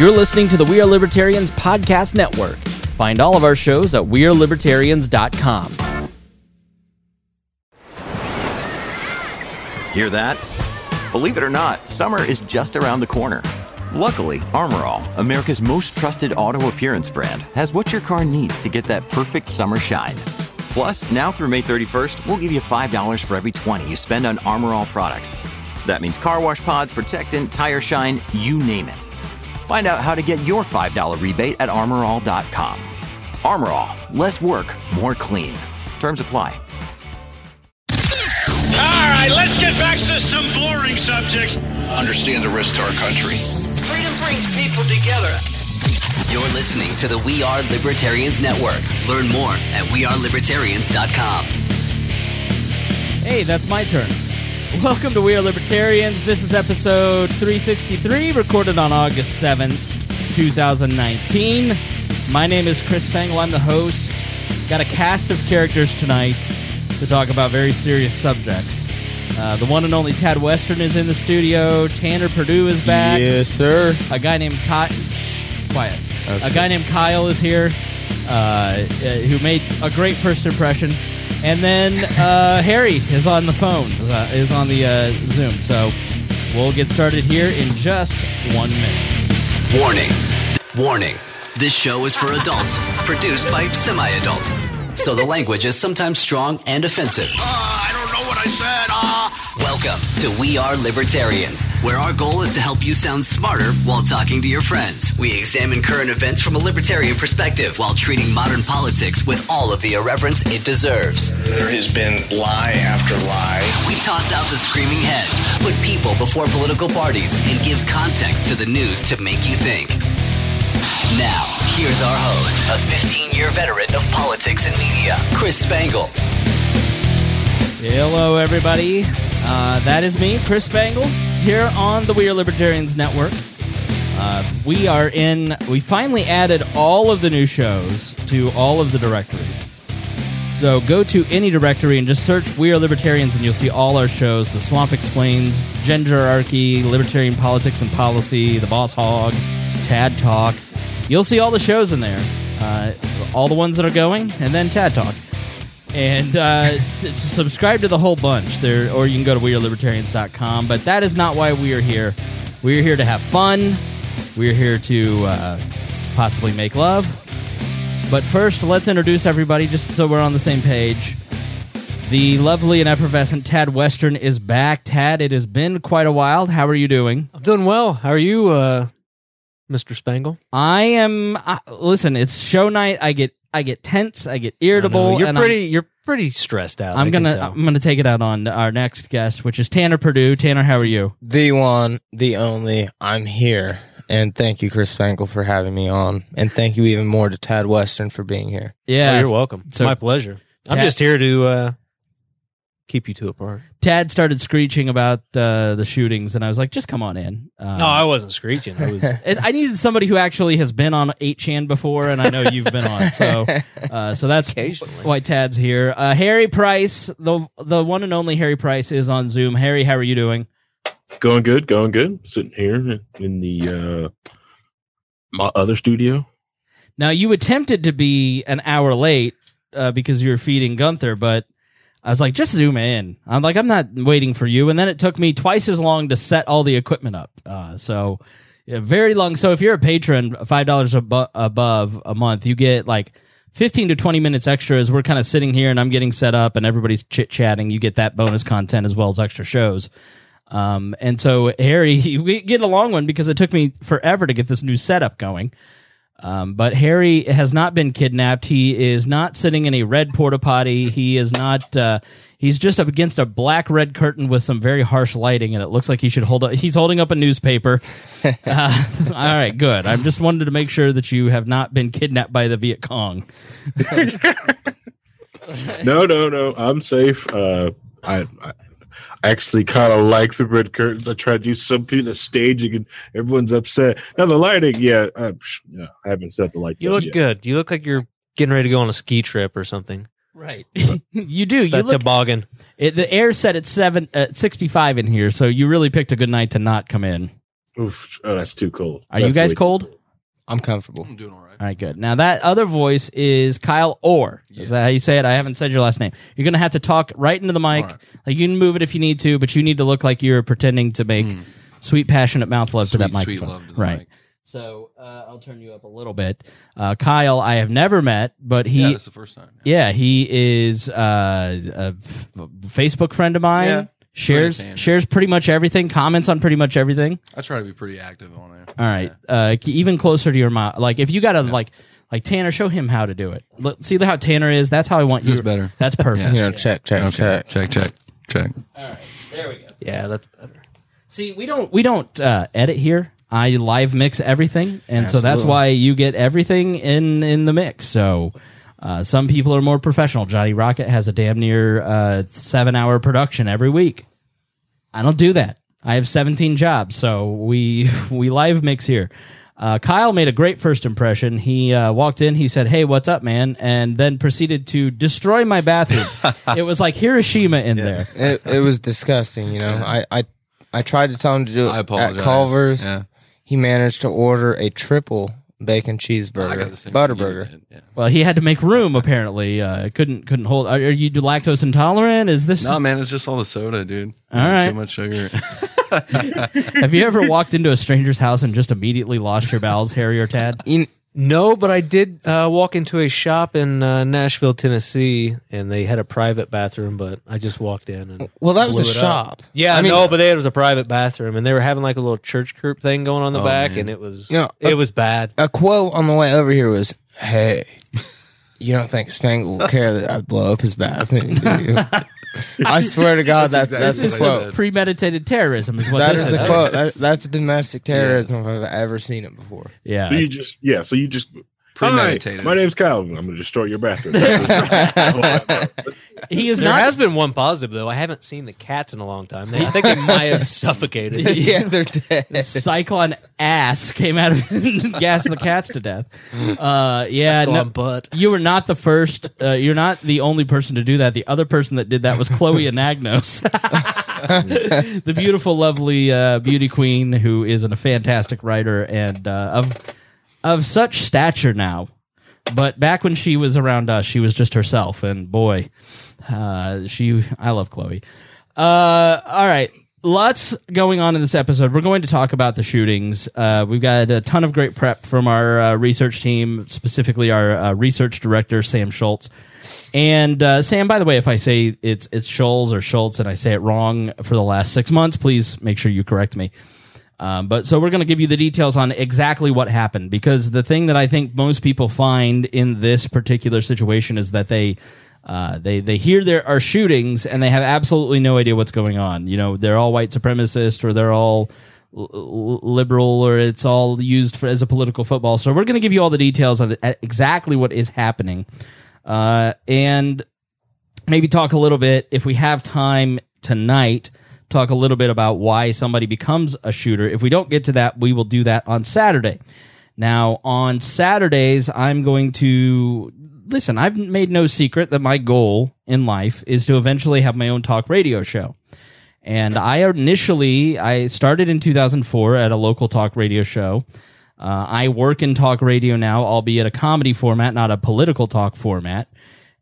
You're listening to the We Are Libertarians Podcast Network. Find all of our shows at WeareLibertarians.com. Hear that? Believe it or not, summer is just around the corner. Luckily, Armor All, America's most trusted auto appearance brand, has what your car needs to get that perfect summer shine. Plus, now through May 31st, we'll give you $5 for every 20 you spend on Armor All products. That means car wash pods, protectant, tire shine, you name it. Find out how to get your $5 rebate at armorall.com. Armor All, less work, more clean. Terms apply. All right, let's get back to some boring subjects. Understand the risk to our country. Freedom brings people together. You're listening to the We Are Libertarians Network. Learn more at wearelibertarians.com. Hey, that's my turn. Welcome to We Are Libertarians. This is episode 363, recorded on August 7th, 2019. My name is Chris Spangle. I'm the host. Got a cast of characters tonight to talk about very serious subjects. Uh, the one and only Tad Western is in the studio. Tanner Purdue is back. Yes, sir. A guy named Kyle. Quiet. a guy named Kyle is here, uh, uh, who made a great first impression. And then uh, Harry is on the phone, uh, is on the uh, Zoom. So we'll get started here in just one minute. Warning. Warning. This show is for adults, produced by semi adults. So the language is sometimes strong and offensive. Uh, I don't know what I said. Welcome to We Are Libertarians, where our goal is to help you sound smarter while talking to your friends. We examine current events from a libertarian perspective while treating modern politics with all of the irreverence it deserves. There has been lie after lie. We toss out the screaming heads, put people before political parties, and give context to the news to make you think. Now, here's our host, a 15 year veteran of politics and media, Chris Spangle. Hello, everybody. Uh, that is me, Chris Spangle, here on the We Are Libertarians Network. Uh, we are in, we finally added all of the new shows to all of the directories. So go to any directory and just search We Are Libertarians, and you'll see all our shows The Swamp Explains, Genderarchy, Libertarian Politics and Policy, The Boss Hog, Tad Talk. You'll see all the shows in there, uh, all the ones that are going, and then Tad Talk and uh, to, to subscribe to the whole bunch there or you can go to wearelibertarians.com but that is not why we are here. We are here to have fun. We're here to uh, possibly make love. But first let's introduce everybody just so we're on the same page. The lovely and effervescent tad western is back. Tad it has been quite a while. How are you doing? I'm doing well. How are you, uh, Mr. Spangle? i am uh, listen it's show night. I get i get tense i get I irritable You're and I'm- pretty. You're pretty stressed out. I'm I can gonna tell. I'm gonna take it out on our next guest, which is Tanner Purdue. Tanner, how are you? The one, the only, I'm here. And thank you, Chris Spangle, for having me on. And thank you even more to Tad Western for being here. Yeah, Oh, you're welcome. It's so- my pleasure. I'm Tad- just here to uh, keep you two apart. Tad started screeching about uh, the shootings, and I was like, just come on in. Um, no, I wasn't screeching. I was. I needed somebody who actually has been on 8chan before, and I know you've been on. So, uh, so that's why Tad's here. Uh, Harry Price, the the one and only Harry Price, is on Zoom. Harry, how are you doing? Going good, going good. Sitting here in the uh my other studio. Now, you attempted to be an hour late uh, because you were feeding Gunther, but I was like, just zoom in. I'm like, I'm not waiting for you. And then it took me twice as long to set all the equipment up. Uh, so, yeah, very long. So, if you're a patron, $5 abo- above a month, you get like 15 to 20 minutes extra as we're kind of sitting here and I'm getting set up and everybody's chit chatting. You get that bonus content as well as extra shows. Um, and so, Harry, we get a long one because it took me forever to get this new setup going. Um, but Harry has not been kidnapped. He is not sitting in a red porta potty. He is not. Uh, he's just up against a black red curtain with some very harsh lighting, and it looks like he should hold. Up, he's holding up a newspaper. Uh, all right, good. I just wanted to make sure that you have not been kidnapped by the Viet Cong. No, no, no. I'm safe. Uh I, I actually kind of like the red curtains. I tried to use some kind of staging and everyone's upset. Now the lighting, yeah, uh, yeah I haven't set the lights You look yet. good. You look like you're getting ready to go on a ski trip or something. Right, you do. You That look. toboggan. It, the air set at seven, at sixty-five in here, so you really picked a good night to not come in. Oof, oh, that's too cold. Are you guys way cold? I'm comfortable. I'm doing all right. All right, good. Now that other voice is Kyle Orr. Is that how you say it? I haven't said your last name. You're gonna have to talk right into the mic. All right. Like you can move it if you need to, but you need to look like you're pretending to make sweet, passionate mouth love to that. Sweet, sweet microphone. love to the right. mic. So uh, I'll turn you up a little bit. Uh, Kyle, I have never met, but he, yeah, yeah, that's the first time. Yeah, he is uh, a f- Facebook friend of mine. Yeah. Shares Pretty shares pretty much everything. Comments on pretty much everything. I try to be pretty active on there. All right, uh, even closer to your mouth. Like if you gotta like like Tanner, show him how to do it. Look, see how Tanner is. That's how I want Is you. this better? That's perfect. You know, check, check, Okay. check. Check, check, check. All right, there we go. Yeah, that's better. See, we don't we don't uh, edit here. I live mix everything, and so that's Absolutely. why you get everything in in the mix. So. Uh, some people are more professional. Johnny Rocket has a damn near uh, seven hour production every week. I don't do that. I have 17 jobs, so we we live mix here. Uh, Kyle made a great first impression. He uh, walked in, he said, "Hey, what's up, man?" and then proceeded to destroy my bathroom. it was like Hiroshima in there. It, it was disgusting. You know, I, I I tried to tell him to do it I apologize. at Culver's. Yeah. He managed to order a triple bacon I got the cheeseburger, same butter you burger. Yeah. Well, he had to make room. Apparently, uh, couldn't couldn't hold. Are, are you lactose intolerant? Is this? No, man, it's just all the soda, dude. All right. Too much sugar. Have you ever walked into a stranger's house and just immediately lost your bowels, Harry or Tad? You- No, but I did uh, walk into a shop in uh, Nashville, Tennessee, and they had a private bathroom, but I just walked in and well, that was a blew it up. shop. Yeah, I I mean- know, but they, it was a private bathroom, and they were having like a little church group thing going on the Oh, back, man. and it was Yeah, it was bad. A quote on the way over here was, "Hey, you don't think Spangle will care that I blow up his bathroom, do you?" I swear to God, that's That's that's, exactly a quote. said. Premeditated terrorism is what That this is is. a quote. That, that's domestic terrorism if I've ever seen it before. Yeah. So you just yeah. So you just Hi, Premeditated. my name's Kyle. I'm going to destroy your bathroom. he is There not. has been one positive though. I haven't seen the cats in a long time. They, I think they might have suffocated. yeah, they're dead. Cyclone ass came out of and gassed the cats to death. Uh, yeah, Go no, on butt. you were not the first. Uh, you're not the only person to do that. The other person that did that was Chloe Anagnos, the beautiful, lovely uh, beauty queen who is a fantastic writer and uh, of of such stature now. But back when she was around us, she was just herself, and boy, uh, she. I love Chloe. Uh, all right. Lots going on in this episode. We're going to talk about the shootings. Uh, we've got a ton of great prep from our uh, research team, specifically our uh, research director, Sam Schultz. And uh, Sam, by the way, if I say it's it's Schultz or Schultz and I say it wrong for the last six months, please make sure you correct me. Um, but so we're going to give you the details on exactly what happened because the thing that I think most people find in this particular situation is that they uh, they they hear there are shootings and they have absolutely no idea what's going on. You know, they're all white supremacist or they're all l- liberal or it's all used for as a political football. So we're going to give you all the details on exactly what is happening, uh, and maybe talk a little bit if we have time tonight talk a little bit about why somebody becomes a shooter. If we don't get to that we will do that on saturday. Now on saturdays i'm going to listen i've made no secret that my goal in life is to eventually have my own talk radio show. And i initially i started in 2004 at a local talk radio show. Uh, i work in talk radio now albeit a comedy format not a political talk format.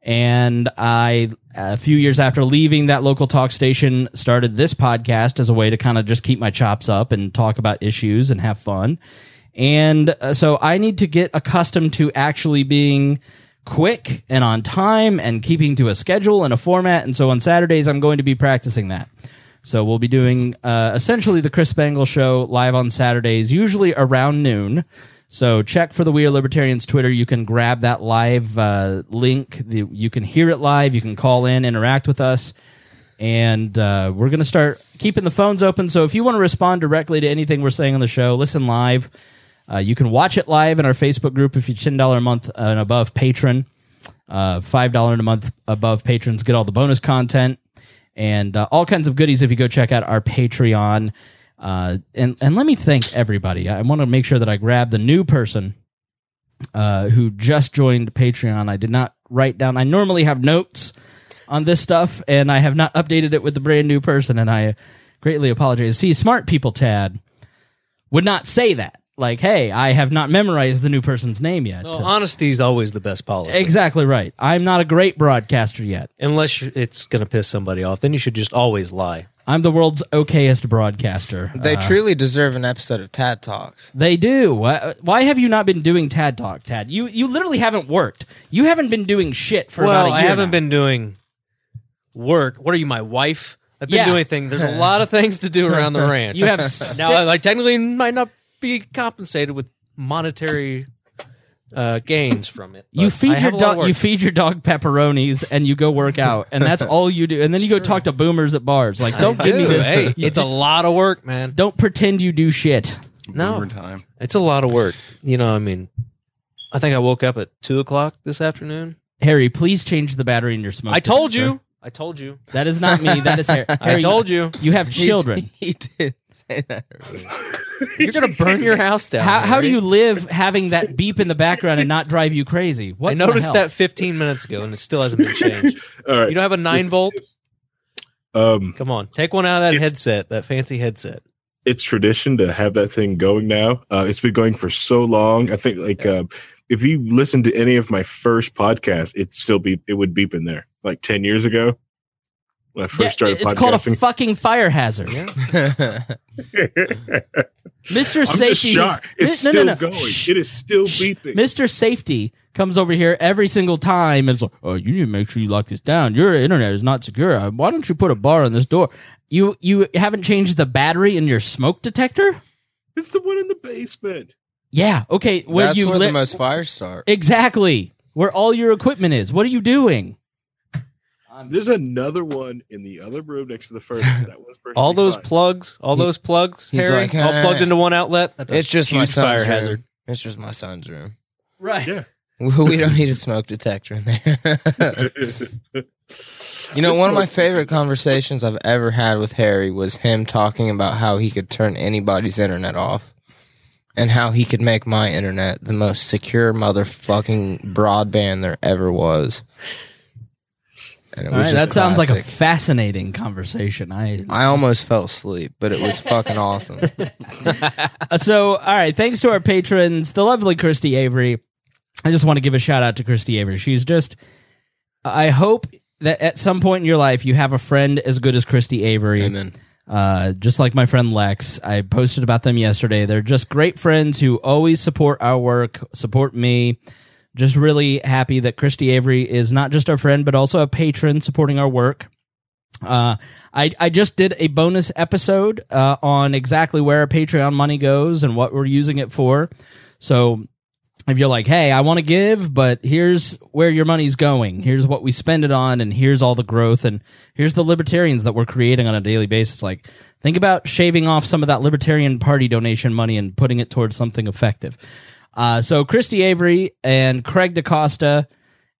And I, a few years after leaving that local talk station, started this podcast as a way to kind of just keep my chops up and talk about issues and have fun. And uh, so I need to get accustomed to actually being quick and on time and keeping to a schedule and a format. And so on Saturdays, I'm going to be practicing that. So we'll be doing uh, essentially the Chris Spangle show live on Saturdays, usually around noon. So check for the We Are Libertarians Twitter. You can grab that live uh, link. The, you can hear it live. You can call in, interact with us, and uh, we're going to start keeping the phones open. So if you want to respond directly to anything we're saying on the show, listen live. Uh, you can watch it live in our Facebook group if you're ten dollar a month and above patron. Uh, Five dollar a month above patrons get all the bonus content and uh, all kinds of goodies if you go check out our Patreon. Uh, and and let me thank everybody. I want to make sure that I grab the new person uh, who just joined Patreon. I did not write down. I normally have notes on this stuff, and I have not updated it with the brand new person, and I greatly apologize. See, smart people, Tad. would not say that. Like, hey, I have not memorized the new person's name yet. Well, honesty is always the best policy. exactly right. I'm not a great broadcaster yet. Unless you- it's going to piss somebody off, then you should just always lie. I'm the world's okayest broadcaster. They Uh, truly deserve an episode of Tad Talks. They do. Why, why have you not been doing Tad Talk, Tad? You you literally haven't worked. You haven't been doing shit for well, about a I year I haven't now. been doing work. What are you, my wife? I've been Yeah. doing things. There's a lot of things to do around the ranch. You have now. si- I like, technically might not be compensated with monetary uh, gains from it. You feed your a lot of dog. You feed your dog pepperonis, and you go work out, and that's all you do. And then you go talk to boomers at bars. Like, don't give me this. Hey, you it's a lot of work, man. don't pretend you do shit. No. Time. It's a lot of work. You know, I mean, I think I woke up at two o'clock this afternoon. Harry, please change the battery in your smoke. I told you. I told you. That is not me. That is Harry. I Harry, told you. You have children. He did say that. You're gonna burn your house down. How, how do Harry. you live having that beep in the background and not drive you crazy? What I the noticed hell? that 15 minutes ago, and it still hasn't been changed. All right. You don't have a nine volt? um, Come on, take one out of that If- headset, that fancy headset. it's tradition to have that thing going now. Uh, it's been going for so long. I think like uh, if you listen to any of my first podcasts, it still be It would beep in there. Like ten years ago, when I first Yeah, started it's called a fucking fire hazard. Mr. I'm Safety. It's No, no, still no. going. Shh. It is still beeping. Mr. Safety comes over here every single time and is like, "Oh, you need to make sure you lock this down. Your internet is not secure. Uh, Why don't you put a bar on this door?" You you haven't changed the battery in your smoke detector? It's the one in the basement. Yeah. Okay. Where That's you where lit- the most fires start. exactly where all your equipment is. What are you doing? There's another one in the other room next to the first. That was All those fine. plugs, all He- those plugs, he's Harry, like, all plugged into one outlet. That's a It's just my huge son's fire room. hazard. It's just my son's room. Right. Yeah. We don't need a smoke detector in there. you know, one of my favorite conversations I've ever had with Harry was him talking about how he could turn anybody's internet off and how he could make my internet the most secure motherfucking broadband there ever was. And it All was right, just that sounds like a classic. fascinating conversation. I I almost fell asleep, but it was fucking awesome. Uh, so, all right. Thanks to our patrons, the lovely Christy Avery. I just want to give a shout out to Christy Avery. She's just. I hope that at some point in your life you have a friend as good as Christy Avery. Amen. Uh, just like my friend Lex, I posted about them yesterday. They're just great friends who always support our work, support me. Just really happy that Christy Avery is not just our friend, but also a patron supporting our work. Uh, I I just did a bonus episode uh, on exactly where our Patreon money goes and what we're using it for. So if you're like, hey, I want to give, but here's where your money's going. Here's what we spend it on, and here's all the growth, and here's the libertarians that we're creating on a daily basis. Like, think about shaving off some of that Libertarian Party donation money and putting it towards something effective. Uh, so Christy Avery and Craig DaCosta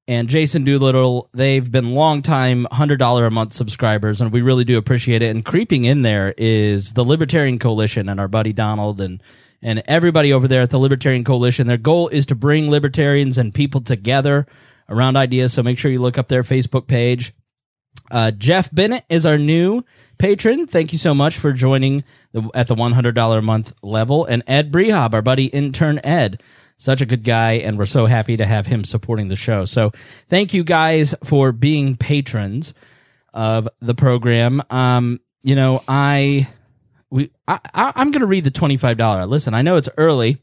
and Jason Doolittle, they've been longtime $100 a month subscribers, and we really do appreciate it. And creeping in there is the Libertarian Coalition and our buddy Donald and, and everybody over there at the Libertarian Coalition. Their goal is to bring libertarians and people together around ideas. So make sure you look up their Facebook page. Uh, Jeff Bennett is our new patron. Thank you so much for joining the, at the $100 a month level. And Ed Brehab, our buddy intern Ed, such a good guy, and we're so happy to have him supporting the show. So thank you guys for being patrons of the program. Um, you know, I we I, I I'm going to read the twenty five dollar. Listen, I know it's early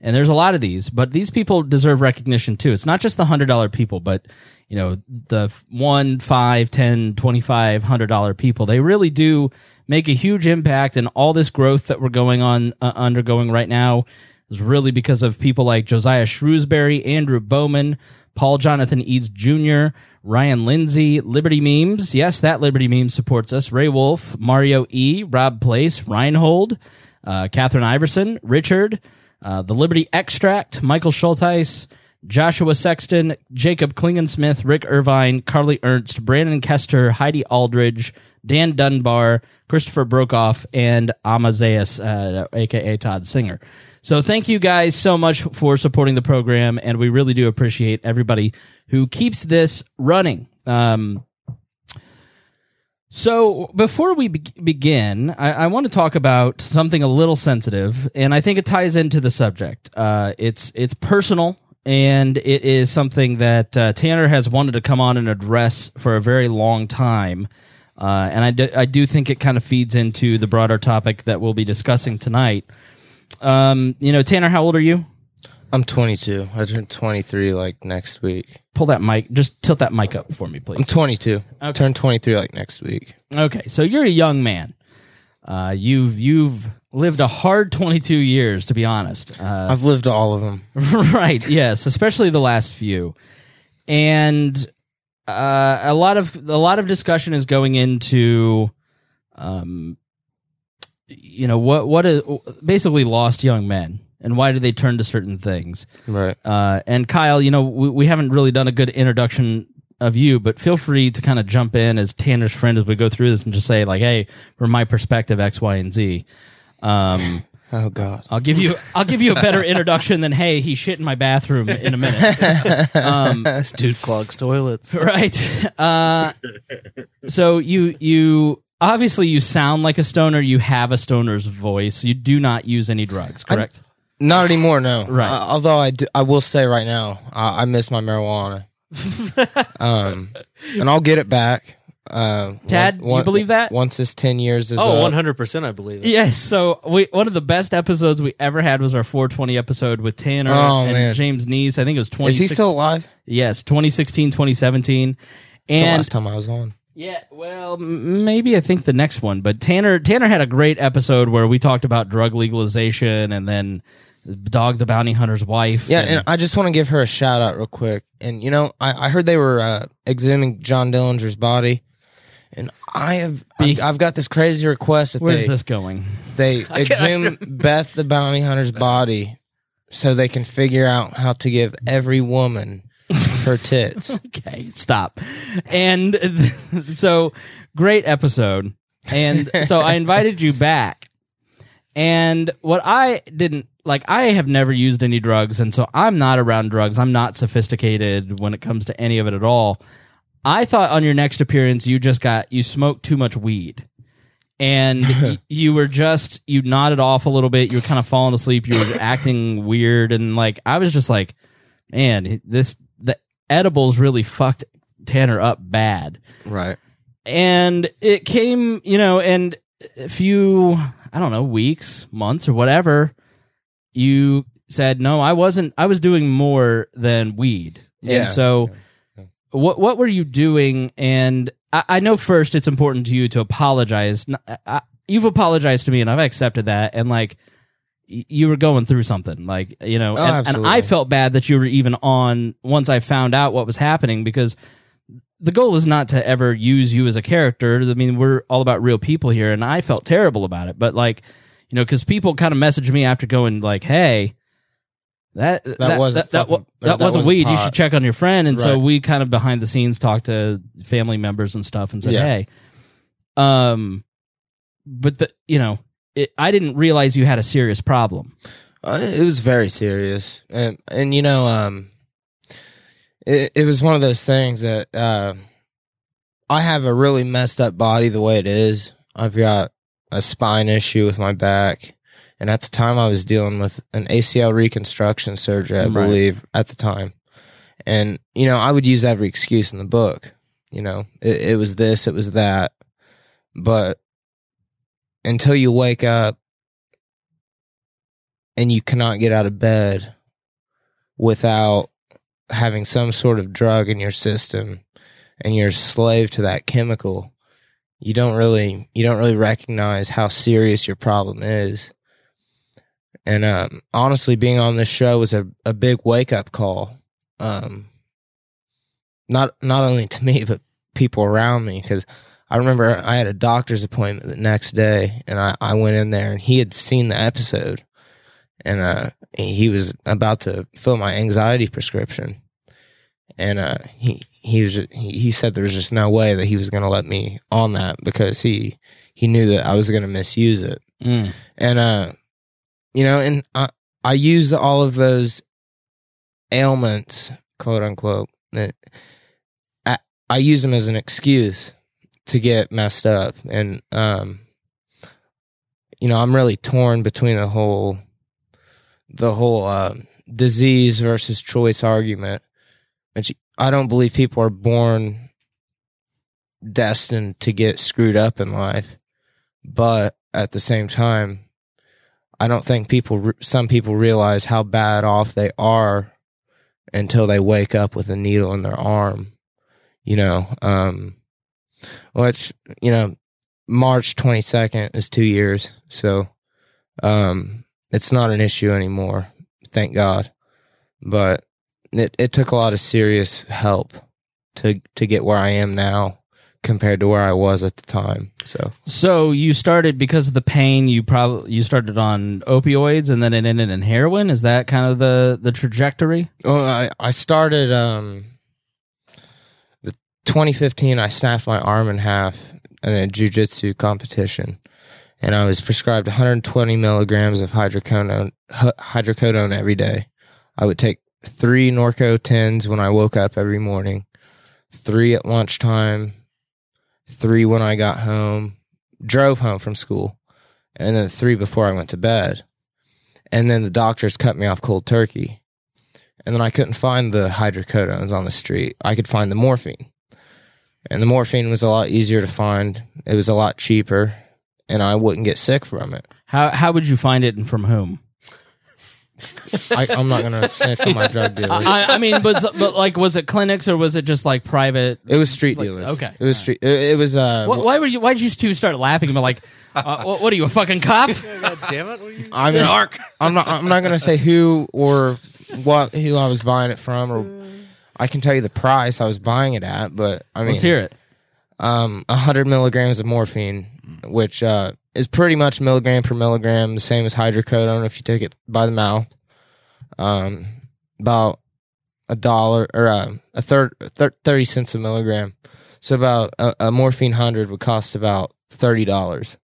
and there's a lot of these but these people deserve recognition too. It's not just the hundred dollar people but you know the one five ten twenty five hundred dollar people. They really do make a huge impact and all this growth that we're going on uh, undergoing right now is really because of people like josiah shrewsbury andrew bowman paul jonathan eads jr ryan lindsay liberty memes. Yes that liberty memes supports us. Ray wolf mario e rob place reinhold uh, catherine iverson richard uh, the Liberty Extract, Michael Schultheis, Joshua Sexton, Jacob Klingensmith, Rick Irvine, Carly Ernst, Brandon Kester, Heidi Aldridge, Dan Dunbar, Christopher Brokoff, and Amadeus, uh, aka Todd Singer. So thank you guys so much for supporting the program, and we really do appreciate everybody who keeps this running. Um, So before we be- begin, I, I want to talk about something a little sensitive, and I think it ties into the subject. Uh, it's it's personal, and it is something that uh, Tanner has wanted to come on and address for a very long time. Uh, and I do, I do think it kind of feeds into the broader topic that we'll be discussing tonight. Um, you know, Tanner, how old are you? I'm 22. I turn 23 like next week. Pull that mic, just tilt that mic up for me, please. I'm 22. Okay. Turn 23 like next week. Okay, so you're a young man. Uh, you've you've lived a hard 22 years, to be honest. Uh, I've lived all of them. right? Yes, especially the last few, and uh, a lot of a lot of discussion is going into, um, you know what what is basically lost young men and why do they turn to certain things. Right. Uh, and Kyle, you know, we, we haven't really done a good introduction of you, but feel free to kind of jump in as Tanner's friend as we go through this and just say like, "Hey, from my perspective, X, Y, and Z." Um, Oh God. I'll give you I'll give you a better introduction than "Hey, he shit in my bathroom" in a minute. Um, This dude clogs toilets. right. Uh, so you you obviously you sound like a stoner. You have a stoner's voice. You do not use any drugs, correct? Not anymore, no. Right. Uh, although I, do, I will say right now, I, I miss my marijuana. um, and I'll get it back. Uh, Tad, do you believe that? Once this 10 years is Oh, up. 100% I believe it. Yes. So we, one of the best episodes we ever had was our 420 episode with Tanner Oh, and man. James Neese. I think it was 20. Is he still alive? Yes, 2016, 2017. It's the And last time I was on. Yeah, well, maybe I think the next one. But Tanner Tanner had a great episode where we talked about drug legalization and then Dog the Bounty Hunter's wife. Yeah, and I just want to give her a shout out real quick. And you know, I, I heard they were uh, exhuming John Dillinger's body, and I have I've, I've got this crazy request that where's they this going? they exhume Beth the Bounty Hunter's body so they can figure out how to give every woman her tits. Okay, stop. And so great episode. And so I invited you back. And what I didn't like, I have never used any drugs. And so I'm not around drugs. I'm not sophisticated when it comes to any of it at all. I thought on your next appearance, you just got, you smoked too much weed. And y- you were just, you nodded off a little bit. You were kind of falling asleep. You were acting weird. And like, I was just like, man, this, the edibles really fucked Tanner up bad right. and it came, you know, and a few, I don't know, weeks, months, or whatever, you said, no, I wasn't, I was doing more than weed. Yeah. And so, what what were you doing? And I, I know first it's important to you to apologize. I- I- you've apologized to me, and I've accepted that. And like, you were going through something, like you know, Oh, and, and. I felt bad that you were even on once I found out what was happening because the goal is not to ever use you as a character. I mean, we're all about real people here, and I felt terrible about it. But like, you know, because people kind of message me after going like, "Hey, that that wasn't that, that, fucking- that, that wasn't wasn't weed. You should check on your friend." And so we kind of behind the scenes talked to family members and stuff and said, Yeah. "Hey, um, but the you know." It, I didn't realize you had a serious problem. Uh, it was very serious, and and you know, um, it it was one of those things that uh, I have a really messed up body the way it is. I've got a spine issue with my back, and at the time I was dealing with an ACL reconstruction surgery, I Right. believe, at the time, and you know, I would use every excuse in the book. You know, it, it was this, it was that, but until you wake up and you cannot get out of bed without having some sort of drug in your system and you're a slave to that chemical you don't really you don't really recognize how serious your problem is. And um, honestly being on this show was a, a big wake up call. Um, not not only to me but people around me because I remember I had a doctor's appointment the next day, and I, I went in there, and he had seen the episode, and uh, he was about to fill my anxiety prescription, and uh, he he was he, said there was just no way that he was going to let me on that because he he knew that I was going to misuse it, Mm. and uh, you know, and I I used all of those ailments, quote unquote, that I, I use them as an excuse to get messed up, and um, you know, I'm really torn between the whole the whole um, disease versus choice argument. Which I don't believe people are born destined to get screwed up in life, but at the same time, I don't think people some people realize how bad off they are until they wake up with a needle in their arm. You know, um, which you know, March twenty second is two years, so um, it's not an issue anymore. Thank God, but it it took a lot of serious help to to get where I am now compared to where I was at the time. So So you started because of the pain. You probably you started on opioids and then it ended in heroin. Is that kind of the the trajectory? Well, I, I started um the 2015. I snapped my arm in half in a jujitsu competition, and I was prescribed 120 milligrams of hydrocodone hydrocodone every day. I would take three Norco 10s when I woke up every morning, three at lunchtime, three when I got home, drove home from school, and then three before I went to bed. And then the doctors cut me off cold turkey and then I couldn't find the hydrocodones on the street. I could find the morphine, and the morphine was a lot easier to find. It was a lot cheaper, and I wouldn't get sick from it. How how would you find it and from whom? I, I'm not gonna snitch on my drug dealers. I, I mean, but but like, was it clinics or was it just like private? It was street Like, dealers. okay. it was street. It, it was uh. Wh- why were you? Why did you two start laughing? But like, uh, what, what are you, a fucking cop? God damn it! What are you? I mean, I'm not. I'm not gonna say who or what who I was buying it from, or I can tell you the price I was buying it at. But I mean, Let's hear it. um, 100 milligrams of morphine, which uh, is pretty much milligram per milligram, the same as hydrocodone if you take it by the mouth. Um, about a dollar or uh, a third, thir- 30 cents a milligram. So about a, a morphine 100 would cost about $30,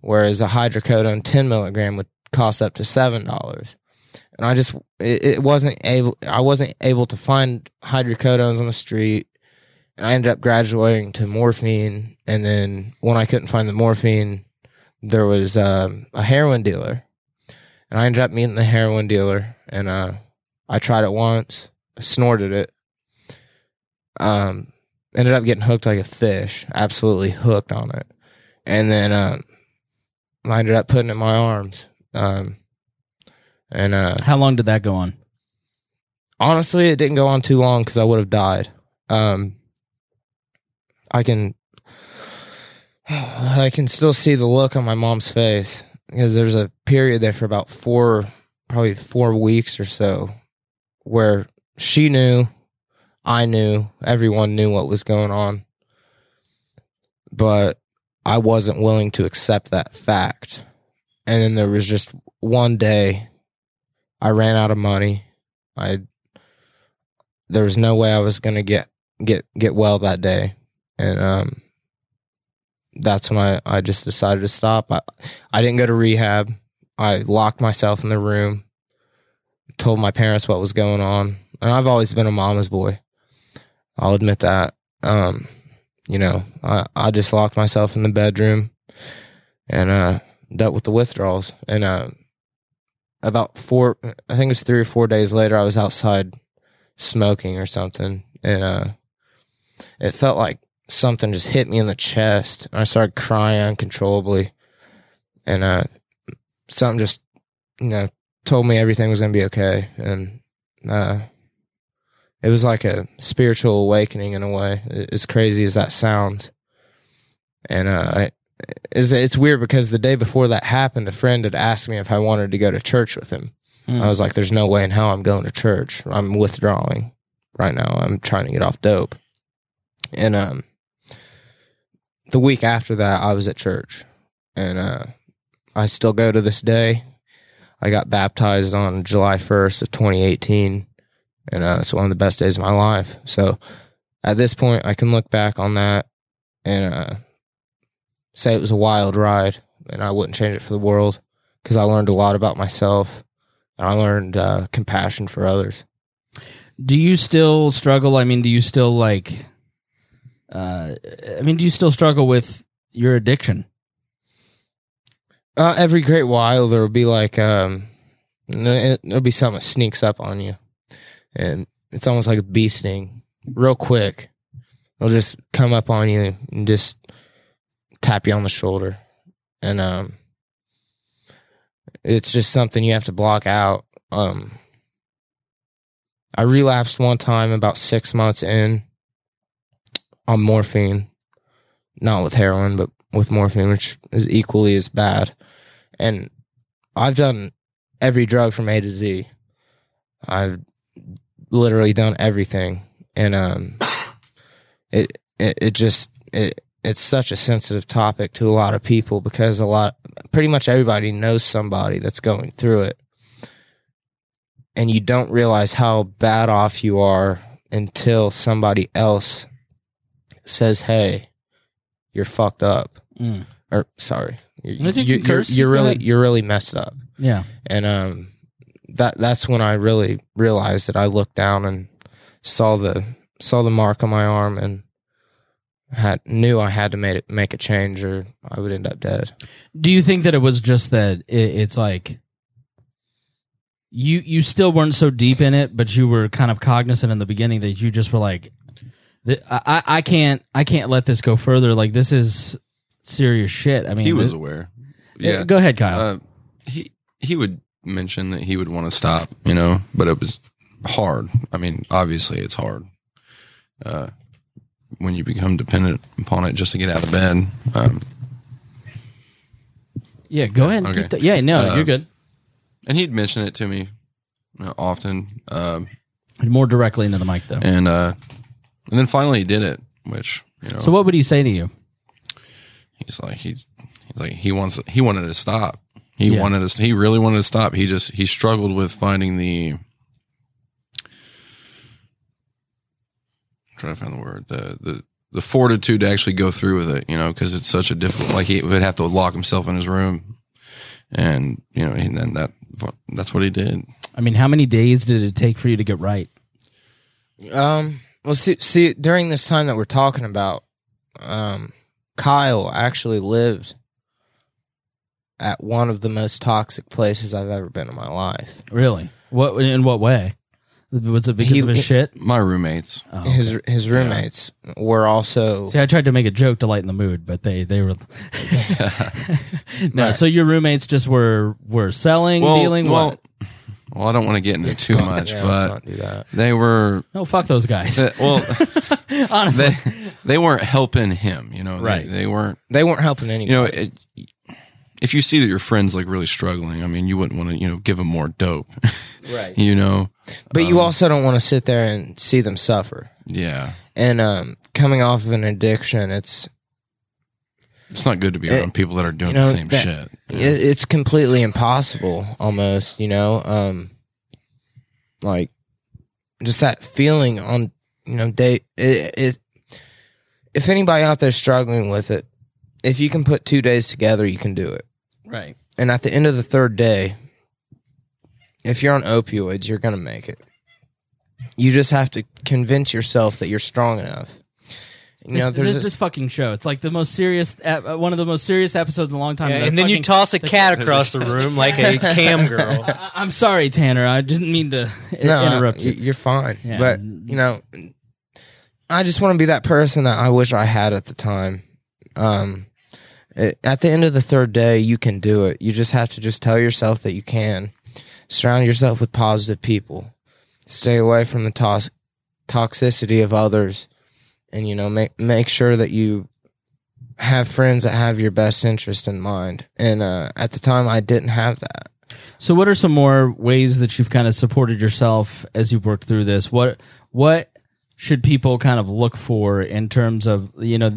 whereas a hydrocodone 10 milligram would cost up to $7. And I just, it, it wasn't able, I wasn't able to find hydrocodones on the street. And I ended up graduating to morphine. And then when I couldn't find the morphine, there was um, a heroin dealer. And I ended up meeting the heroin dealer. And uh, I tried it once, snorted it. Um, ended up getting hooked like a fish, absolutely hooked on it. And then um, I ended up putting it in my arms. Um, and uh, How long did that go on? honestly, it didn't go on too long because I would have died. Um, I can, I can still see the look on my mom's face because there's a period there for about four, probably four weeks or so, where she knew, I knew, everyone knew what was going on, but I wasn't willing to accept that fact. And then there was just one day I ran out of money. I there was no way I was gonna get get get well that day, and um, that's when I I just decided to stop. I I didn't go to rehab. I locked myself in the room, told my parents what was going on, and I've always been a mama's boy. I'll admit that. Um, you know, I I just locked myself in the bedroom, and uh, dealt with the withdrawals, and uh, about four i think it was three or four days later i was outside smoking or something and uh it felt like something just hit me in the chest and i started crying uncontrollably and uh something just you know told me everything was going to be okay and uh it was like a spiritual awakening in a way as crazy as that sounds and uh I, it's, it's weird because the day before that happened, a friend had asked me if I wanted to go to church with him. I was like, "There's no way in hell I'm going to church. I'm withdrawing right now. I'm trying to get off dope." And um, the week after that, I was at church, and uh, I still go to this day. I got baptized on July 1st of 2018, and uh, it's one of the best days of my life. So, at this point, I can look back on that and uh, say it was a wild ride, and I wouldn't change it for the world because I learned a lot about myself and I learned uh, compassion for others. Do you still struggle? I mean, do you still like? Uh, I mean, do you still struggle with your addiction? Uh, every great while there will be like um, there'll be something that sneaks up on you, and it's almost like a bee sting, real quick. It'll just come up on you and just tap you on the shoulder, and um, it's just something you have to block out. Um, I relapsed one time about six months in on morphine, not with heroin, but with morphine, which is equally as bad. And I've done every drug from A to Z. I've literally done everything, and um, it it, it just it it's such a sensitive topic to a lot of people because a lot pretty much everybody knows somebody that's going through it and you don't realize how bad off you are until somebody else says hey you're fucked up Mm. or sorry you're, you you, curse. you're really you're really messed up Yeah. and um that that's when I really realized that I looked down and saw the saw the mark on my arm and had knew I had to make it make a change or I would end up dead. Do you think that it was just that it, it's like you you still weren't so deep in it, but you were kind of cognizant in the beginning that you just were like, "Th- I, I can't I can't let this go further. Like this is serious shit. I mean, he was this- aware. Yeah, Yeah, go ahead, Kyle. Uh, he he would mention that he would want to stop, you know, but it was hard. I mean, obviously, it's hard uh, when you become dependent upon it just to get out of bed. Um, yeah, go ahead. okay. yeah, no, Uh, you're good. and he'd mention it to me you know, often. Um, More directly into the mic though. and uh, and then finally he did it, which you know. So what would he say to you? he's like he's, he's like he wants he wanted to stop. He Yeah. wanted to he really wanted to stop. He just he struggled with finding the I'm trying to find the word the the the fortitude to actually go through with it, you know, because it's such a difficult. Like he would have to lock himself in his room, and you know, and then that that's what he did. I mean, how many days did it take for you to get right? Um well see see during this time that we're talking about um Kyle actually lived at one of the most toxic places I've ever been in my life. Really? What in what way? Was it because He- of his he- shit? My roommates, Oh, His his roommates were also See, I tried to make a joke to lighten the mood, but they they were no. So your roommates just were were selling, well, dealing. well, what? Well, I don't want to get into too much, yeah, let's but not do that. they were No, fuck those guys. They- well, Honestly, they they weren't helping him. You know, Right. They, weren't. They weren't helping anybody. You know, it, if you see that your friend's like really struggling, I mean, you wouldn't want to, you know, give them more dope. Right. you know, But you Um, also don't want to sit there and see them suffer. yeah, And um, coming off of an addiction, it's it's not good to be It- around people that are doing you know, the same that- shit. it, it's completely impossible, almost. You know, um, like just that feeling on you know day. It, it if anybody out there struggling with it, if you can put two days together, you can do it. right. And at the end of the third day, if you're on opioids, you're gonna make it. You just have to convince yourself that you're strong enough. You know, there's this, this, this fucking show. It's like the most serious, ep- uh, one of the most serious episodes in a long time. Yeah, That and then you toss a cat across the room like a cam girl. I, I'm sorry, Tanner. I didn't mean to no, interrupt you. you. You're fine, Yeah. but you know, I just want to be that person that I wish I had at the time. Um, it, at the end of the third day, you can do it. You just have to just tell yourself that you can. Surround yourself with positive people. Stay away from the tos- toxicity of others, and you know, make make sure that you have friends that have your best interest in mind. And uh, at the time, I didn't have that. So, what are some more ways that you've kind of supported yourself as you've worked through this? What what should people kind of look for in terms of you know,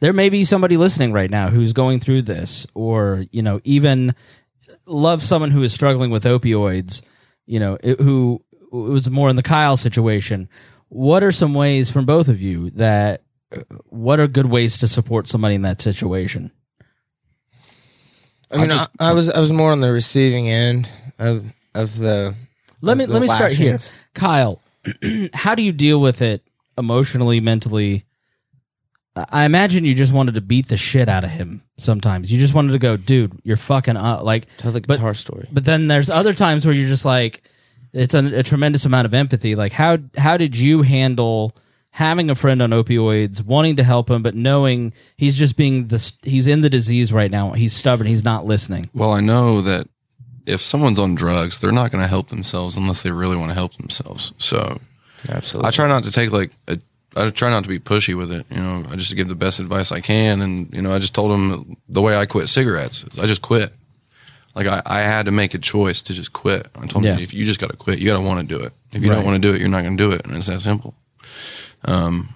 there may be somebody listening right now who's going through this, or you know, even love someone who is struggling with opioids. You know, it, who it was more in the Kyle situation. What are some ways from both of you that? What are good ways to support somebody in that situation? I mean, I, just- I was I was more on the receiving end of of the. Let of me the let me start here. Kyle. how do you deal with it emotionally, mentally? I imagine you just wanted to beat the shit out of him. Sometimes you just wanted to go, dude, you're fucking up. Like Tell the but- guitar story. But then there's other times where you're just like, it's a, a tremendous amount of empathy. Like how how did you handle having a friend on opioids, wanting to help him, but knowing he's just being the he's in the disease right now. He's stubborn. He's not listening. Well, I know that if someone's on drugs, they're not going to help themselves unless they really want to help themselves. So Absolutely. I try not to take like a, I try not to be pushy with it. You know, I just give the best advice I can. And, you know, I just told him the way I quit cigarettes, I just quit. Like I, I had to make a choice to just quit. I told Yeah. him if you just got to quit, you got to want to do it. If you Right. don't want to do it, you're not going to do it. And it's that simple. Um,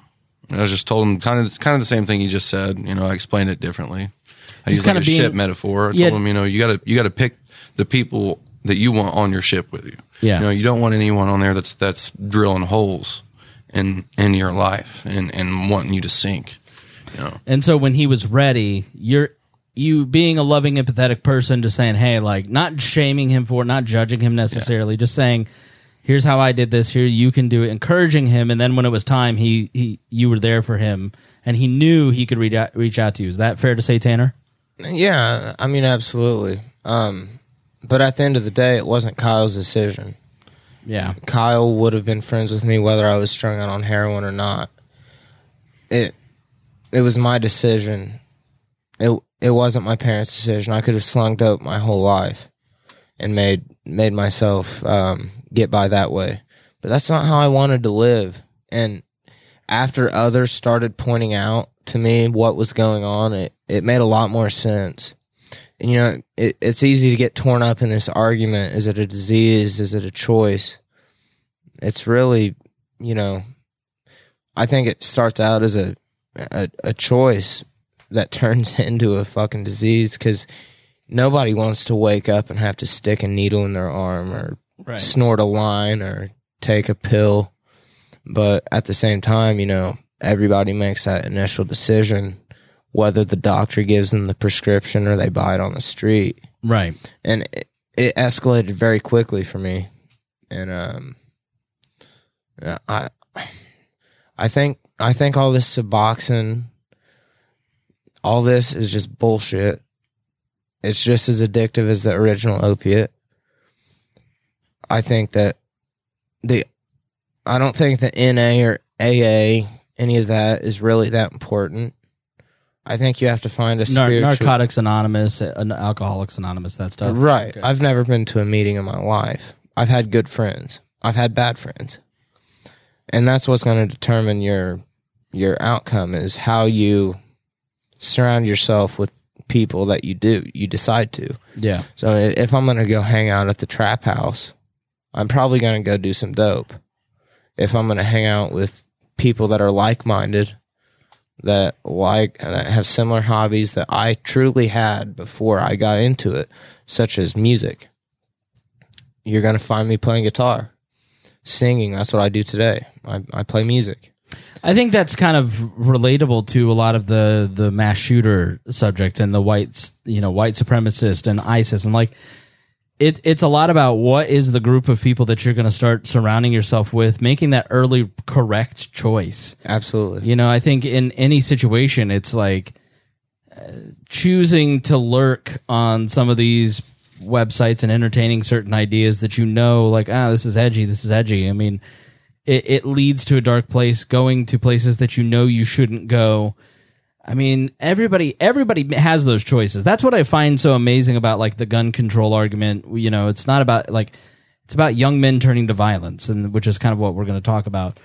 I just told him kind of, kind of the same thing you just said. You know, I explained it differently. I Just used like a being- ship metaphor. I told Yeah. him, you know, you gotta, you gotta pick the people that you want on your ship with you. Yeah. You know, you don't want anyone on there that's, that's drilling holes in, in your life and, and wanting you to sink. You know, And so when he was ready, you're you being a loving, empathetic person, just saying, hey, like not shaming him for it, not judging him necessarily, just saying, here's how I did this. Here you can do it, encouraging him. And then when it was time, he he you were there for him, and he knew he could reach out, reach out to you. Is that fair to say, Tanner? Yeah, I mean, absolutely. Um, but at the end of the day, it wasn't Kyle's decision. Yeah. Kyle would have been friends with me whether I was strung out on heroin or not. It it was my decision. It it wasn't my parents' decision. I could have slung dope my whole life and made made myself um, get by that way. But that's not how I wanted to live. And after others started pointing out to me what was going on, it, it made a lot more sense. And you know, it, it's easy to get torn up in this argument. Is it a disease? Is it a choice? It's really, you know, I think it starts out as a a, a choice that turns into a fucking disease because nobody wants to wake up and have to stick a needle in their arm or Right. snort a line or take a pill. But at the same time, you know, everybody makes that initial decision whether the doctor gives them the prescription or they buy it on the street. Right. And it, it escalated very quickly for me. And um I I think I think all this Suboxone all this is just bullshit. It's just as addictive as the original opiate. I think that the I don't think the NA or AA any of that is really that important. I think you have to find a spiritual Narcotics Anonymous, uh, Alcoholics Anonymous, that stuff. Right. Okay. I've never been to a meeting in my life. I've had good friends. I've had bad friends. And that's what's going to determine your your outcome is how you surround yourself with people that you do you decide to. Yeah. So if I'm going to go hang out at the trap house, I'm probably going to go do some dope. If I'm going to hang out with people that are like-minded, that like that have similar hobbies that I truly had before I got into it, such as music. You're going to find me playing guitar, singing. That's what I do today. I, I play music. I think that's kind of relatable to a lot of the the mass shooter subject and the whites, you know, white supremacist and ISIS and like it it's a lot about what is the group of people that you're going to start surrounding yourself with, making that early correct choice. Absolutely. You know, I think in any situation it's like uh, choosing to lurk on some of these websites and entertaining certain ideas that you know like ah this is edgy, this is edgy. I mean, it, it leads to a dark place going to places that you know you shouldn't go. I mean everybody everybody has those choices. That's what i find so amazing about like the gun control argument. You know it's not about like it's about young men turning to violence and which is kind of what we're going to talk about.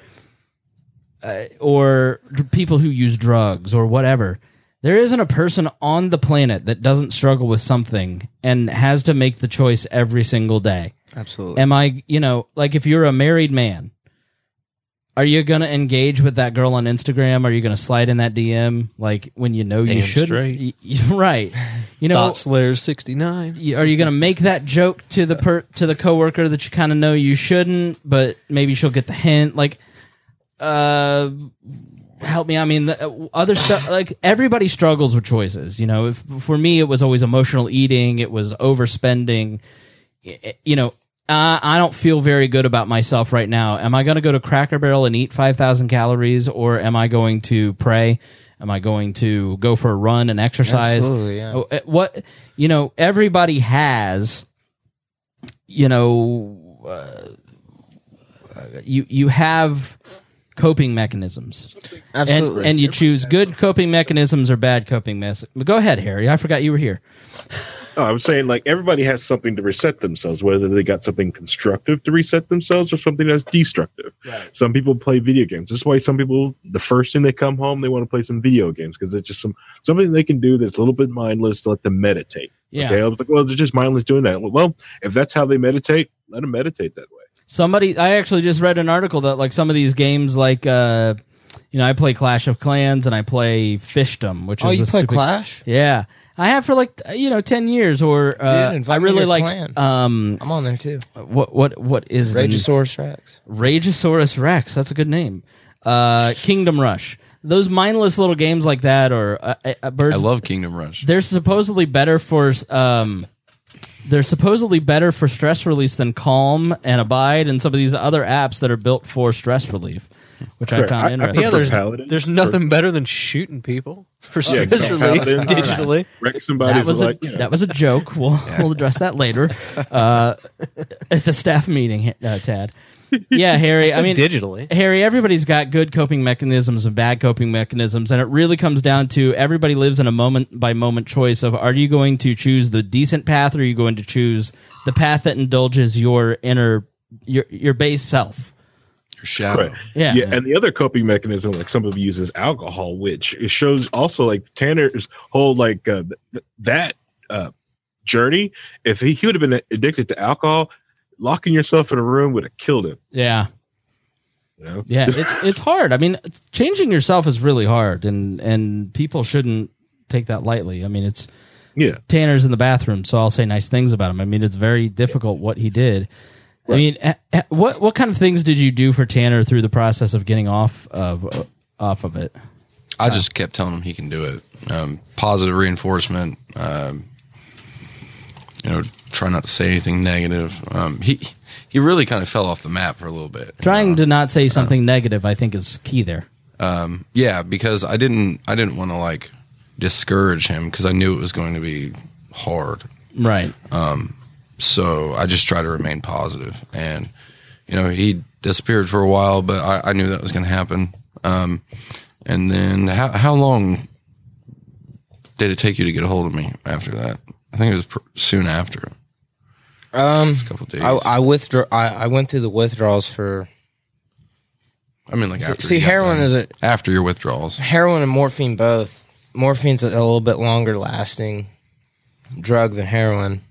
Uh, or d- people who use drugs or whatever. There isn't a person on the planet that doesn't struggle with something and has to make the choice every single day. Absolutely. am I, you know, like if you're a married man, are you going to engage with that girl on Instagram? Are you going to slide in that DM like when you know you Damn should? straight. right. You know, Dot Slayer sixty nine. are you going to make that joke to the per- to the coworker that you kind of know you shouldn't, but maybe she'll get the hint? Like, uh, help me. I mean, the, uh, other stuff. Like everybody struggles with choices. You know, if, for me, it was always emotional eating. It was overspending. You know, uh, I don't feel very good about myself right now. Am I going to go to Cracker Barrel and eat five thousand calories, or am I going to pray? Am I going to go for a run and exercise? Absolutely, yeah. Oh, uh, What you know, everybody has. You know, uh, you you have coping mechanisms, Absolutely. and and you choose good coping mechanisms or bad coping mechanisms. Go ahead, Harry. I forgot you were here. Oh, I was saying like everybody has something to reset themselves, whether they got something constructive to reset themselves or something that's destructive. Some people play video games. That's why some people the first thing they come home they want to play some video games because it's just some something they can do that's a little bit mindless to let them meditate. Yeah. Okay. I was like, well, they're just mindless doing that. Well, if that's how they meditate, let them meditate that way. Somebody, I actually just read an article that like some of these games, like uh, you know, I play Clash of Clans and I play Fishdom, which oh, is you a play stupid- Clash? Yeah, I have for like you know ten years. Or uh, Dude, invite I me to really your like clan. um, I'm on there too. what what what is the- Rageosaurus Rex. Rageosaurus Rex. That's a good name. Uh, Kingdom Rush. Those mindless little games like that, or uh, uh, I love Kingdom Rush. they're supposedly better for um they're supposedly better for stress release than calm and abide and some of these other apps that are built for stress relief which i Correct. found I- I interesting Yeah, there's, Paladin there's nothing better than shooting people for Yeah, stress exactly. release digitally. Wreck that somebody's was a like, you know, that was a joke. We'll we'll address that later uh, at the staff meeting, uh, Tad. Yeah, Harry. I Said mean, digitally. Harry, everybody's got good coping mechanisms and bad coping mechanisms, and it really comes down to everybody lives in a moment by moment choice of are you going to choose the decent path or are you going to choose the path that indulges your inner your your base self. Your shadow. Right. Yeah. yeah. And the other coping mechanism, like some of uses alcohol, which it shows also like Tanner's whole like uh, th- that uh, journey. If he, he would have been addicted to alcohol, locking yourself in a room would have killed him. Yeah. You know? Yeah, it's it's hard. I mean, changing yourself is really hard, and and people shouldn't take that lightly. I mean, it's Yeah. Tanner's in the bathroom, so I'll say nice things about him. I mean, it's very difficult what he did. I mean, eh, eh, what what kind of things did you do for Tanner through the process of getting off of uh, off of it? I just kept telling him he can do it. Um, positive reinforcement. Um, you know, try not to say anything negative. Um, he he really kind of fell off the map for a little bit. Trying to not say something negative, I think, is key there. Um, yeah, because I didn't I didn't want to like discourage him because I knew it was going to be hard. Right. So I just try to remain positive. And, you know, he disappeared for a while, but I, I knew that was going to happen. Um, and then how, how long did it take you to get a hold of me after that? I think it was pr- soon after, Um, a couple days. I, I withdraw. I, I went through the withdrawals for I mean, like after see you got heroin done. is a after your withdrawals. heroin and morphine both. Morphine's a little bit longer lasting drug than heroin,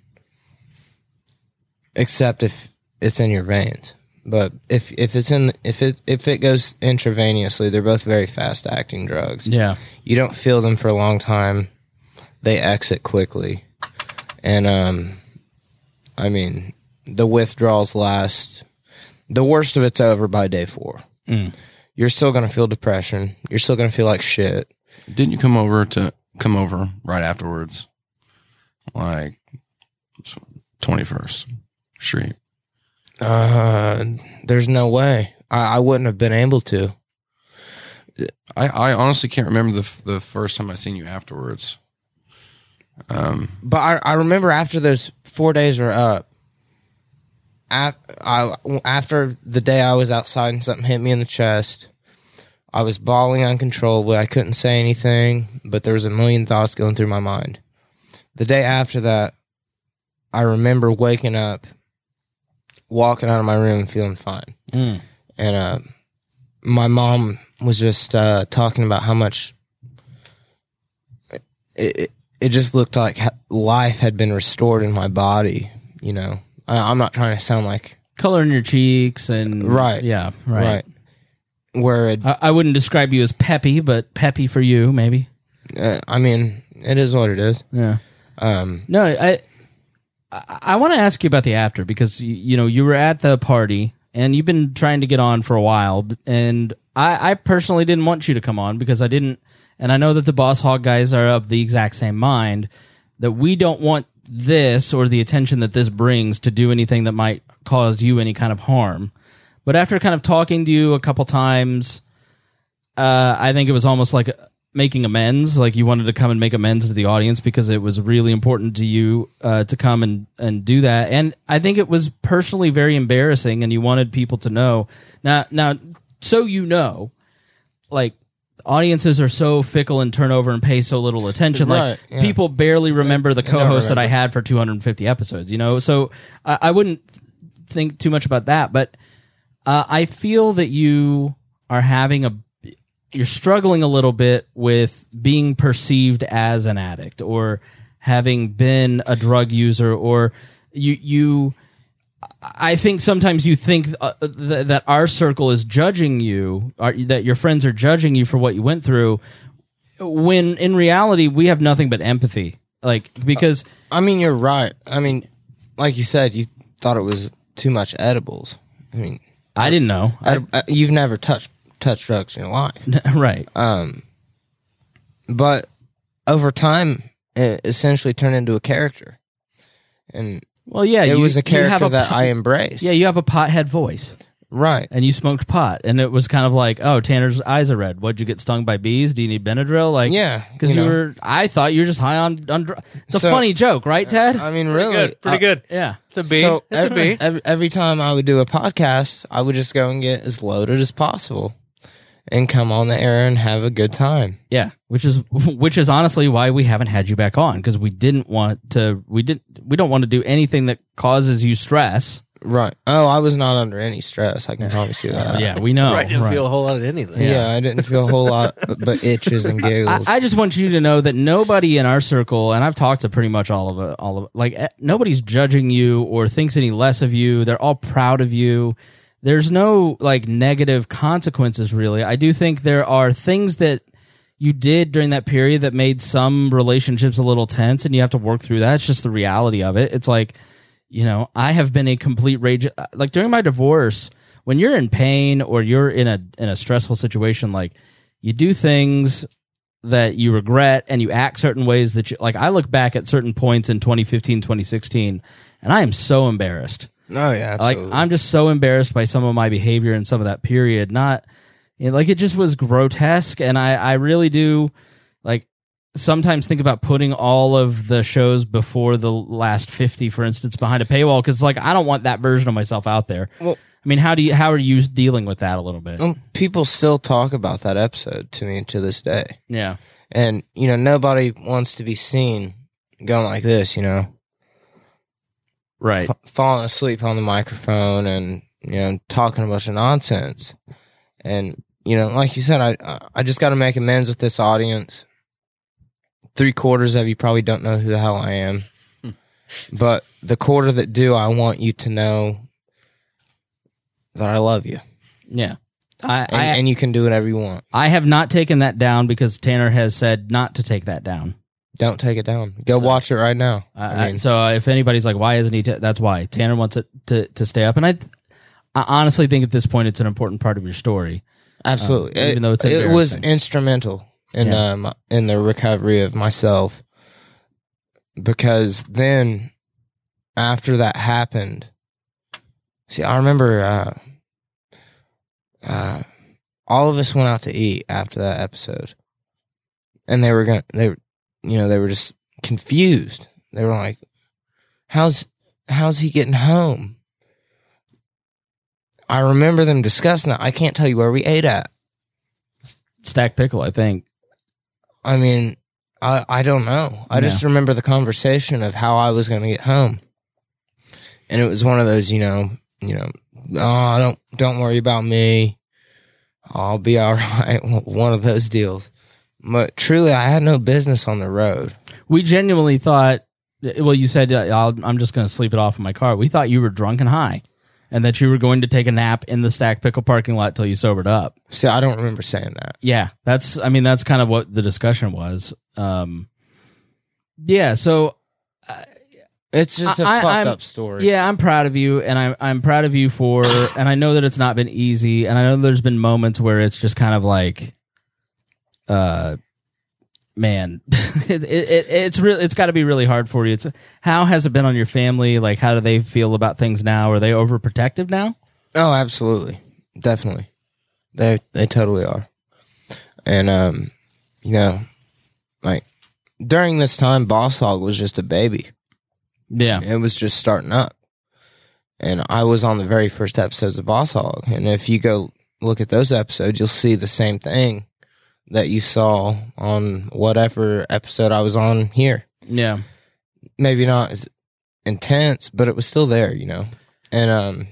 except if it's in your veins. But if if it's in if it if it goes intravenously, they're both very fast acting drugs. Yeah. You don't feel them for a long time. They exit quickly. And um I mean, the withdrawals last the worst of it's over by day 4. You're still going to feel depression. You're still going to feel like shit. Didn't you come over to come over right afterwards? Like 21st Street. Uh, there's no way. I, I wouldn't have been able to. I, I honestly can't remember the the first time I seen you afterwards. But I, I remember after those four days were up, I, after the day I was outside and something hit me in the chest, I was bawling uncontrollably. I couldn't say anything, but there was a million thoughts going through my mind. The day after that, I remember waking up, walking out of my room, feeling fine. Mm. And uh, my mom was just uh, talking about how much it, it, it just looked like life had been restored in my body. You know, I, I'm not trying to sound like Color in your cheeks and Right. Yeah. Right. right, where it, I, I wouldn't describe you as peppy, but peppy for you, maybe. uh, I mean, it is what it is. Yeah. Um, No, I I, want to ask you about the after because you, you know you were at the party and you've been trying to get on for a while, and I, I personally didn't want you to come on because I didn't, and I know that the Boss Hog guys are of the exact same mind that we don't want this or the attention that this brings to do anything that might cause you any kind of harm. But after kind of talking to you a couple times, uh, I think it was almost like making amends. Like you wanted to come and make amends to the audience because it was really important to you uh, to come and and do that. And I think it was personally very embarrassing, and you wanted people to know. Now, now, so you know, like audiences are so fickle and turn over and pay so little attention. Like Right, yeah. people barely remember the co-host that I had for 250 episodes. You know, so I, I wouldn't think too much about that, but uh, I feel that you are having a you're struggling a little bit with being perceived as an addict or having been a drug user or you you I think sometimes you think uh, th- that our circle is judging you, or that your friends are judging you for what you went through, when in reality we have nothing but empathy. Like because I mean, you're right. I mean, like you said, you thought it was too much edibles. I mean, I didn't know. I- you've never touched touched drugs in your life, right. um, but over time, it essentially turned into a character, and Well, yeah, it you- was a character have a that po- I embraced. Yeah, you have a pothead voice. right. and you smoked pot, and it was kind of like, oh, Tanner's eyes are red. What'd you get stung by bees? Do you need Benadryl? Like, Yeah, because you you, know. were. I thought you were just high on. on dr- it's a So- funny joke, right, Ted? I mean, really, good, pretty uh, good. yeah, It's a B. So it's a every, B. every, every time I would do a podcast, I would just go and get as loaded as possible and come on the air and have a good time. yeah. Which is which is honestly why we haven't had you back on because we didn't want to. We didn't. We don't want to do anything that causes you stress. Right. Oh, I was not under any stress. I can promise you that. yeah, we know. I didn't right. feel a whole lot of anything. Yeah, I didn't feel a whole lot but, but itches and giggles. I, I just want you to know that nobody in our circle, and I've talked to pretty much all of it, all of like eh, nobody's judging you or thinks any less of you. They're all proud of you. There's no like negative consequences, really. I do think there are things that you did during that period that made some relationships a little tense, and you have to work through that. It's just the reality of it. It's like, you know, I have been a complete rage. Uh, like during my divorce, when you're in pain or you're in a in a stressful situation, like you do things that you regret and you act certain ways that you like I look back at certain points in 2015 2016 and I am so embarrassed oh yeah, absolutely. like I'm just so embarrassed by some of my behavior in some of that period. Not you know, like it just was grotesque and I I really do like sometimes think about putting all of the shows before the last 50 for instance behind a paywall cuz like I don't want that version of myself out there. Well- I mean how do you how are you dealing with that a little bit? Well, people still talk about that episode to me to this day. yeah. And, you know, nobody wants to be seen going like this, you know, right f- falling asleep on the microphone and, you know, talking a bunch of nonsense. And, you know, like you said, I, I just got to make amends with this audience. Three quarters of you probably don't know who the hell I am. but the quarter that do, I want you to know that I love you. yeah I, And, I and you can do whatever you want. I have not taken that down because Tanner has said not to take that down. Don't take it down. Go watch it right now. I, I mean, so if anybody's like, why isn't he? T-? That's why Tanner wants it to, to stay up. And I, I honestly think at this point it's an important part of your story. absolutely. um, even it, though it's it was instrumental in Yeah. um in the recovery of myself because then after that happened, see, I remember uh, uh, all of us went out to eat after that episode, and they were gonna they were you know they were just confused. They were like, "How's how's he getting home?" I remember them discussing it. I can't tell you where we ate at. Stack pickle, I think. I mean, I I don't know. I just remember the conversation of how I was going to get home, and it was one of those, you know, you know, oh, don't don't worry about me. I'll be all right. One of those deals. But truly, I had no business on the road. We genuinely thought. Well, you said uh, I'll, I'm just going to sleep it off in my car. We thought you were drunk and high, and that you were going to take a nap in the Stack Pickle parking lot till you sobered up. See, I don't remember saying that. Yeah, that's. I mean, that's kind of what the discussion was. Um, yeah. So It's just a I- I- fucked I'm- up story. Yeah, I'm proud of you, and I'm I'm proud of you for, and I know that it's not been easy, and I know there's been moments where it's just kind of like, uh, man, it, it, it it's real. It's got to be really hard for you. It's how has it been on your family? Like, how do they feel about things now? Are they overprotective now? Oh, absolutely, definitely. They they totally are, and um, you know, like during this time, Boss Hog was just a baby. Yeah. It was just starting up. And I was on the very first episodes of Boss Hog. And if you go look at those episodes, you'll see the same thing that you saw on whatever episode I was on here. Yeah. Maybe not as intense, but it was still there, you know. And um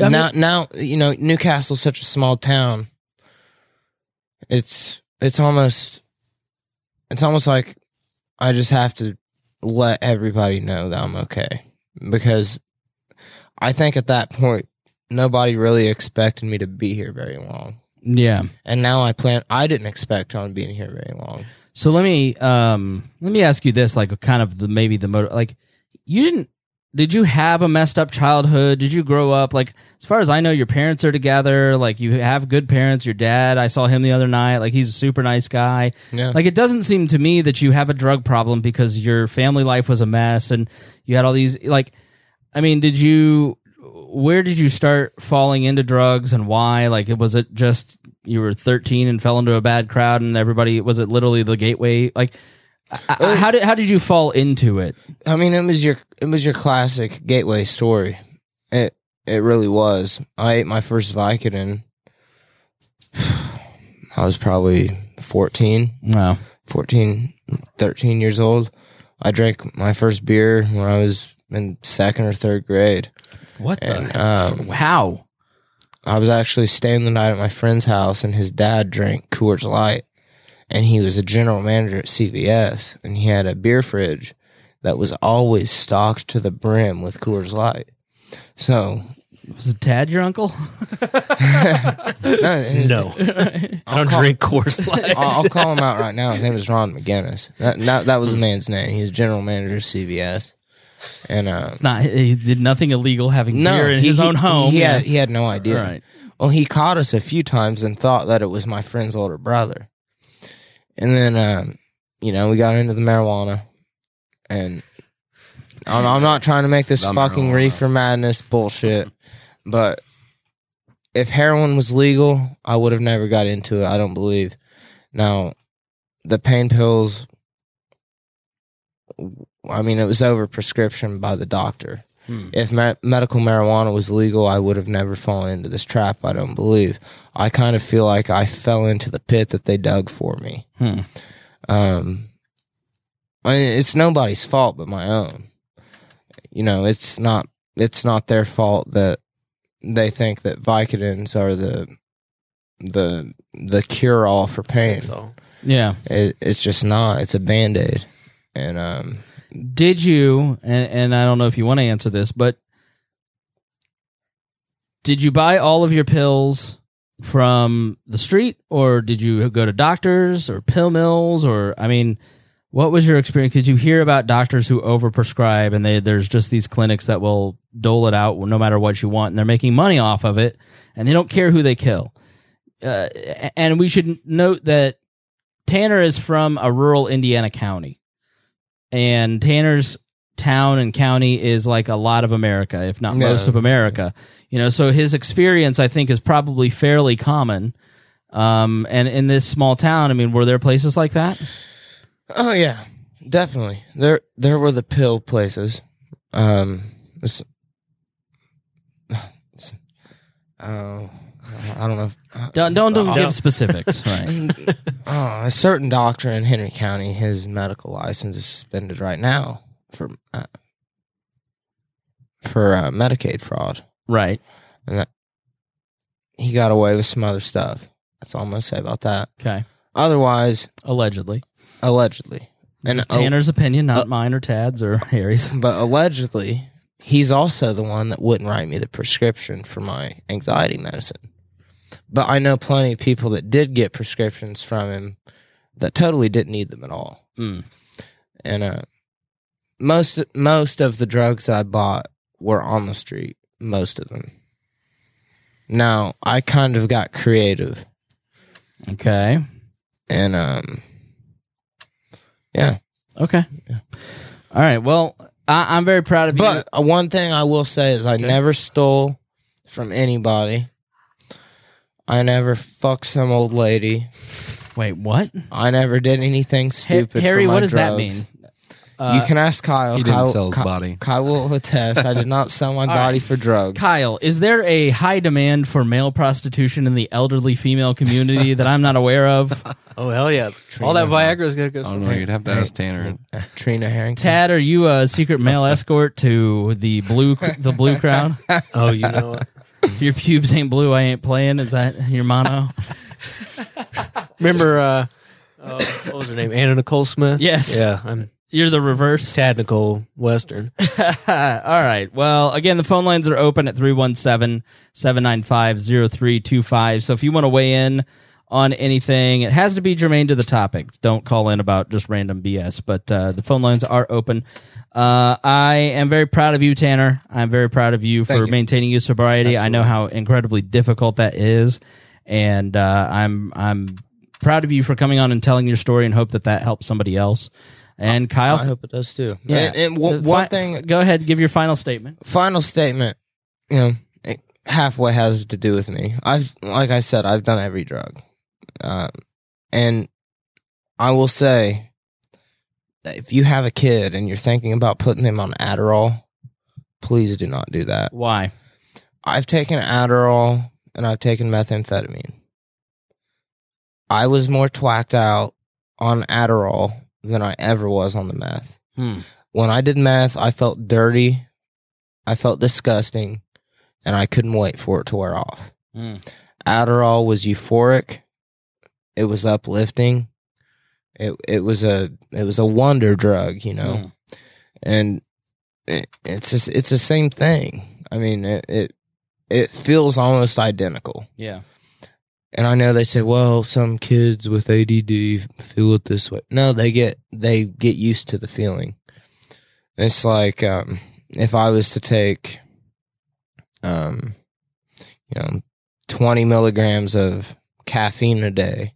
I mean- now now you know, New Castle's such a small town. It's it's almost it's almost like I just have to let everybody know that I'm okay because I think at that point nobody really expected me to be here very long. Yeah. And now I plan I didn't expect on being here very long. So let me um let me ask you this, like kind of the maybe the motive. Like you didn't. Did you have a messed up childhood? Did you grow up like as far as I know, your parents are together. Like you have good parents. Your dad, I saw him the other night. Like he's a super nice guy. Yeah. Like it doesn't seem to me that you have a drug problem because your family life was a mess and you had all these like. I mean, did you? Where did you start falling into drugs and why? Like, was it just you were 13 and fell into a bad crowd and everybody was it literally the gateway? Like, I- how did how did you fall into it? I mean, it was your it was your classic gateway story. It it really was. I ate my first Vicodin. I was probably 14, Wow. 14, 13 years old. I drank my first beer when I was in second or third grade. What And um, How? I was actually staying the night at my friend's house, and his dad drank Coors Light, and he was a general manager at CVS, and he had a beer fridge that was always stocked to the brim with Coors Light. So, Was it Dad your uncle? no, No, I don't drink Coors Light. I'll, I'll call him out right now. His name is Ron McGinnis. That, that, that was the man's name. He was general manager of CVS, and uh, It's not. He did nothing illegal having no, beer in he- his he- own home. He, yeah. had, he had no idea. Right. Well, he caught us a few times and thought that it was my friend's older brother. And then, um, you know, we got into the marijuana. And I'm, I'm not trying to make this The fucking marijuana. reefer madness bullshit, but if heroin was legal, I would have never got into it. I don't believe. Now, the pain pills, I mean, it was over prescription by the doctor. If me- medical marijuana was legal, I would have never fallen into this trap. I don't believe. I kind of feel like I fell into the pit that they dug for me. Hmm. Um, I mean, it's nobody's fault but my own. You know, it's not. It's not their fault that they think that Vicodins are the the the cure all for pain. So Yeah. It, it's just not. It's a band aid, and um, Did you? And, and I don't know if you want to answer this, but did you buy all of your pills from the street, or did you go to doctors or pill mills, or I mean, what was your experience? Did you hear about doctors who overprescribe and they there's just these clinics that will dole it out no matter what you want, and they're making money off of it, and they don't care who they kill. Uh, and we should note that Tanner is from a rural Indiana county and Tanner's town and county is like a lot of America, if not Yeah. most of America. You know, so his experience, I think, is probably fairly common. Um, and in this small town, I mean, were there places like that? Oh yeah, definitely. There there were the pill places. Um, it's- it's- oh, I don't know. If, Don't don't, don't Uh, give specifics, right? oh, a certain doctor in Henry County, his medical license is suspended right now for uh, for uh, Medicaid fraud, right. and that he got away with some other stuff. That's all I'm gonna say about that. Okay. Otherwise, Allegedly, allegedly, this and is Tanner's opinion, not uh, mine or Tad's or Harry's. but allegedly he's also the one that wouldn't write me the prescription for my anxiety medicine but i know plenty of people that did get prescriptions from him that totally didn't need them at all Mm. and uh most most of the drugs that i bought were on the street most of them now i kind of got creative Okay. and um yeah Okay. Yeah. All right. Well, I, I'm very proud of you. But one thing I will say is I never stole from anybody. I never fucked some old lady. Wait, what? I never did anything stupid. Harry, for my what does that drugs. mean? you uh, can ask Kyle. He didn't Kyle, sell his Ky- body. Kyle will attest. I did not sell my body for drugs. Kyle, is there a high demand for male prostitution in the elderly female community that I'm not aware of? Oh hell yeah! All that Viagra is gonna go. I don't. You'd have to ask Tanner. Trina Harrington. Tad, are you a secret male escort to the blue the blue crowd? Oh, you know what? If your pubes ain't blue, I ain't playing. Is that your mono? Remember, uh, uh, what was her name? Anna Nicole Smith. Yes. Yeah, I'm You're the reverse. Tad Nicole Western. All right. Well, again, the phone lines are open at 317 795 0325. So if you want to weigh in on anything, it has to be germane to the topic. Don't call in about just random BS, but uh, the phone lines are open. Uh, I am very proud of you, Tanner. I'm very proud of you for you. maintaining your sobriety. I know how incredibly difficult that is. And uh, I'm I'm proud of you for coming on and telling your story and hope that that helps somebody else. And Kyle, I hope it does too. yeah. And, and one, Uh, one fi- thing, Go ahead, give your final statement. final statement. You know, halfway has to do with me. I've, like I said, I've done every drug, um, and I will say that if you have a kid and you're thinking about putting them on Adderall, please do not do that. Why? I've taken Adderall and I've taken methamphetamine. I was more twacked out on Adderall than I ever was on the meth. Hmm. When I did meth, I felt dirty, I felt disgusting, and I couldn't wait for it to wear off. Hmm. Adderall was euphoric. It was uplifting. It it was a it was a wonder drug, you know Hmm. and it, it's just, it's the same thing. I mean, it, it it feels almost identical. Yeah. And I know they say, well, some kids with ADD feel it this way. No, they get they get used to the feeling. It's like um, if I was to take, um, you know, twenty milligrams of caffeine a day.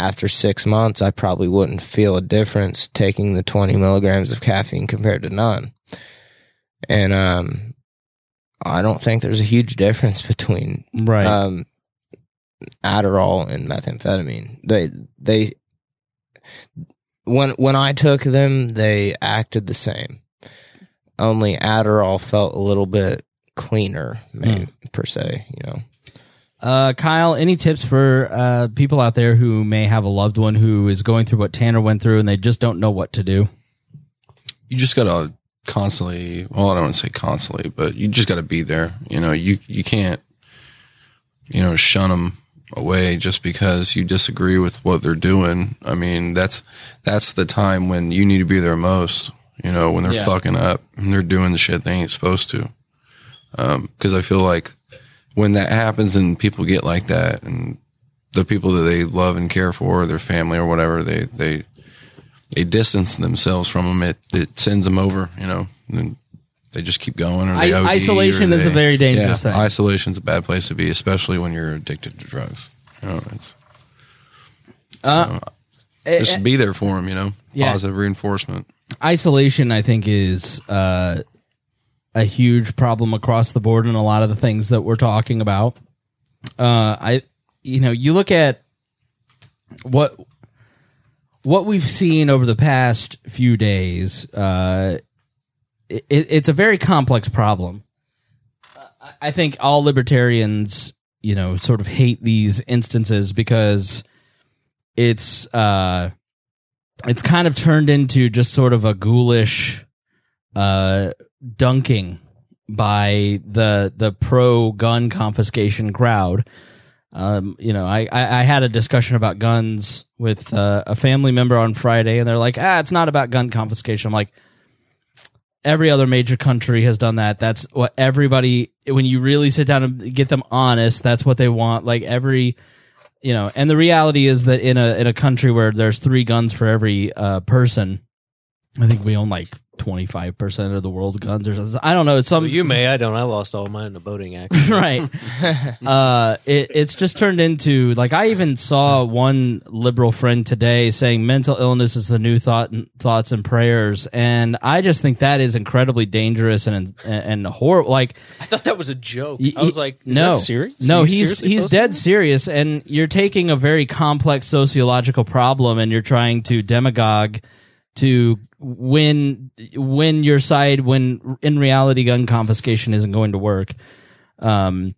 After six months, I probably wouldn't feel a difference taking the twenty milligrams of caffeine compared to none. And um, I don't think there's a huge difference between Right. um, Adderall and methamphetamine. They they when when I took them, they acted the same. Only Adderall felt a little bit cleaner, maybe, per se. You know, Uh, Kyle, any tips for uh, people out there who may have a loved one who is going through what Tanner went through and they just don't know what to do? you just gotta constantly well i don't want to say constantly but you just gotta be there you know you you can't you know shun them away just because you disagree with what they're doing i mean that's that's the time when you need to be there most you know when they're Yeah. fucking up and they're doing the shit they ain't supposed to um because i feel like when that happens and people get like that and the people that they love and care for their family or whatever they they they distance themselves from them, it it sends them over, you know, and they just keep going. Or they I- OD, isolation or is a very dangerous yeah, thing. Isolation's a bad place to be, especially when you're addicted to drugs. You know, it's Uh, so, just be there for them. You know, Yeah. positive reinforcement. Isolation, I think, is uh, a huge problem across the board in a lot of the things that we're talking about. Uh, I, you know, you look at what what we've seen over the past few days. Uh, it, it's a very complex problem. I- think all libertarians, you know, sort of hate these instances because it's uh, it's kind of turned into just sort of a ghoulish uh, dunking by the the pro gun confiscation crowd. Um, you know, I, I, I had a discussion about guns with uh, a family member on Friday, and they're like, "Ah, it's not about gun confiscation." I'm like, every other major country has done that. That's what everybody. When you really sit down and get them honest, that's what they want. Like every, you know, and the reality is that in a in a country where there's three guns for every uh, person, I think we own like twenty five percent of the world's guns or something. I don't know. It's some you may. I don't. I lost all mine in a boating accident. right. Uh, it, it's just turned into like I even saw one liberal friend today saying mental illness is the new thought thoughts and prayers, and I just think that is incredibly dangerous and and horrible. Like I thought that was a joke. I was like, is no, that serious? No, he's he's dead that? serious, and you're taking a very complex sociological problem, and you're trying to demagogue to win win your side when in reality gun confiscation isn't going to work. Um,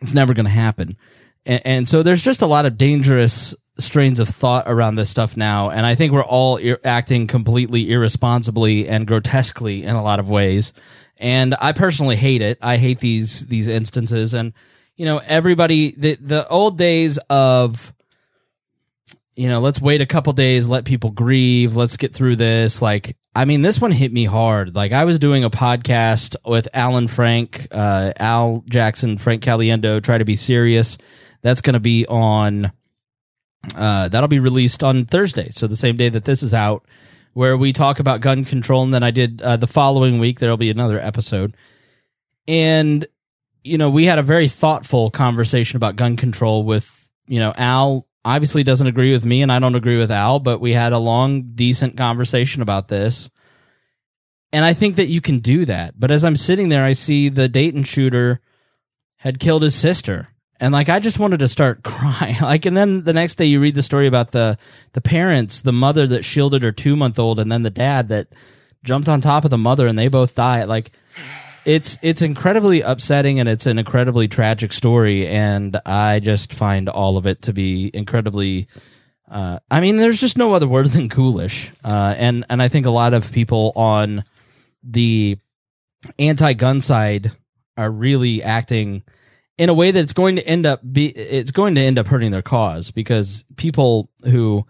it's never going to happen, and, and so there's just a lot of dangerous strains of thought around this stuff now, and I think we're all ir- acting completely irresponsibly and grotesquely in a lot of ways. And I personally hate it. I hate these these instances, and you know everybody the the old days of you know let's wait a couple days let people grieve let's get through this. Like i mean this one hit me hard. Like i was doing a podcast with alan frank uh, al jackson frank caliendo try to be serious. That's going to be on uh, that'll be released on thursday. So the same day that this is out where we talk about gun control. And then i did uh, the following week there'll be another episode. And you know we had a very thoughtful conversation about gun control with you know al obviously doesn't agree with me and i don't agree with al but we had a long decent conversation about this. And i think that you can do that. But as i'm sitting there i see the dayton shooter had killed his sister. And like i just wanted to start crying. Like and then the next day you read the story about the the parents the mother that shielded her two month old and then the dad that jumped on top of the mother and they both died. Like it's it's incredibly upsetting and it's an incredibly tragic story and i just find all of it to be incredibly uh, i mean there's just no other word than ghoulish uh, and and i think a lot of people on the anti-gun side are really acting in a way that's going to end up be it's going to end up hurting their cause because people who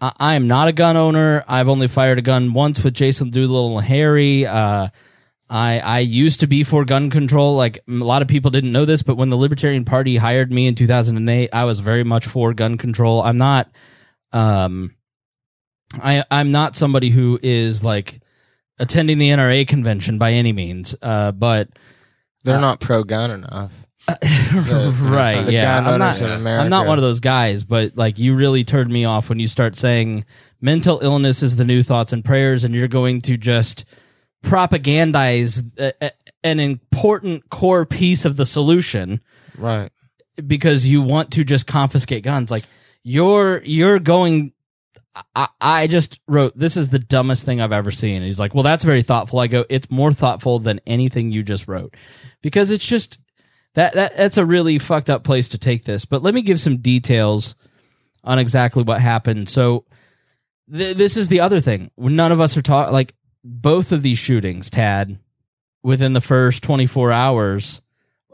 I, I am not a gun owner. I've only fired a gun once with Jason Doolittle and Harry. Uh, I I used to be for gun control. Like a lot of people didn't know this, but when the Libertarian Party hired me in 2008, I was very much for gun control. I'm not um I I'm not somebody who is like attending the NRA convention by any means. Uh but They're not pro gun enough. right yeah I'm not, owners in America. I'm not one of those guys but like you really turned me off when you start saying mental illness is the new thoughts and prayers and you're going to just propagandize a, a- an important core piece of the solution Right. because you want to just confiscate guns like you're you're going I, I just wrote this is the dumbest thing I've ever seen. And He's like, well, that's very thoughtful. I go, it's more thoughtful than anything you just wrote, because it's just that that that's a really fucked up place to take this. But let me give some details on exactly what happened. So th- this is the other thing. None of us are talking like both of these shootings, Tad, within the first twenty four hours.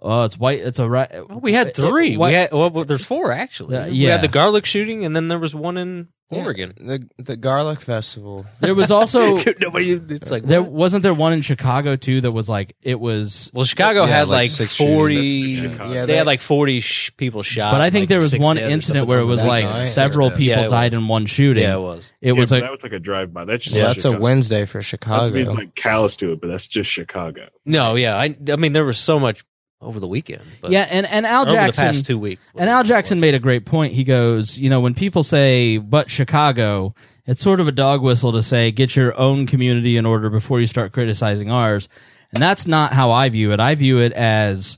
Oh, it's white. It's a right. Well, we had three. What- we had well, well, there's four actually. Uh, We yeah. had the garlic shooting, and then there was one in Yeah, Oregon. The the garlic festival. There was also Nobody. It's like there what? wasn't there one in Chicago too that was like it was Well, Chicago Yeah, had like like, six forty. Chicago. Yeah, they, they- had like forty sh- people shot. but I think like, there was one incident where it was like night. several people it died was. in one shooting. yeah, it was. It was yeah, a but that was like a drive by. That's just Yeah, that's a Wednesday for Not to Chicago. be like callous to it, but that's just Chicago. No, yeah. I I mean there was so much over the weekend. But yeah, and and Al over Jackson the past two weeks. and Al Jackson made a great point. He goes, you know, when people say "but Chicago," it's sort of a dog whistle to say get your own community in order before you start criticizing ours. And that's not how I view it. I view it as,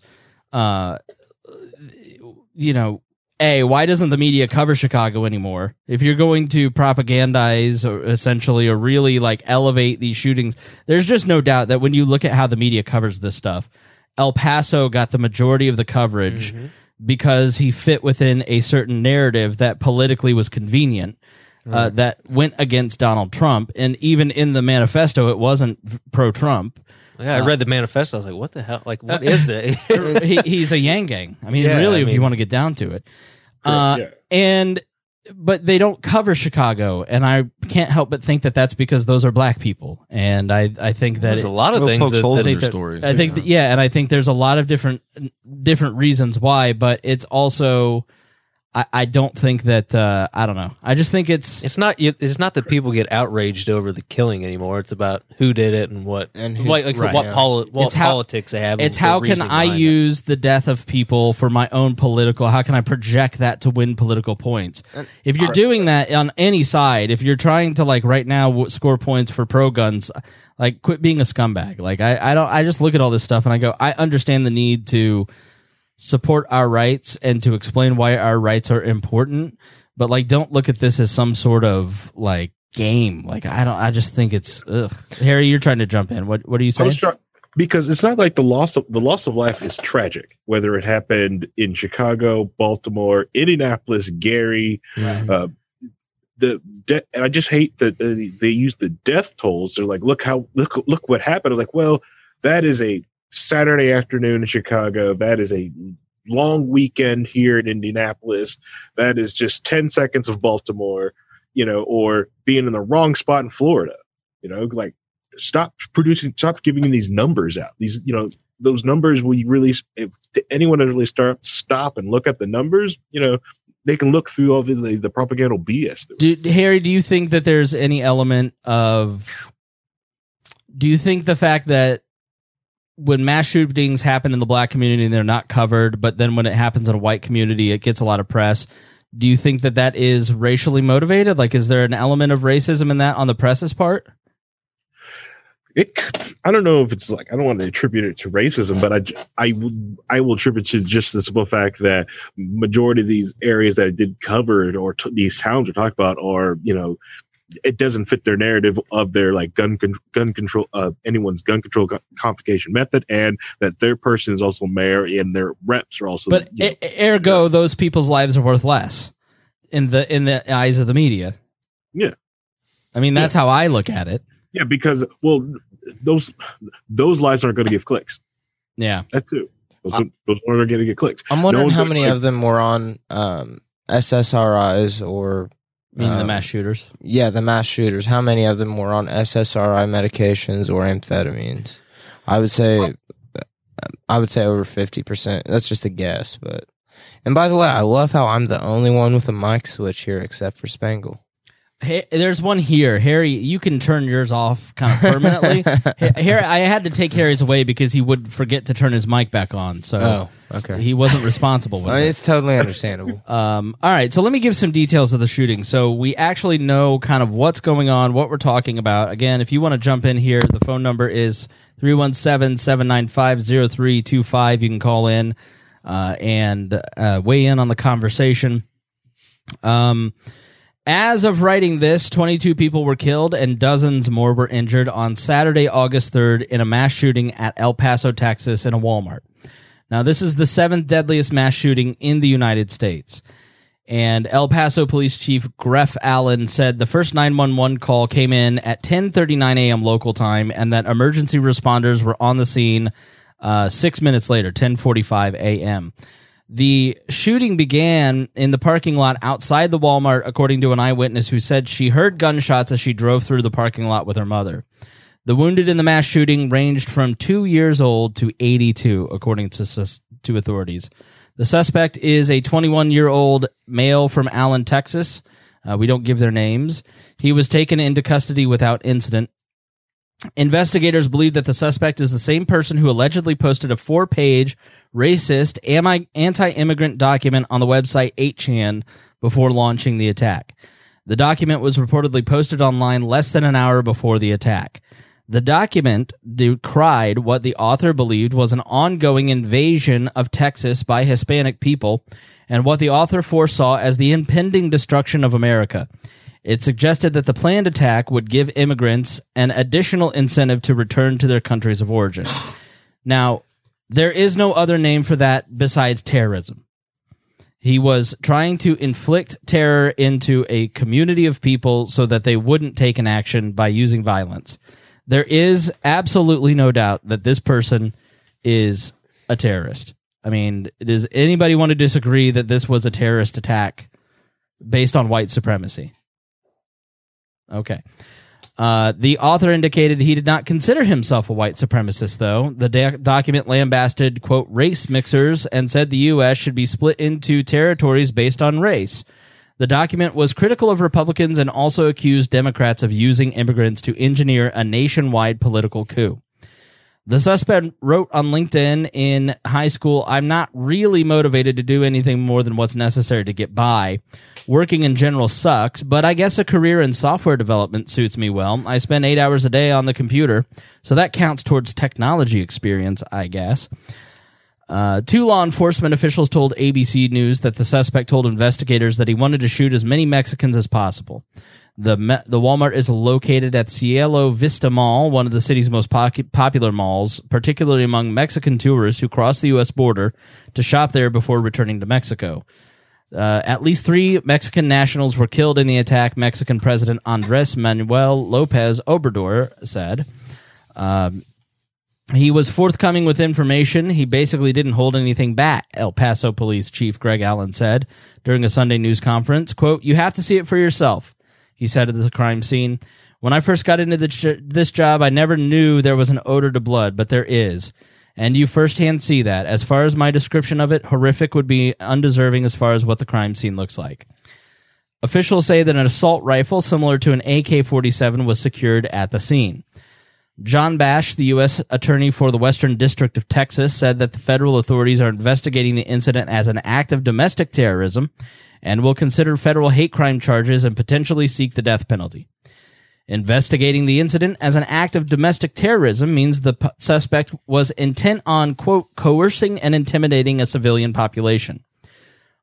uh, you know, a why doesn't the media cover Chicago anymore? If you're going to propagandize or essentially or really like elevate these shootings, there's just no doubt that when you look at how the media covers this stuff, El Paso got the majority of the coverage because he fit within a certain narrative that politically was convenient. Uh, that went against Donald Trump, and even in the manifesto, it wasn't pro Trump. Yeah, I read the manifesto. I was like, "What the hell? Like, what is it?" he, he's a Yang Gang. I mean, Yeah, really, I if you want to get down to it. Uh, yeah. And but they don't cover Chicago, and I can't help but think that that's because those are black people, and I I think that There's it- a lot of things that, holes that in that- story. I think that, yeah, and I think there's a lot of different different reasons why, but it's also I, I don't think that uh, I don't know. I just think it's It's not. It's not that people get outraged over the killing anymore. It's about who did it and what And who's- like, like right, what, yeah. poli- what It's how- politics they have. it's how can I behind it. use the death of people for my own political? How can I project that to win political points? If you're doing that on any side, if you're trying to like right now score points for pro guns, like quit being a scumbag. Like I, I don't. I just look at all this stuff and I go, I understand the need to support our rights and to explain why our rights are important, but like don't look at this as some sort of like game. Like I don't. I just think it's ugh. Harry, you're trying to jump in. What What are you saying? try- because it's not like the loss of the loss of life is tragic, whether it happened in Chicago, Baltimore, Indianapolis, Gary. Uh, the de- and I just hate that they, they use the death tolls. They're like, look how look look what happened. I'm like, well, that is a Saturday afternoon in Chicago. That is a long weekend here in Indianapolis. That is just ten seconds of Baltimore, you know, or being in the wrong spot in Florida. You know, like stop producing, stop giving these numbers out. These, you know, those numbers. We really, if anyone really start stop and look at the numbers, you know, they can look through all the the, the propaganda BS. Do, Harry, do you think that there's any element of? Do you think the fact that when mass shootings happen in the black community they're not covered, but then when it happens in a white community, it gets a lot of press? Do you think that that is racially motivated? Like, is there an element of racism in that on the press's part? It, I don't know if it's like I don't want to attribute it to racism, but I will I will attribute to just the simple fact that majority of these areas that I did cover or t- these towns we're talking about are you know it doesn't fit their narrative of their like gun con- gun control uh, anyone's gun control co- confiscation method, and that their person is also mayor and their reps are also. But you know, e- ergo, those people's lives are worth less in the in the eyes of the media. Yeah. I mean that's how I look at it. yeah, because well, those those lives aren't going to give clicks. Yeah. That too. Those, those aren't going to get clicks. I'm wondering one's how many click. of them were on um, SSRIs or Meaning the um, mass shooters. Yeah, the mass shooters. How many of them were on SSRI medications or amphetamines? I would say, I would say over fifty percent. That's just a guess, but. And by the way, I love how I'm the only one with a mic switch here, except for Spangle. Hey, there's one here, Harry. You can turn yours off kind of permanently. Harry, I had to take Harry's away because he would forget to turn his mic back on, so Oh, okay. he wasn't responsible with I mean, it. it's totally understandable. Um, all right, so let me give some details of the shooting. So we actually know kind of what's going on, what we're talking about. Again, if you want to jump in here, the phone number is 317-795-0325. You can call in uh, and uh, weigh in on the conversation. Um, as of writing this, 22 people were killed and dozens more were injured on Saturday, August 3rd, in a mass shooting at El Paso, Texas, in a Walmart. Now, this is the seventh deadliest mass shooting in the United States. And El Paso Police Chief Greg Allen said the first 911 call came in at 10:39 a.m. local time, and that emergency responders were on the scene uh, six minutes later, 10:45 a.m. The shooting began in the parking lot outside the Walmart, according to an eyewitness who said she heard gunshots as she drove through the parking lot with her mother. The wounded in the mass shooting ranged from two years old to 82, according to, to authorities. The suspect is a 21 year old male from Allen, Texas. Uh, we don't give their names. He was taken into custody without incident. Investigators believe that the suspect is the same person who allegedly posted a four page racist anti immigrant document on the website 8chan before launching the attack. The document was reportedly posted online less than an hour before the attack. The document decried what the author believed was an ongoing invasion of Texas by Hispanic people and what the author foresaw as the impending destruction of America. It suggested that the planned attack would give immigrants an additional incentive to return to their countries of origin. Now, there is no other name for that besides terrorism. He was trying to inflict terror into a community of people so that they wouldn't take an action by using violence. There is absolutely no doubt that this person is a terrorist. I mean, does anybody want to disagree that this was a terrorist attack based on white supremacy? Okay. Uh, the author indicated he did not consider himself a white supremacist, though. The da- document lambasted, quote, race mixers and said the U.S. should be split into territories based on race. The document was critical of Republicans and also accused Democrats of using immigrants to engineer a nationwide political coup. The suspect wrote on LinkedIn in high school, I'm not really motivated to do anything more than what's necessary to get by. Working in general sucks, but I guess a career in software development suits me well. I spend eight hours a day on the computer, so that counts towards technology experience, I guess. Uh, two law enforcement officials told ABC News that the suspect told investigators that he wanted to shoot as many Mexicans as possible. The the Walmart is located at Cielo Vista Mall, one of the city's most popular malls, particularly among Mexican tourists who cross the U.S. border to shop there before returning to Mexico. Uh, at least three Mexican nationals were killed in the attack, Mexican President Andres Manuel Lopez Obrador said. Um, he was forthcoming with information. He basically didn't hold anything back, El Paso Police Chief Greg Allen said during a Sunday news conference. Quote, You have to see it for yourself, he said at the crime scene. When I first got into the this job, I never knew there was an odor to blood, but there is. And you firsthand see that. As far as my description of it, horrific would be undeserving as far as what the crime scene looks like. Officials say that an assault rifle similar to an AK 47 was secured at the scene. John Bash, the U.S. Attorney for the Western District of Texas, said that the federal authorities are investigating the incident as an act of domestic terrorism and will consider federal hate crime charges and potentially seek the death penalty. Investigating the incident as an act of domestic terrorism means the p- suspect was intent on, quote, coercing and intimidating a civilian population.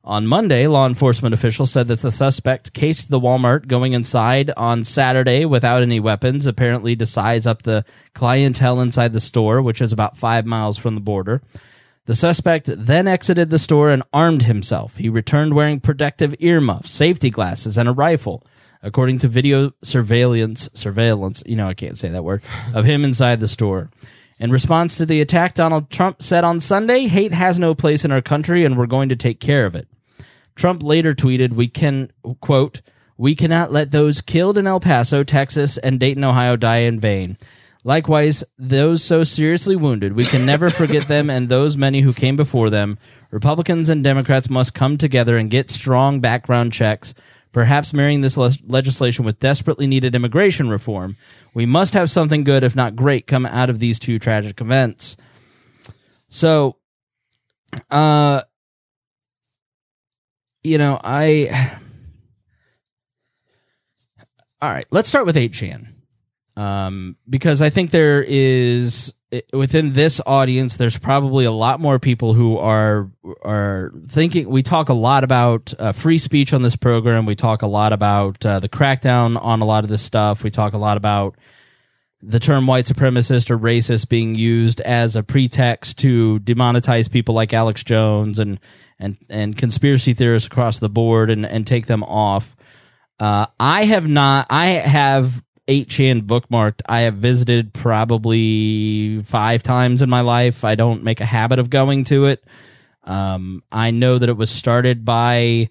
On Monday, law enforcement officials said that the suspect cased the Walmart going inside on Saturday without any weapons, apparently to size up the clientele inside the store, which is about five miles from the border. The suspect then exited the store and armed himself. He returned wearing protective earmuffs, safety glasses, and a rifle, according to video surveillance, surveillance, you know, I can't say that word, of him inside the store. In response to the attack, Donald Trump said on Sunday, hate has no place in our country and we're going to take care of it. Trump later tweeted, "We can quote, we cannot let those killed in El Paso, Texas, and Dayton, Ohio, die in vain. Likewise, those so seriously wounded, we can never forget them and those many who came before them. Republicans and Democrats must come together and get strong background checks." Perhaps marrying this le- legislation with desperately needed immigration reform, we must have something good, if not great, come out of these two tragic events. So, uh, you know, I. All right, let's start with 8chan. Um, because I think there is within this audience, there's probably a lot more people who are are thinking. We talk a lot about uh, free speech on this program. We talk a lot about uh, the crackdown on a lot of this stuff. We talk a lot about the term white supremacist or racist being used as a pretext to demonetize people like Alex Jones and and and conspiracy theorists across the board and and take them off. Uh, I have not. I have 8chan bookmarked. I have visited probably five times in my life. I don't make a habit of going to it. Um, I know that it was started by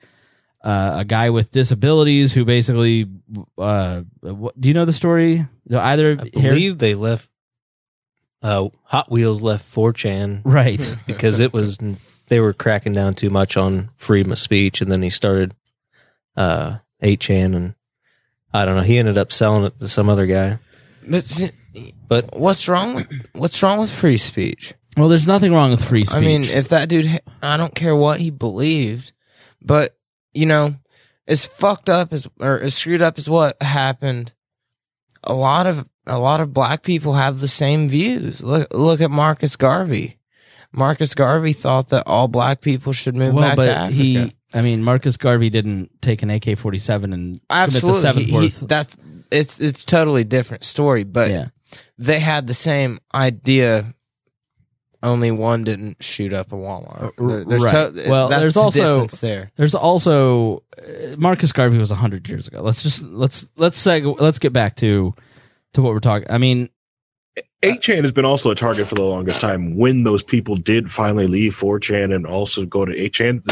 uh, a guy with disabilities who basically. Uh, what, do you know the story? Either I believe they left. Uh, Hot Wheels left 4chan, right? because it was they were cracking down too much on freedom of speech, and then he started uh, 8chan, and I don't know. He ended up selling it to some other guy. But But what's wrong with what's wrong with free speech? Well, there's nothing wrong with free speech. I mean, if that dude, I don't care what he believed, but you know, as fucked up as or as screwed up as what happened, a lot of a lot of black people have the same views. Look, look at Marcus Garvey. Marcus Garvey thought that all black people should move well, back to but Africa. he. I mean, Marcus Garvey didn't take an AK 47 and commit the seventh He- he- that's it's it's totally different story, but yeah. they had the same idea. Only one didn't shoot up a Walmart. There- there's right. to- well, that's there's the also difference there. There's also uh, Marcus Garvey was hundred years ago. Let's just let's let's seg- let's get back to to what we're talking. I mean, 8chan has been also a target for the longest time when those people did finally leave 4chan and also go to 8chan.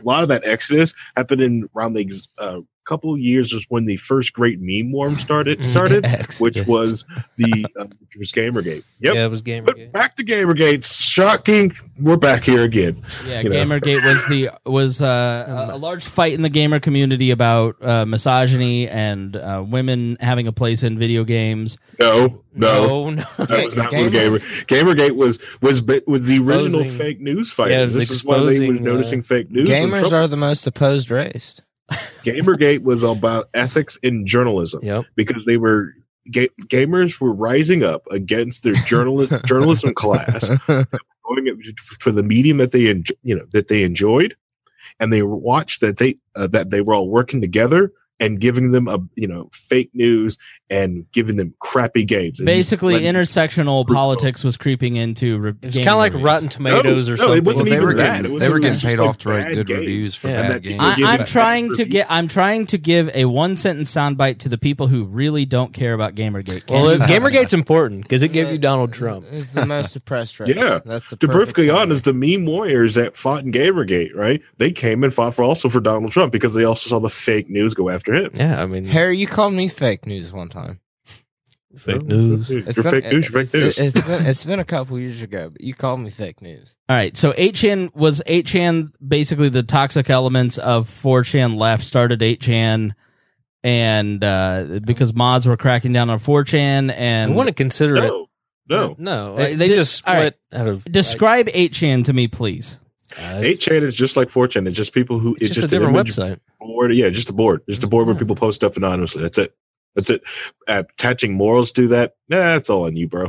A lot of that exodus happened in around the uh, couple of years was when the first great meme worm started started, which Exodus. was the uh, which was Gamergate. Yep. Yeah, it was Gamergate. But back to Gamergate. Shocking. We're back here again. Yeah, You know. GamerGate was the was uh, a, a large fight in the gamer community about uh, misogyny and uh, women having a place in video games. No, no. no, no. That was not Gamer- what Gamer Gamergate was was was the original Exposing- fake news fight. Yeah, was this is why they were exposing, uh, noticing fake news. Gamers are the most opposed race. Gamergate was about ethics in journalism Yep. because they were ga- gamers were rising up against their journal- journalism class, going for the medium that they you know that they enjoyed, and they watched that they uh, that they were all working together and giving them a you know fake news and giving them crappy games. And Basically, intersectional politics was creeping into. Re- It's kind of like. Rotten Tomatoes No, or no, it something. wasn't Well, they even were that. getting It was they were getting just paid like off to write good games. reviews for Yeah. Bad that games. I, I'm trying to get. I'm trying to give a one sentence soundbite to the people who really don't care about GamerGate. Can Well, it- Gamergate's important because it gave you Donald Trump. It's the most oppressed race. Yeah. That's the to perfect perfectly summary. honest, the meme warriors that fought in Gamergate, right? They came and fought for also for Donald Trump because they also saw the fake news go after him. Yeah, I mean, Harry, you called me fake news one time. fake news. You're It's been, fake news. You're it's- fake news. It's been, it's been a couple years ago, but you called me fake news. All right, so 8chan was 8chan basically the toxic elements of 4chan left started 8chan and uh, because mods were cracking down on 4chan I and want to consider it. no, no. No, Uh, they di- just all right. split out of describe 8chan to me please. uh, Eight chan is just like 4chan. It's just people who It's, just, a different website. board. Yeah, just a board. Just a board where people post stuff anonymously. That's it. That's it. Uh, attaching morals to that. Nah, that's all on you, bro.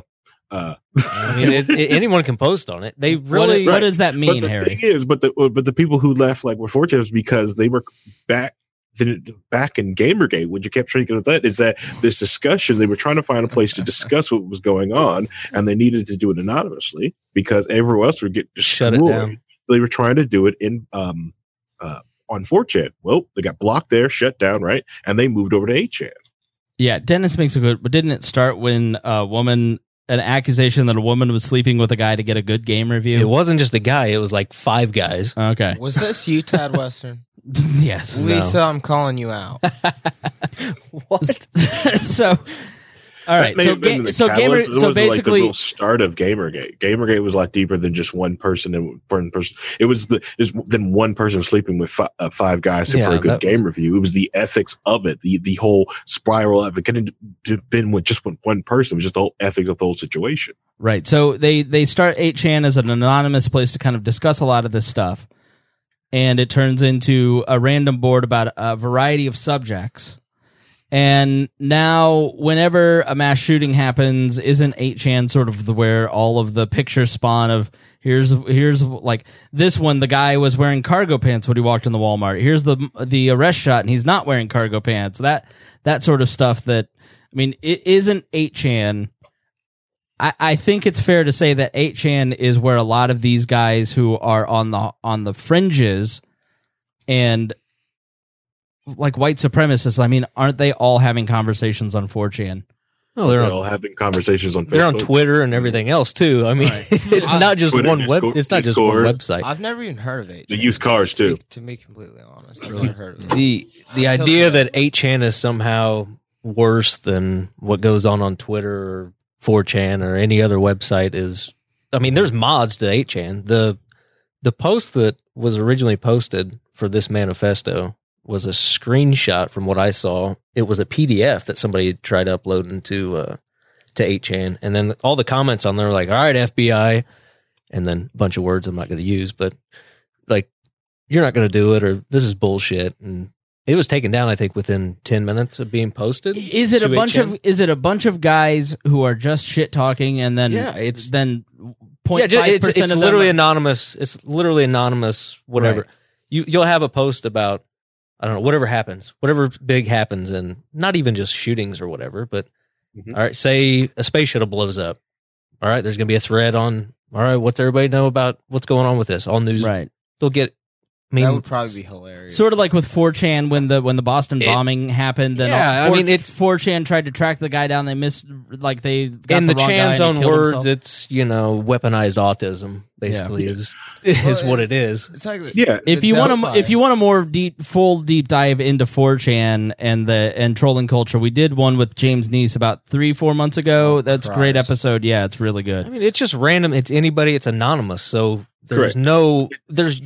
Uh, I mean, it, it- anyone can post on it. They What, really. what does that mean, but the Harry? thing is, but the but the people who left like were fortunate because they were back then back in Gamergate. What you kept get with that is that this discussion they were trying to find a place to discuss what was going on, and they needed to do it anonymously because everyone else would get Shut it down. They were trying to do it in um uh on 4chan. Well, they got blocked there, shut down, right, and they moved over to 8chan. Yeah, Dennis makes a good. But didn't it start when a woman, an accusation that a woman was sleeping with a guy to get a good game review? It wasn't just a guy; it was like five guys. Okay. Was this you, Tad Western? yes. Lisa, I'm calling you out. What? so, all right. So, have ga- the so gamer. it So wasn't, like the basically, real start of Gamergate. Gamergate was a lot deeper than just one person and one person. It was the is than one person sleeping with fi- uh, five guys for a good that- game review. It was the ethics of it, the the whole spiral of it. Couldn't have been with just one, one person. It was just the whole ethics of the whole situation. Right. So they they start 8chan as an anonymous place to kind of discuss a lot of this stuff. And it turns into a random board about a variety of subjects. And now whenever a mass shooting happens, isn't 8chan sort of the where all of the pictures spawn of here's here's like this one the guy was wearing cargo pants when he walked in the Walmart. Here's the the arrest shot and he's not wearing cargo pants. That that sort of stuff that I mean, it isn't 8chan I, I think it's fair to say that 8chan is where a lot of these guys who are on the on the fringes and like white supremacists, I mean, aren't they all having conversations on 4chan? No, they're They're on, all having conversations on. they're on Twitter and everything else too. I mean, it's Uh, not just Twitter, one web. Discord- It's not just one Discord. website. I've never even heard of it. The used cars too. To be completely honest, I've never heard of it. the the Until idea that 8chan is somehow worse than what goes on on Twitter or 4chan or any other website is I mean there's mods to 8chan. The the post that was originally posted for this manifesto was a screenshot from what I saw. It was a PDF that somebody had tried uploading to uh to 8chan and then all the comments on there were like, "All right, FBI," and then a bunch of words I'm not going to use, but like you're not going to do it or this is bullshit and it was taken down I think within 10 minutes of being posted. Is it a bunch 8chan. of is it a bunch of guys who are just shit talking and then Yeah, it's- then yeah, point five it's, it's literally anonymous. It's literally anonymous. Whatever Right. you you'll have a post about, I don't know, whatever happens, whatever big happens, and not even just shootings or whatever. But Mhm. all right, say a space shuttle blows up. All right, there's gonna be a thread on. All right, what's everybody know about what's going on with this? All news. right? They'll get I mean, that would probably be hilarious. Sort of like with 4chan when the when the Boston bombing happened. Then yeah, I 4, mean, it's- 4chan tried to track the guy down. They missed like they got in the, wrong guy Chan's own words, himself. it's you know weaponized autism. Basically, is is Well, what it is. it's like Yeah. if the you want a Delphi. if you want a more deep full deep dive into 4chan and the and trolling culture, we did one with James Neese about three four months ago. Oh, That's a great episode. Yeah, it's really good. I mean, it's just random. It's anybody. It's anonymous. So there's Correct. no there's.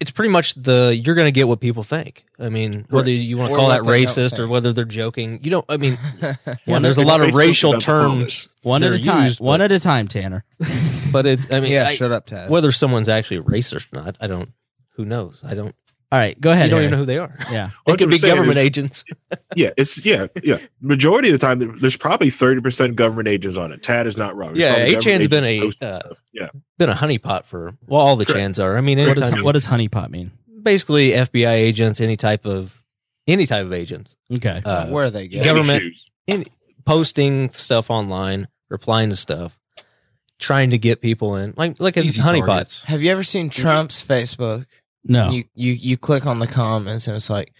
It's pretty much the you're going to get what people think. I mean, whether you want to call that racist or whether they're joking, you don't. I mean, yeah, One there's a lot of racial about the polish. terms. One at a time. used, one but, at a time, Tanner. but it's. I mean, yeah, I- shut up, Tad. whether someone's actually racist or not, I don't. Who knows? I don't. All right, go ahead. You don't Harry. even know who they are. Yeah. it could be government is- agents. Yeah, it's yeah, yeah. Majority of the time, there's probably thirty percent government agents on it. Tad is not wrong. There's Yeah, probably 8chan's government been a uh, yeah. been a honeypot for well, all the Correct. Chans are. I mean, What does what does honeypot mean? basically FBI agents, any type of any type of agents, Okay. uh, Where are they go? government Shoes. in, posting stuff online, replying to stuff, trying to get people in, like like a Easy honeypot. targets. Have you ever seen Trump's Facebook? No. You, you you click on the comments and it's like,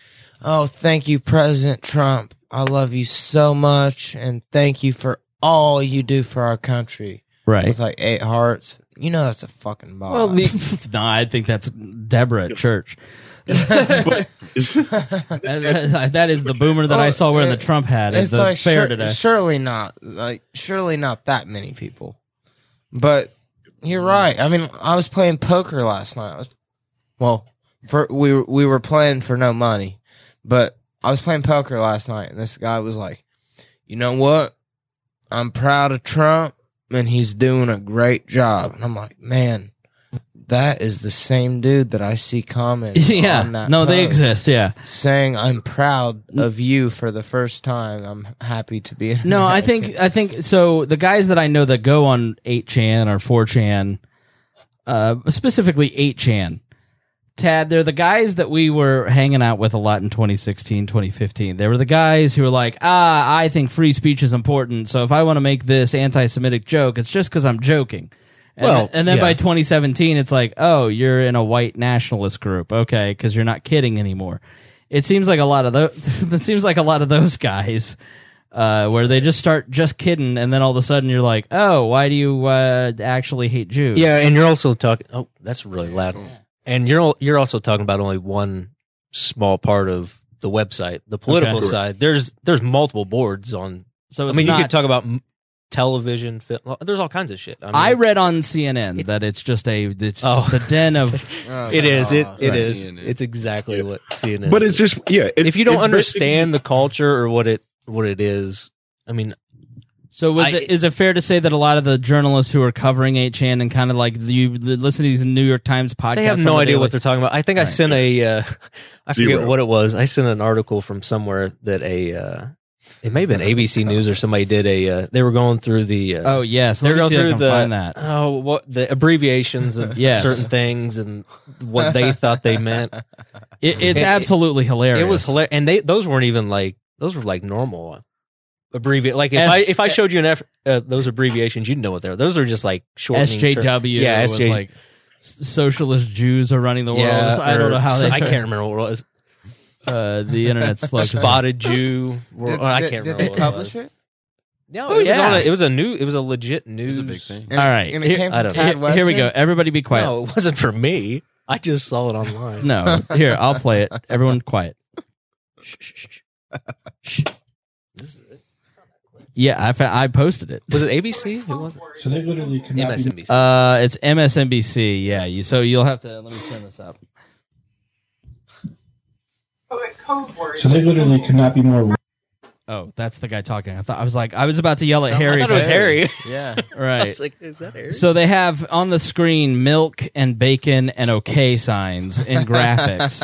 "Oh, thank you, President Trump. I love you so much, and thank you for all you do for our country." right. With like eight hearts. You know that's a fucking bot. Well, the, no, I think that's Deborah at church. that, that is the boomer that I saw oh, wearing the Trump hat at it's the like fair sur- today. surely not like surely not that many people. But you're right. I mean, I was playing poker last night. I was, well, for we were- we were playing for no money, but I was playing poker last night, and this guy was like, "You know what? I'm proud of Trump, and he's doing a great job." And I'm like, "Man." That is the same dude that I see commenting yeah. on that No, they exist. Yeah. saying I'm proud of you for the first time. I'm happy to be. No, I think I think so. The guys that I know that go on 8chan or 4chan, uh, specifically 8chan, Tad, they're the guys that we were hanging out with a lot in 2016, 2015. They were the guys who were like, ah, I think free speech is important. So if I want to make this anti Semitic joke, it's just because I'm joking. And, Well, and then by 2017, it's like, oh, you're in a white nationalist group. Okay. Because you're not kidding anymore. It seems like a lot of those, it seems like a lot of those guys uh, where they just start just kidding, and then all of a sudden you're like, oh, why do you uh, actually hate Jews? yeah, and you're also talking. Oh, that's really loud. And you're you're also talking about only one small part of the website, the political Okay. side. There's there's multiple boards on. so I it's mean, you could talk about television. Film, there's all kinds of shit. I, mean, I read on CNN that it's just a it's Oh. just a den of Oh, It ah, is. It God. it Right. is. CNN. It's exactly what CNN. But is. it's just yeah. it- if you don't understand the culture or what it what it is, I mean, So was I- it, is it fair to say that a lot of the journalists who are covering 8chan and kind of like you listen to these New York Times podcasts? they have no the idea daily- what they're talking about. I think I Right. sent a, uh, I forget what it was. I sent an article from somewhere that a, uh, it may have been ABC News or somebody did a. Uh, they were going through the. Uh, Oh yes, they're going see if I through the. find that. Oh, what the abbreviations of Yes. certain things and what they thought they meant. It, it's It- absolutely hilarious. It was hilarious, and they those weren't even like those were like normal abbreviate. Like if S- I if I showed you an F, uh, those abbreviations, you'd know what they're. Those are just like shortening. ter- SJW. Yeah, was SJ. like socialist Jews are running the world. yeah, So I don't know how so they. I can't remember what it was. Uh, the internet slow. Spotted Jew. or- Did, or I can't did remember. they what it publish was. it? No, Oh, it was yeah. on a, it was a new. It was a legit It news. was a big thing. And- All right, and it here- came I from don't. Tad Here, here we go. Everybody be quiet. No, it wasn't for me. I just saw it online. No, here I'll play it. Everyone, quiet. Shh, shh, shh, shh. Shh. This is it. Yeah, I fa- I posted it. Was it ABC? Who was it? So they literally cannot be MSNBC. Uh, it's MSNBC. Yeah, you. So you'll have to let me turn this up. So they literally cannot be more. Oh, that's the guy talking. I thought I was like I was about to yell at Harry. I thought it was for- Harry. Yeah. I Right. was like, is that Harry? So they have on the screen milk and bacon and okay signs in graphics.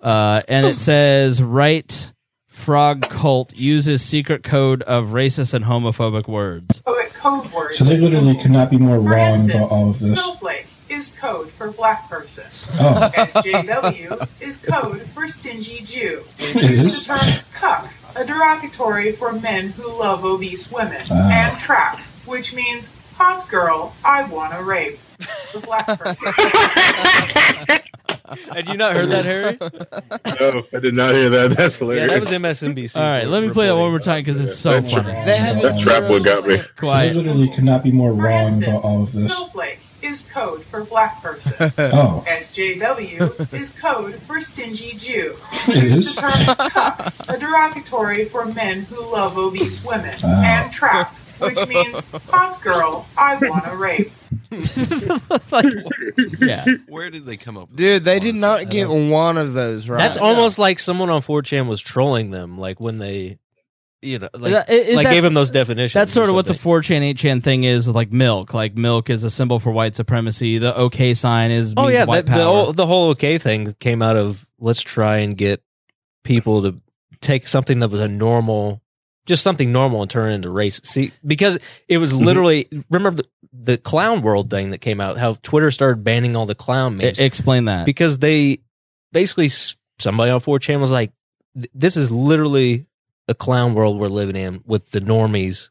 uh, and it says, right frog cult uses secret code of racist and homophobic words. poet code words. So they literally cannot be more For wrong instance, about all of this. snowflake is code for black person. Oh, SJW is code for stingy Jew. it The is. term cuck, a derogatory for men who love obese women. Ah. And trap, which means hot girl, I wanna rape. The black person. Had you not heard that, Harry? No, I did not hear that. That's Yeah, hilarious. that was MSNBC. All right, let me play that one more time because it's so That's- funny. They have That trap one got me. They Quiet. literally could not be more For wrong about all of this. snowflake is code for black person. Oh, SJW is code for stingy Jew. it Use is. the term cuck, a derogatory for men who love obese women. Wow. And trap, which means hot girl, I wanna rape. yeah. Where did they come up? with Dude, this they did nonsense? not get one of those right. That's almost like someone on 4chan was trolling them, like when they, you know, like, That- it- it- like that's- gave them those definitions. That's or sort of what the something. 4chan 8chan thing is like milk. Like milk is a symbol for white supremacy. The OK sign is Oh means yeah, white that, the power. whole the whole okay thing came out of let's try and get people to take something that was a normal, just something normal, and turn it into race. See, because it was mm-hmm. literally remember the, the clown world thing that came out. How Twitter started banning all the clown memes I- explain that. because they basically somebody on 4chan was like, "This is literally a clown world we're living in with the normies."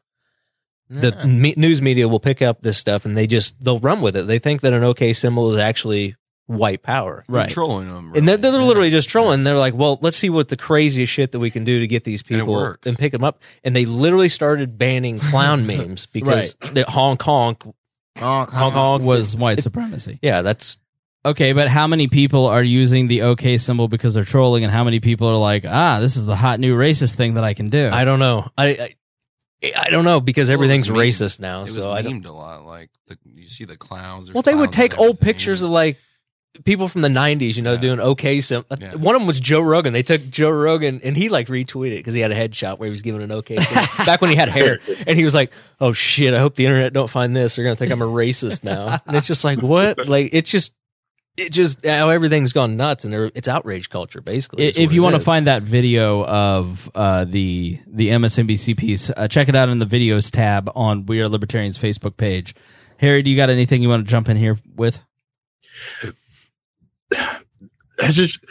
The Yeah. me- news media will pick up this stuff and they just they'll run with it. They think that an OK symbol is actually white power, right. trolling them, and they're, they're literally just trolling. They're like, "Well, let's see what the craziest shit that we can do to get these And people works. and, pick them up." And they literally started banning clown memes because the Hong Kong, Honk, Hong honk. Kong was white supremacy. Yeah, that's Okay, but how many people are using the OK symbol because they're trolling, and how many people are like, ah, this is the hot new racist thing that I can do? I don't know. I I, I don't know because Well, it everything's memed. racist now. It so was I don't. memed a lot. Like the, you see the clowns. there's Well, they would clowns and take old everything. pictures of like people from the '90s, you know, Yeah. doing okay. Sim- Yeah. One of them was Joe Rogan. They took Joe Rogan and he like retweeted because he had a headshot where he was giving an okay back when he had hair, and he was like, "Oh shit! I hope the internet don't find this. They're gonna think I'm a racist now." And it's just like what? Like it's just. It just how everything's gone nuts and it's outrage culture basically. If you want to find that video of uh, the the MSNBC piece, uh, check it out in the videos tab on We Are Libertarians Facebook page. Harry, do you got anything you want to jump in here with? That's just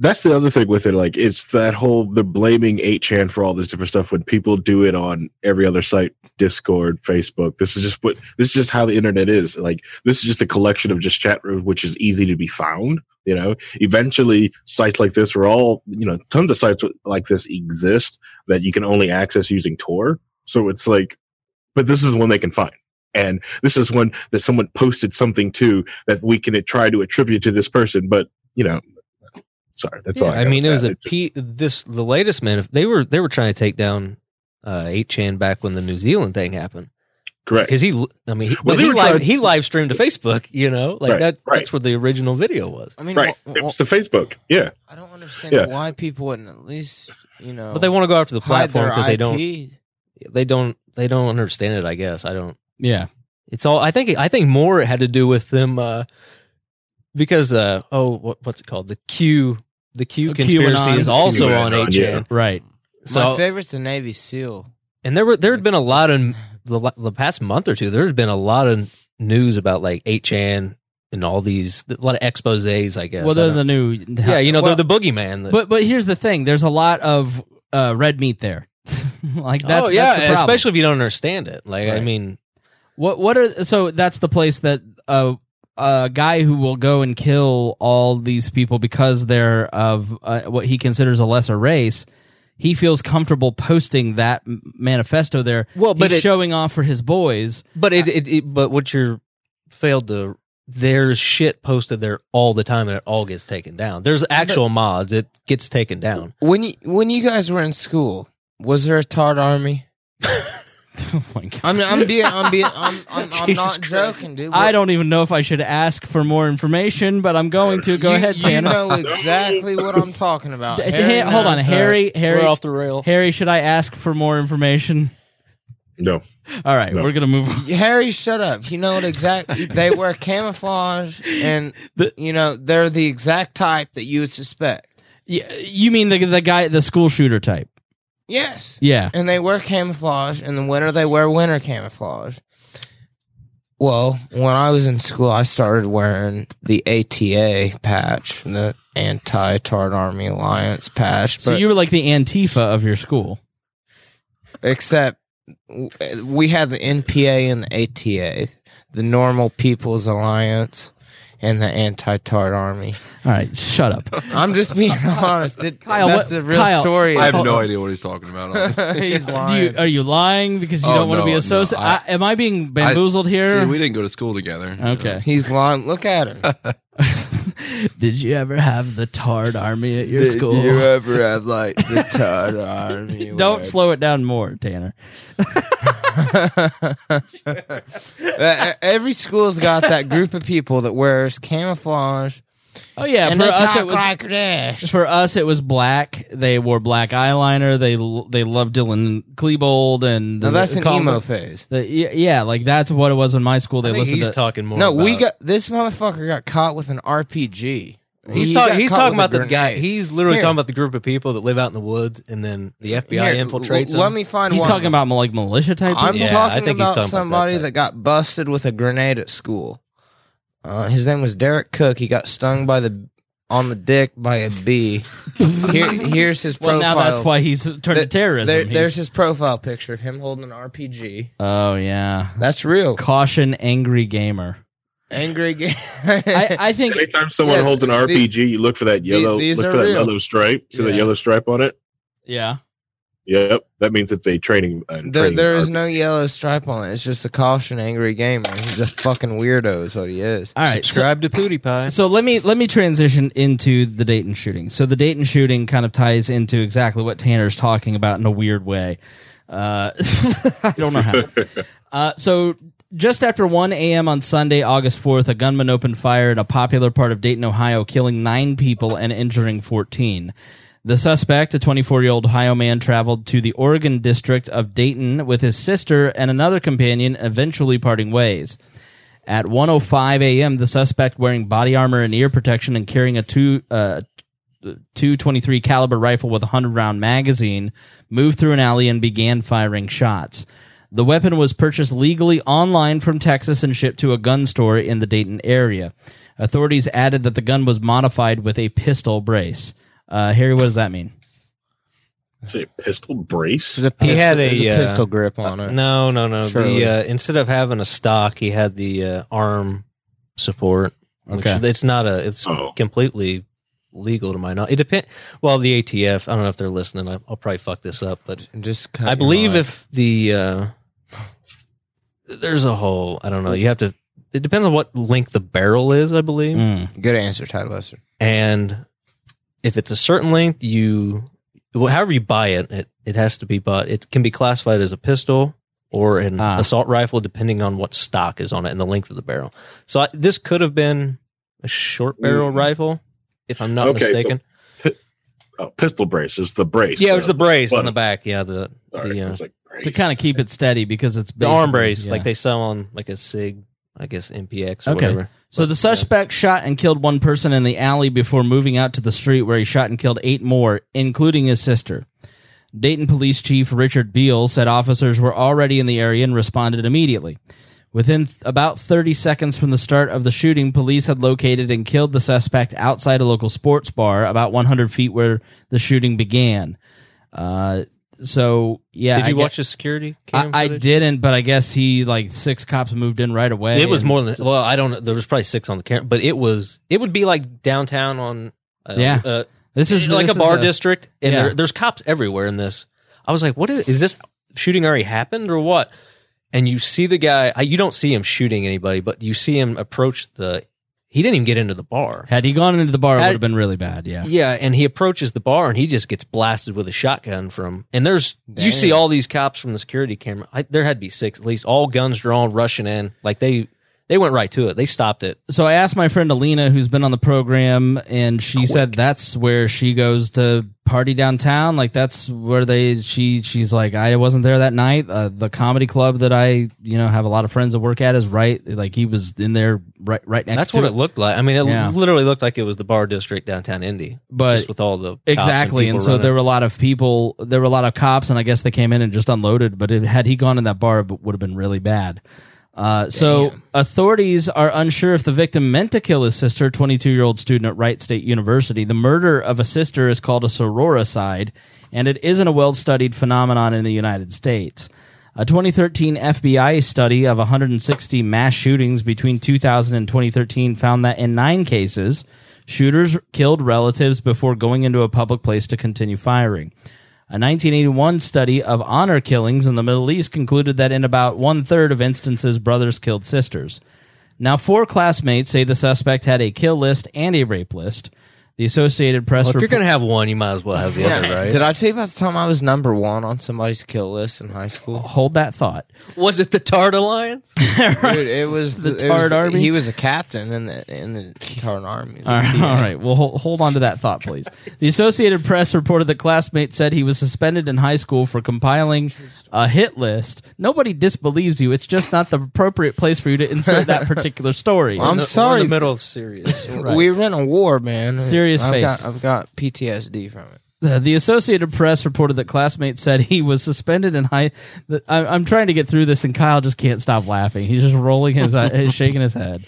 that's the other thing with it. Like it's that whole they're blaming 8chan for all this different stuff when people do it on every other site, Discord, Facebook. This is just what this is just how the internet is. Like this is just a collection of just chat rooms which is easy to be found. You know, eventually sites like this are all you know, tons of sites like this exist that you can only access using Tor. So it's like, but this is one they can find. And this is one that someone posted something to that we can try to attribute to this person, but you know, sorry, that's all. I, I got mean, it was that. a P. This the latest man. If they were they were trying to take down uh, 8chan back when the New Zealand thing happened. correct. Because he, I mean, he, Well, he were live trying- he live streamed to Facebook. You know, like Right, that. right. That's what the original video was. I mean, Right, wh- it was the Facebook. Yeah, I don't understand Yeah. why people wouldn't at least, you know, But they want to go after the platform because they don't. They don't. They don't understand it. I guess I don't. Yeah. It's all. I think. I think more it had to do with them uh, because uh, oh, what, what's it called? The Q. The Q conspiracy QAnon. is also on QAnon, 8chan. yeah. Right. So My favorite's the Navy SEAL. And there were there had been a lot in the, the past month or two. There's been a lot of news about like 8chan and all these a lot of exposés. I guess. Well, they're the new. yeah, you know Well, they're the boogeyman. that- But but here's the thing: there's a lot of uh, red meat there. like that's oh yeah, that's the problem. especially if you don't understand it. Like I mean, What what are so that's the place that uh, a guy who will go and kill all these people because they're of uh, what he considers a lesser race. He feels comfortable posting that manifesto there. Well, but He's it- showing off for his boys. but it, it, it but what you're failed to there's shit posted there all the time and it all gets taken down. There's actual mods. It gets taken down. When you when you guys were in school, was there a Tard Army? Oh my god! I'm I'm being I'm being I'm I'm, I'm Jesus not Christ. joking, dude. I don't even know if I should ask for more information, but I'm going to. Go you, ahead, You Tanner. know exactly what I'm talking about. D- Harry Ha- hold on, knows. Harry. Harry, We're off the rail. Harry, should I ask for more information? no, All right, No. we're gonna move on. Harry, shut up. You know what exactly? They wear camouflage, and The- you know they're the exact type that you would suspect. Y- You mean the the guy, the school shooter type? Yes. Yeah. And they wear camouflage. In the winter, they wear winter camouflage. Well, when I was in school, I started wearing the ATA patch, the Anti Tard Army Alliance patch. So you were like the Antifa of your school. except we had the NPA and the ATA, the Normal People's Alliance, in the anti-tart army. All right, shut up. I'm just being honest. It, Kyle, that's what- the real Kyle, story. I have no on. idea what he's talking about. honestly. He's Do you, are you lying because you Oh, don't want to be no, no, associated? I- I- am I being bamboozled here? See, we didn't go to school together. okay. He's lying. Look at him. Did you ever have the Tard Army at your school? you ever have like the tart army? don't slow it down more, Tanner. Uh, every school's got that group of people that wears camouflage Oh yeah, and for they us talk it was like this. for us it was black. They wore black eyeliner. They they loved Dylan Klebold and Now that's an call- emo phase. the- yeah, yeah, like that's what it was in my school. They I think listened he's to talking more. No, we about- got this motherfucker got caught with an RPG. He's, He talk, got he's caught talking with a about the guy. grenade. He's literally Here. talking about the group of people that live out in the woods, and then the FBI Here, infiltrates l- Let them. me find He's one. talking about like militia type. I'm people? Yeah, I talking think he's about talking about somebody type. that got busted with a grenade at school. Uh, his name was Derek Cook. He got stung by the on the dick by a bee. Here, here's his well, profile. now that's why he's turned to Th- terrorism. there- He's- there's his profile picture of him holding an RPG. oh yeah, That's real. caution, angry gamer. Angry game. I, I think Anytime someone Yeah, holds an the- RPG, you look for that yellow, these look are for that real. yellow stripe. See Yeah. that yellow stripe on it? yeah. Yep, that means it's a training. Uh, there, training there is RPG. no yellow stripe on it. It's just a caution angry gamer. He's a fucking weirdo. Is what he is. All right, so- Subscribe to PewDiePie. So let me let me transition into the Dayton shooting. So the Dayton shooting kind of ties into exactly what Tanner's talking about in a weird way. Uh, I don't know how. uh, so just after 1 a.m. on Sunday, August 4th, a gunman opened fire at a popular part of Dayton, Ohio, killing nine people and injuring 14. The suspect, a 24 year old Ohio man, traveled to the Oregon district of Dayton with his sister and another companion, eventually parting ways. At 1:05 a.m., the suspect, wearing body armor and ear protection and carrying a two uh, 223 caliber rifle with a 100 round magazine, moved through an alley and began firing shots. The weapon was purchased legally online from Texas and shipped to a gun store in the Dayton area. Authorities added that the gun was modified with a pistol brace. Uh, Harry, what does that mean? It's a pistol brace. There's a He had a, a uh, pistol grip on it. No, no, no. Surely. The uh, instead of having a stock, he had the uh, arm support. which Okay. it's not a. It's Oh. completely legal to my knowledge. It depend. Well, the ATF. I don't know if they're listening. I, I'll probably fuck this up, but Just I believe if the uh, there's a whole. I don't know. You have to. It depends on what length the barrel is. I believe, Mm. good answer, Todd Lester. and if it's a certain length, you well, however you buy it, it it has to be bought. It can be classified as a pistol or an Ah. assault rifle, depending on what stock is on it and the length of the barrel. So I, this could have been a short barrel Mm. rifle, if I'm not Okay, so- mistaken. Oh, pistol brace is the brace. yeah, it was the brace on the back. Yeah, the All the uh, like, To kind of keep it steady because it's the arm brace, yeah. like they sell on like a Sig, I guess MPX or Okay. whatever. So But, the suspect shot and killed one person in the alley before moving out to the street where he shot and killed eight more, including his sister. Dayton Police Chief Richard Biehl said officers were already in the area and responded immediately. Within th- about 30 seconds from the start of the shooting, police had located and killed the suspect outside a local sports bar about 100 feet where the shooting began. Uh, so, yeah. Did you I watch the security? I, I didn't, but I guess he, like, six cops moved in right away. It was more than well, I don't know. There was probably six on the camera, but it was it would be like downtown on uh, Yeah. uh, This is like this a bar is district, and Yeah. there, there's cops everywhere in this. I was like, what is, is this shooting already happened or what? And you see the guy. You don't see him shooting anybody, but you see him approach the. He didn't even get into the bar. Had he gone into the bar, it would have been really bad. Yeah. Yeah, and he approaches the bar and he just gets blasted with a shotgun from. And there's you see all these cops from the security camera. I, there had to be six at least, all guns drawn, rushing in. Like they they went right to it. They stopped it. So I asked my friend Alina, who's been on the program, and she said that's where she goes to party downtown. Like that's where they. She she's like I wasn't there that night. Uh, the comedy club that I you know have a lot of friends that work at is right. Like he was in there right right next. That's what it looked like. I mean, it Yeah. literally looked like it was the bar district downtown Indy, But- just with all the cops Exactly, and, people so running. there were a lot of people. There were a lot of cops, and I guess they came in and just unloaded. But it, had he gone in that bar, it would have been really bad. Uh, so authorities are unsure if the victim meant to kill his sister, 22 year old student at Wright State University. The murder of a sister is called a sororicide, and it isn't a well studied phenomenon in the United States. A 2013 FBI study of 160 mass shootings between 2000 and 2013 found that in nine cases, shooters killed relatives before going into a public place to continue firing. A 1981 study of honor killings in the Middle East concluded that in about one third of instances, brothers killed sisters. Now, four classmates say the suspect had a kill list and a rape list. The Associated Press. Well, if you're report- going to have one, you might as well have the other, right? Did I tell you about the time I was number one on somebody's kill list in high school? hold that thought? Was it the Tart Alliance? Dude, it was The it was- Tard Army? He was a captain in the in the Tard Army. All right, all right. Well, hold, hold on to that thought, please. The Associated Press reported that classmate said he was suspended in high school for compiling a hit list. Nobody disbelieves you. It's just not the appropriate place for you to insert that particular story. I'm We're sorry. in the middle of serious. Right. We were in a war, man. Serious I've face. Got, I've got PTSD from it. The, the Associated Press reported that classmates said he was suspended in high. I, I'm trying to get through this, and Kyle just can't stop laughing. He's just rolling his, eye- he's shaking his head.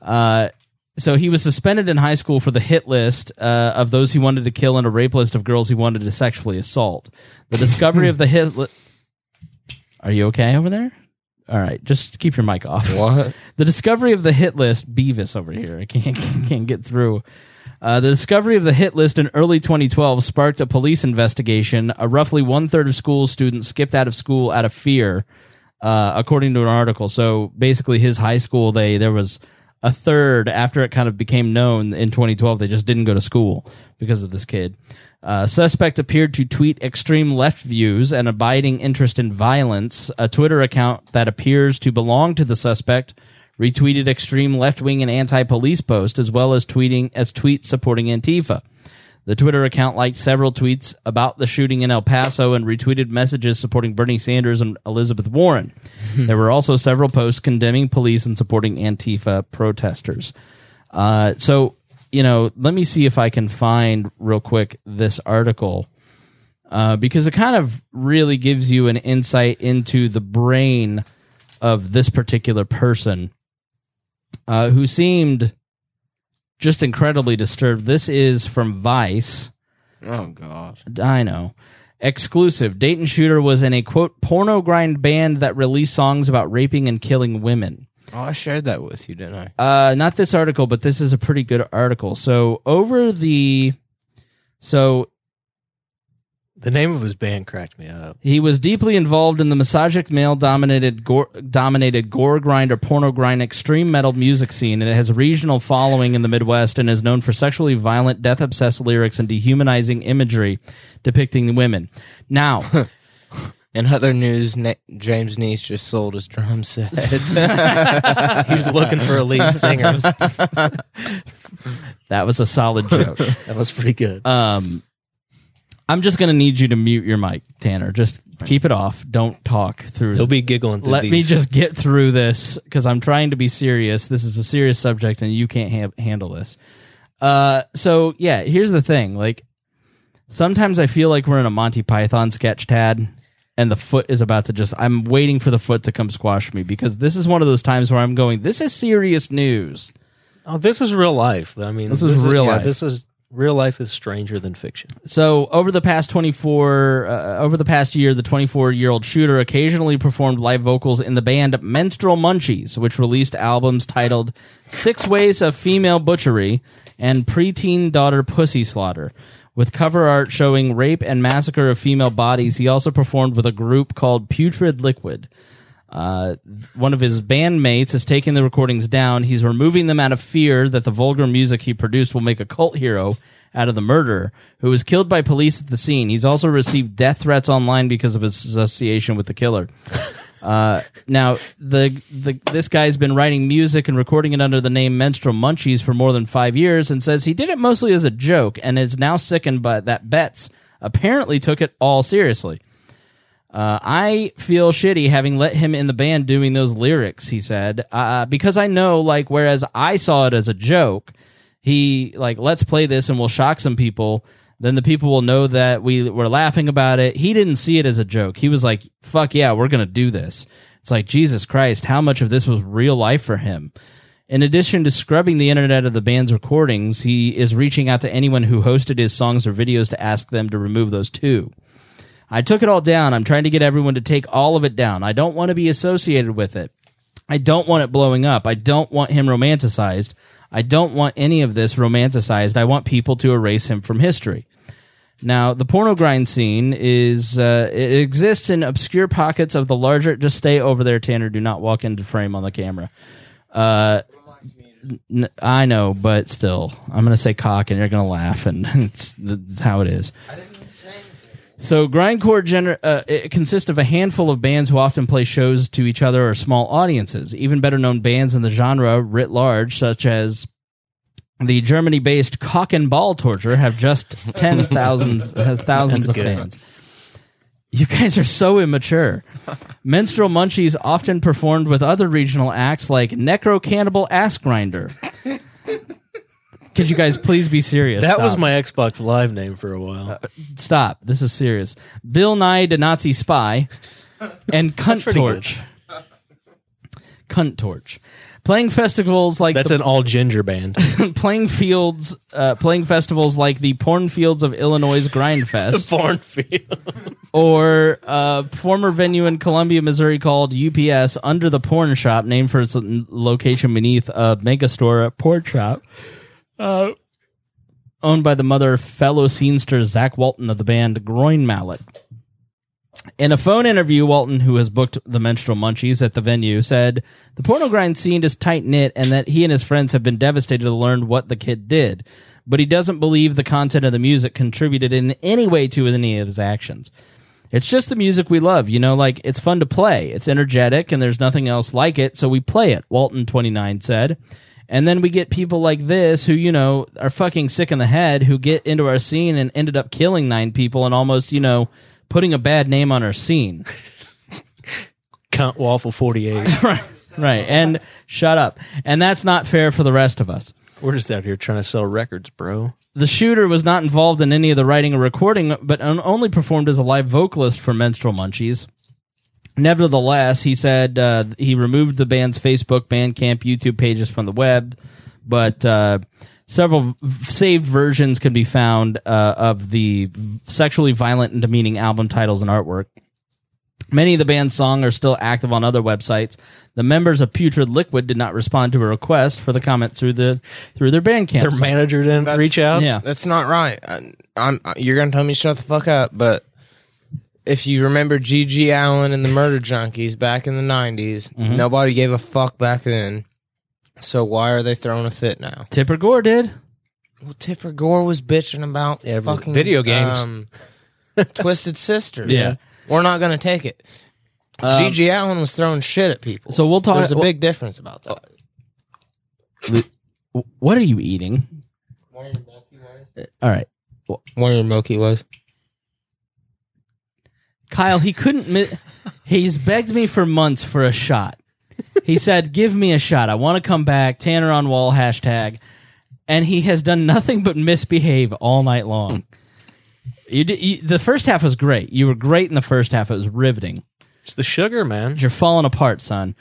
Uh, so he was suspended in high school for the hit list uh, of those he wanted to kill and a rape list of girls he wanted to sexually assault. The discovery of the hit. Li- Are you okay over there? All right, just keep your mic off. What? The discovery of the hit list, Beavis over here, I can't can't get through. Uh, the discovery of the hit list in early 2012 sparked a police investigation. A roughly one third of school students skipped out of school out of fear, uh, according to an article. So basically, his high school, they there was a third after it kind of became known in 2012. They just didn't go to school because of this kid. Uh, suspect appeared to tweet extreme left views and abiding interest in violence. A Twitter account that appears to belong to the suspect retweeted extreme left wing and anti police posts as well as tweeting as tweets supporting Antifa. The Twitter account liked several tweets about the shooting in El Paso and retweeted messages supporting Bernie Sanders and Elizabeth Warren. there were also several posts condemning police and supporting Antifa protesters. Uh, so, you know, let me see if I can find real quick this article uh, because it kind of really gives you an insight into the brain of this particular person uh, who seemed just incredibly disturbed. This is from Vice. Oh God. I know. Exclusive. Dayton Shooter was in a quote porno grind band that released songs about raping and killing women. Oh, I shared that with you, didn't I? Uh, not this article, but this is a pretty good article. So over the, so The name of his band cracked me up. he was deeply involved in the misogynic male dominated gore, dominated gore grind or porno grind extreme metal music scene, and it has a regional following in the Midwest and is known for sexually violent, death obsessed lyrics and dehumanizing imagery depicting women. Now. In other news, Na- James Neese just sold his drum set. He's looking for a lead singer. That was a solid joke. that was pretty good. Um, I'm just gonna need you to mute your mic, Tanner. Just keep it off. Don't talk through. He'll be giggling through Let me just get through this because I'm trying to be serious. This is a serious subject, and you can't ha- handle this. Uh, so yeah, here's the thing. Like, sometimes I feel like we're in a Monty Python sketch, Tad, and the foot is about to just. I'm waiting for the foot to come squash me because this is one of those times where I'm going. This is serious news. Oh, this is real life. I mean, This is real yeah, life. This is real life is stranger than fiction. So over the past 24 uh, over the past year the 24-year-old shooter occasionally performed live vocals in the band Menstrual Munchies which released albums titled 6 Ways of Female Butchery and Preteen Daughter Pussy Slaughter. With cover art showing rape and massacre of female bodies, he also performed with a group called Putrid Liquid. Uh, one of his bandmates has taken the recordings down. He's removing them out of fear that the vulgar music he produced will make a cult hero out of the murderer, who was killed by police at the scene. He's also received death threats online because of his association with the killer. Uh, now, the, the this guy's been writing music and recording it under the name Menstrual Munchies for more than five years, and says he did it mostly as a joke, and is now sickened by that Betts apparently took it all seriously. Uh, I feel shitty having let him in the band doing those lyrics, he said, uh, because I know, like, whereas I saw it as a joke, he, like, let's play this and we'll shock some people. Then the people will know that we were laughing about it. He didn't see it as a joke. He was like, fuck yeah, we're going to do this. It's like, Jesus Christ, how much of this was real life for him? In addition to scrubbing the internet of the band's recordings, he is reaching out to anyone who hosted his songs or videos to ask them to remove those too. I took it all down. I'm trying to get everyone to take all of it down. I don't want to be associated with it. I don't want it blowing up. I don't want him romanticized. I don't want any of this romanticized. I want people to erase him from history. Now, the porno grind scene is uh, it exists in obscure pockets of the larger. Just stay over there, Tanner. Do not walk into frame on the camera. Uh, I know, but still, I'm going to say cock, and you're going to laugh, and it's that's how it is. So grindcore gener- uh, it consists of a handful of bands who often play shows to each other or small audiences. Even better known bands in the genre writ large, such as the Germany-based Cock and Ball Torture, have just ten thousand has thousands That's of good. fans. You guys are so immature. Menstrual Munchies often performed with other regional acts like Necro Cannibal Ass Grinder. Could you guys please be serious? That was my Xbox Live name for a while. Stop. This is serious. Bill Nye, the Nazi spy, and Cunt pretty Torch. Cunt Torch. Playing festivals like That's the, an all ginger band. playing fields, uh, playing festivals like the Porn Fields of Illinois Grindfest, Cornfield. or uh, former venue in Columbia, Missouri called UPS Under the Porn Shop, named for its l- location beneath a megastore porn shop. Uh, owned by the mother fellow scenester Zach Walton of the band Groin Mallet. In a phone interview, Walton, who has booked the Menstrual Munchies at the venue, said the porno grind scene is tight knit and that he and his friends have been devastated to learn what the kid did. But he doesn't believe the content of the music contributed in any way to any of his actions. It's just the music we love, you know, like it's fun to play. It's energetic and there's nothing else like it, so we play it, Walton 29 said. And then we get people like this who, you know, are fucking sick in the head who get into our scene and ended up killing nine people and almost, you know, putting a bad name on our scene. Cunt Waffle 48. right. Right. And shut up. And that's not fair for the rest of us. We're just out here trying to sell records, bro. The shooter was not involved in any of the writing or recording, but only performed as a live vocalist for Menstrual Munchies. Nevertheless, he said uh, he removed the band's Facebook, Bandcamp, YouTube pages from the web, but uh, several v- saved versions can be found uh, of the sexually violent and demeaning album titles and artwork. Many of the band's songs are still active on other websites. The members of Putrid Liquid did not respond to a request for the comment through the through their Bandcamp. Their site. manager didn't That's- reach out. Yeah. That's not right. I, I'm. You're gonna tell me shut the fuck up, but if you remember G.G. Allen and the Murder Junkies back in the '90s, Mhm. nobody gave a fuck back then. So why are they throwing a fit now? Tipper Gore did. Well, Tipper Gore was bitching about Yeah, but fucking video games. Um, Twisted Sister. Yeah. we're not gonna take it. Um, G.G. Allen was throwing shit at people. So we'll talk- There's a well- big difference about that. What are you eating? All right. Where your Milky was. Kyle, he couldn't. Mi- he's begged me for months for a shot. He said, "Give me a shot. I want to come back." Tanner on wall hashtag, and he has done nothing but misbehave all night long. You, did, you the first half was great. You were great in the first half. It was riveting. It's the sugar, man. You're falling apart, son.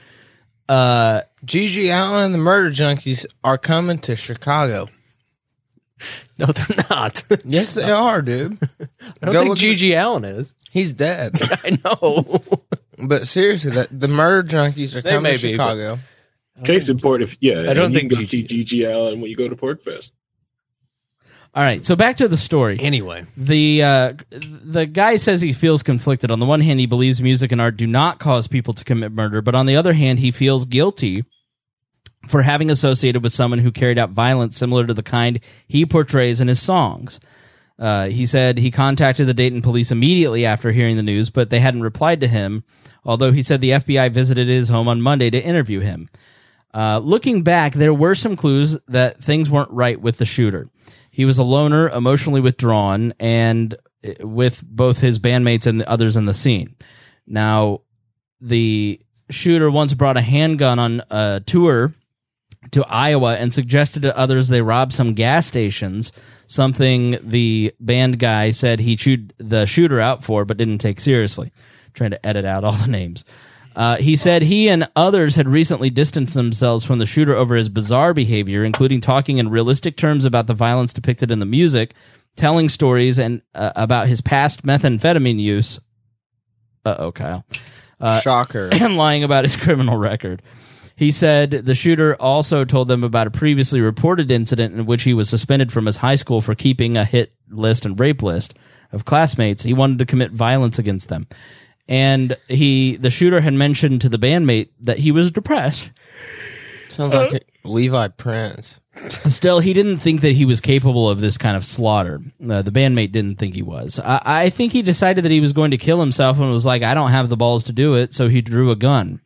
Uh, G.G. Allen and the Murder Junkies are coming to Chicago. No, they're not. Yes, they are, dude. I don't Go think look at G.G. Allen is. He's dead. I know. but seriously, the, the Murder Junkies are They coming may to be, but- Chicago. Case in point, if yeah, I don't and you think can go GG see GG Allen when you go to Porkfest. all right. So back to the story. Anyway, the uh, the guy says he feels conflicted. On the one hand, he believes music and art do not cause people to commit murder, but on the other hand, he feels guilty for having associated with someone who carried out violence similar to the kind he portrays in his songs. Uh, he said he contacted the Dayton police immediately after hearing the news, but they hadn't replied to him. Although he said the FBI visited his home on Monday to interview him. Uh, looking back, there were some clues that things weren't right with the shooter. He was a loner, emotionally withdrawn, and uh, with both his bandmates and the others in the scene. Now, the shooter once brought a handgun on a tour to Iowa and suggested to others they rob some gas stations, something the band guy said he chewed the shooter out for but didn't take seriously. Trying to edit out all the names. Uh, he said he and others had recently distanced themselves from the shooter over his bizarre behavior, including talking in realistic terms about the violence depicted in the music, telling stories and uh, about his past methamphetamine use. Uh oh, Kyle. Uh, Shocker. and lying about his criminal record. He said the shooter also told them about a previously reported incident in which he was suspended from his high school for keeping a hit list and rape list of classmates. He wanted to commit violence against them. And he the shooter had mentioned to the bandmate that he was depressed. Sounds like a Levi Prince. Still, he didn't think that he was capable of this kind of slaughter. Uh, the bandmate didn't think he was. I, I think he decided that he was going to kill himself and was like, I don't have the balls to do it, so he drew a gun.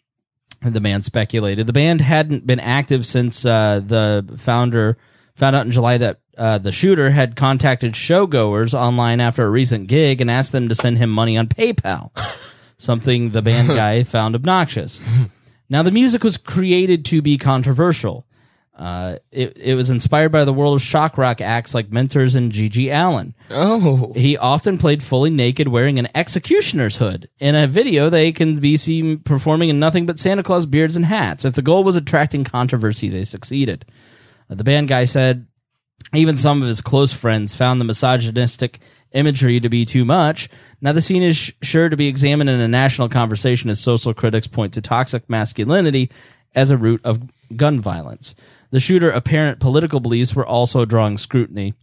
The man speculated. The band hadn't been active since uh, the founder found out in July that uh, the shooter had contacted showgoers online after a recent gig and asked them to send him money on PayPal, something the band guy found obnoxious. Now, the music was created to be controversial. Uh, it, it was inspired by the world of shock rock acts like Mentors and G.G. Allen. Oh. He often played fully naked wearing an executioner's hood. In a video, they can be seen performing in nothing but Santa Claus beards and hats. If the goal was attracting controversy, they succeeded. Uh, the band guy said even some of his close friends found the misogynistic imagery to be too much. Now, the scene is sh- sure to be examined in a national conversation as social critics point to toxic masculinity as a root of gun violence. The shooter apparent political beliefs were also drawing scrutiny.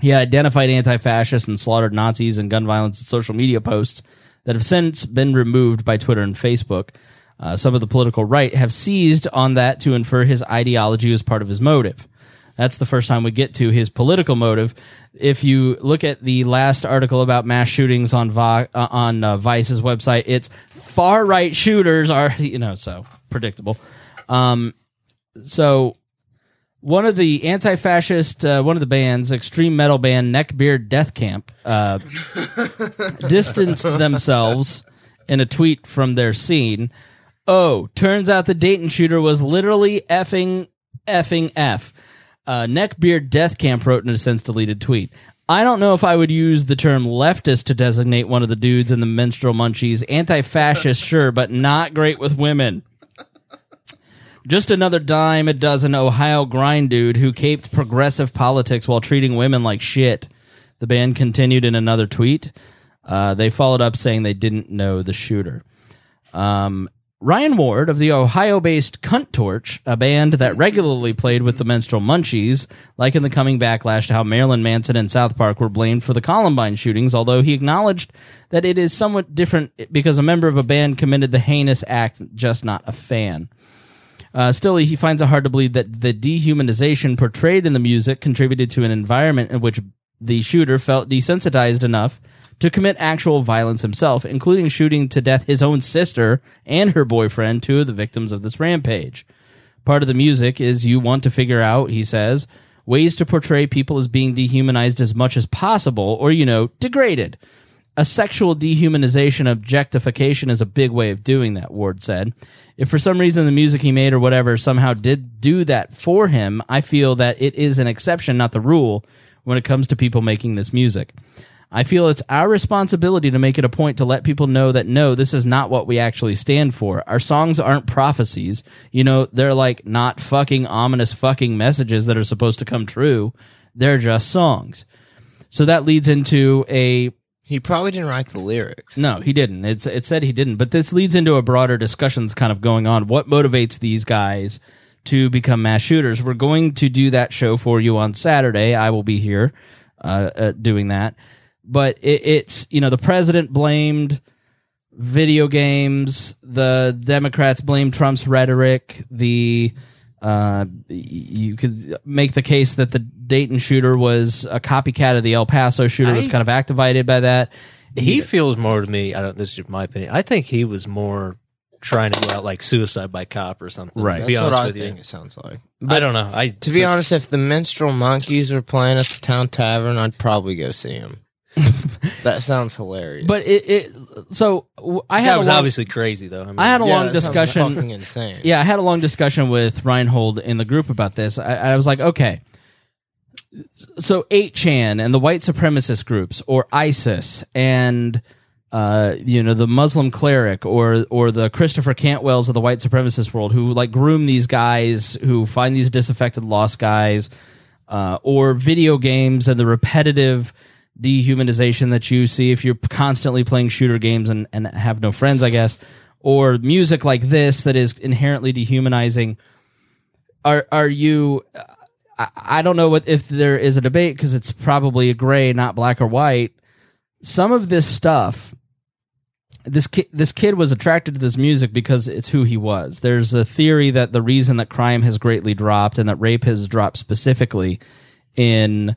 He identified anti fascists and slaughtered Nazis and gun violence in social media posts that have since been removed by Twitter and Facebook. Uh, some of the political right have seized on that to infer his ideology was part of his motive. That's the first time we get to his political motive. If you look at the last article about mass shootings on Va- uh, on uh, Vice's website, it's far right shooters are you know so predictable. Um, so one of the anti-fascist uh, one of the bands extreme metal band neckbeard death camp uh, distanced themselves in a tweet from their scene oh turns out the dayton shooter was literally effing effing f uh, neckbeard death camp wrote in a since deleted tweet I don't know if I would use the term leftist to designate one of the dudes in the menstrual munchies. Anti-fascist, sure, but not great with women. Just another dime a dozen Ohio grind dude who caped progressive politics while treating women like shit. The band continued in another tweet. Uh, they followed up saying they didn't know the shooter. Um, Ryan Ward of the Ohio based Cunt Torch, a band that regularly played with the Menstrual Munchies, likened the coming backlash to how Marilyn Manson and South Park were blamed for the Columbine shootings, although he acknowledged that it is somewhat different because a member of a band committed the heinous act, just not a fan. Uh, still, he finds it hard to believe that the dehumanization portrayed in the music contributed to an environment in which the shooter felt desensitized enough to commit actual violence himself, including shooting to death his own sister and her boyfriend, two of the victims of this rampage. Part of the music is you want to figure out, he says, ways to portray people as being dehumanized as much as possible or, you know, degraded. A sexual dehumanization objectification is a big way of doing that, Ward said. If for some reason the music he made or whatever somehow did do that for him, I feel that it is an exception, not the rule, when it comes to people making this music. I feel it's our responsibility to make it a point to let people know that no, this is not what we actually stand for. Our songs aren't prophecies. You know, they're like not fucking ominous fucking messages that are supposed to come true. They're just songs. So that leads into a He probably didn't write the lyrics. no, he didn't. It's it said he didn't, but this leads into a broader discussion that's kind of going on. What motivates these guys to become mass shooters? We're going to do that show for you on Saturday. I will be here uh, uh, doing that. But it, it's you know the president blamed video games. The Democrats blamed Trump's rhetoric. The uh, you could make the case that the Dayton shooter was a copycat of the El Paso shooter. was I- kind of activated by that. He feels more to me. I don't. This is my opinion. I think he was more trying to go out like suicide by cop or something. Right. To be That's what honest I with think you. it sounds like. I don't know. I To be honest, if the Minstrel Monkeys were playing at the town tavern, I'd probably go see them. that sounds hilarious. But it, it so w- I I had was a long, obviously crazy though. I, mean, I had a Yeah, long that sounds discussion. fucking insane. Yeah, I had a long discussion with Reinhold in the group about this. I, I was like, okay, so 8chan and the white supremacist groups, or ISIS and uh, you know, the Muslim cleric or or the Christopher Cantwells of the white supremacist world who like groom these guys who find these disaffected lost guys, uh, or video games and the repetitive dehumanization that you see if you're constantly playing shooter games and, and have no friends, I guess, or music like this that is inherently dehumanizing. Are are you? I, don't know what if there is a debate because it's probably a gray, not black or white. Some of this stuff this kid, this kid was attracted to this music because it's who he was. There's a theory that the reason that crime has greatly dropped and that rape has dropped specifically in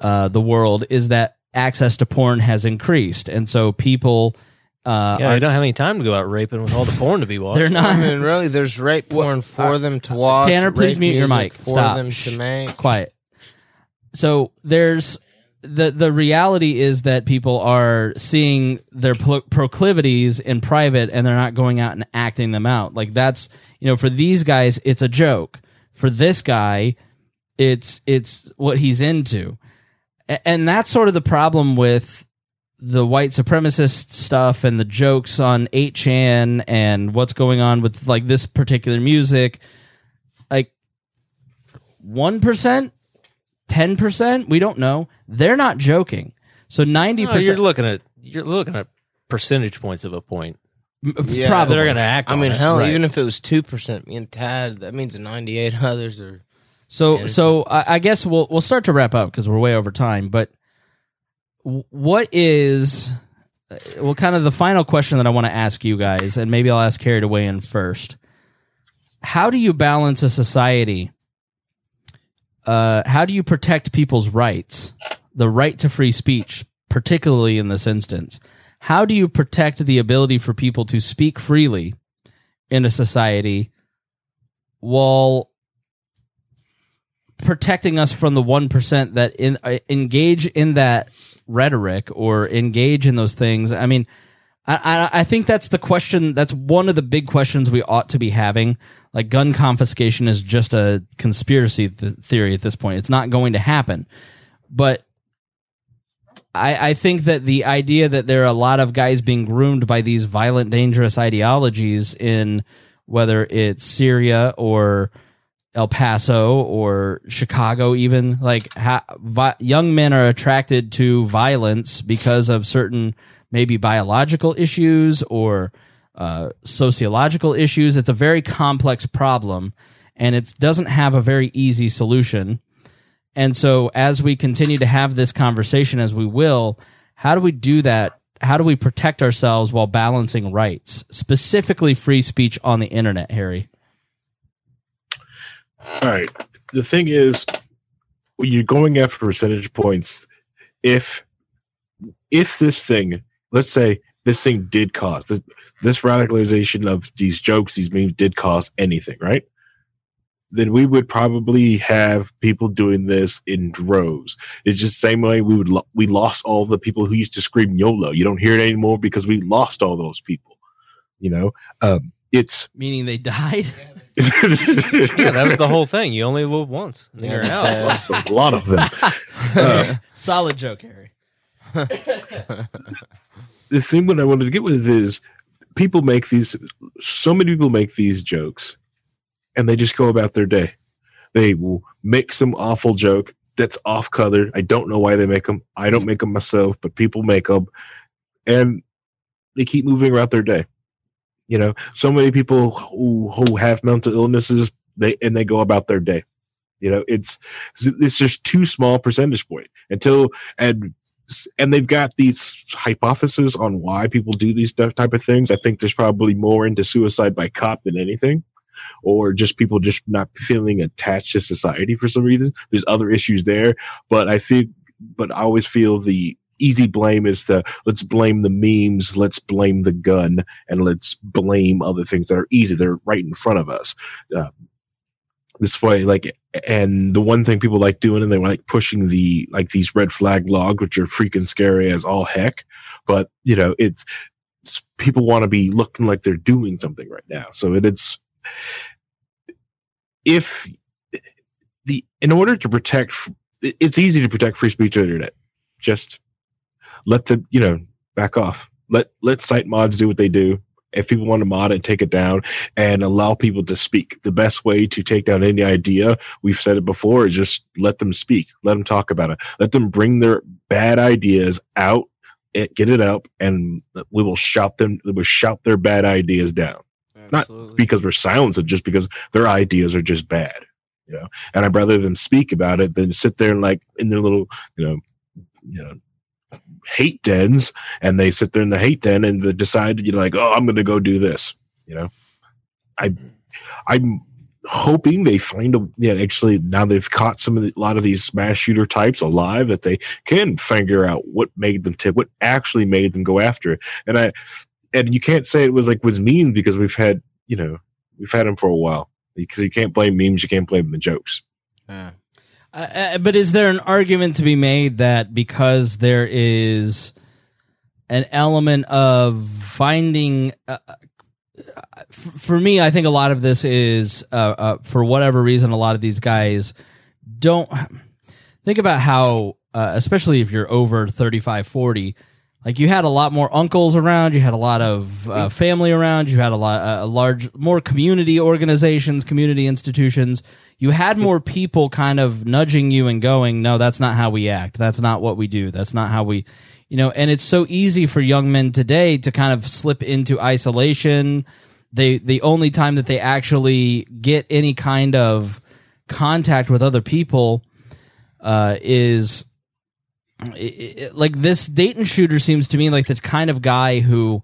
uh, the world is that access to porn has increased, and so people. Uh, Yeah, are- they don't have any time to go out raping with all the porn to be watched. They're not- I mean, really, there's rape porn for them to watch. Tanner, please mute your mic. for Stop. them to make. quiet. So there's the the reality is that people are seeing their pro- proclivities in private and they're not going out and acting them out. Like that's you know for these guys it's a joke. For this guy, it's it's what he's into, A- and that's sort of the problem with the white supremacist stuff and the jokes on 8chan and what's going on with like this particular music like 1% 10% we don't know they're not joking so 90% No, you're looking at you're looking at percentage points of a point. Yeah, probably They're going to act. I on mean, it. hell, Right. even if it was two percent, me and Tad, that means 98 others are. So so I, I guess we'll we'll start to wrap up because we're way over time. But what is uh, well, kind of the final question that I want to ask you guys, and maybe I'll ask Carrie to weigh in first. How do you balance a society? Uh, how do you protect people's rights, the right to free speech, particularly in this instance? How do you protect the ability for people to speak freely in a society while protecting us from the 1% that in, uh, engage in that rhetoric or engage in those things. I mean I, I, I think that's the question that's one of the big questions we ought to be having. Like gun confiscation is just a conspiracy th- theory at this point. It's not going to happen. But I, I think that the idea that there are a lot of guys being groomed by these violent, dangerous ideologies in whether it's Syria or El Paso or Chicago, even like ha- vi- young men are attracted to violence because of certain maybe biological issues or uh, sociological issues. It's a very complex problem, and it doesn't have a very easy solution. And so, as we continue to have this conversation, as we will, how do we do that? How do we protect ourselves while balancing rights, specifically free speech on the internet, Harry? All right. The thing is, when you're going after percentage points, if if this thing, let's say this thing did cause this, this radicalization of these jokes, these memes did cause anything, right? Then we would probably have people doing this in droves. It's just the same way we would lo- we lost all the people who used to scream YOLO. You don't hear it anymore because we lost all those people. You know, um, it's Meaning they died. Yeah, that was the whole thing. You only live once. And then you're out. lost a lot of them. Uh, Solid joke, Harry. the thing what I wanted to get with is people make these so many people make these jokes and they just go about their day. They will make some awful joke that's off color. I don't know why they make them. I don't make them myself, but people make them and they keep moving about their day. You know, so many people who, who have mental illnesses, they and they go about their day. You know, it's it's just too small percentage point until and and they've got these hypotheses on why people do these type of things. I think there's probably more into suicide by cop than anything, or just people just not feeling attached to society for some reason. There's other issues there, but I think, but I always feel the easy blame is to let's blame the memes, let's blame the gun, and let's blame other things that are easy. They're right in front of us. Uh, this way, like, and the one thing people like doing, and they like pushing the like these red flag logs, which are freaking scary as all heck. But you know, it's, it's people want to be looking like they're doing something right now. So it, it's if the in order to protect, it's easy to protect free speech on the internet. Just let the you know back off. let let site mods do what they do. If people want to mod it, take it down and allow people to speak. The best way to take down any idea, we've said it before, is just let them speak. Let them talk about it. Let them bring their bad ideas out, get it up, and we will shout them. We will shout their bad ideas down. Not because we're silenced, just because their ideas are just bad. You know, and I'd rather them speak about it than sit there and like in their little, you know, you know, hate dens and they sit there in the hate den and they decide you know like oh i'm gonna go do this you know? I i'm hoping they find a yeah actually now they've caught some of the, a lot of these smash shooter types alive that they can figure out what made them tick what actually made them go after it. And i and you can't say it was like was mean because we've had you know we've had them for a while. Because you can't blame memes you can't blame the jokes. Yeah. Uh, uh, but is there an argument to be made that because there is an element of finding uh, uh, f- for me i think a lot of this is uh, uh, for whatever reason a lot of these guys don't think about how especially if you're over 35 40 like you had a lot more uncles around you had a lot of uh, family around you had a lot a large more community organizations community institutions. You had more people kind of nudging you and going no that's not how we act. That's not what we do. That's not how we you know and it's so easy for young men today to kind of slip into isolation. They the only time that they actually get any kind of contact with other people uh, is it- it- like this Dayton shooter seems to me like the kind of guy who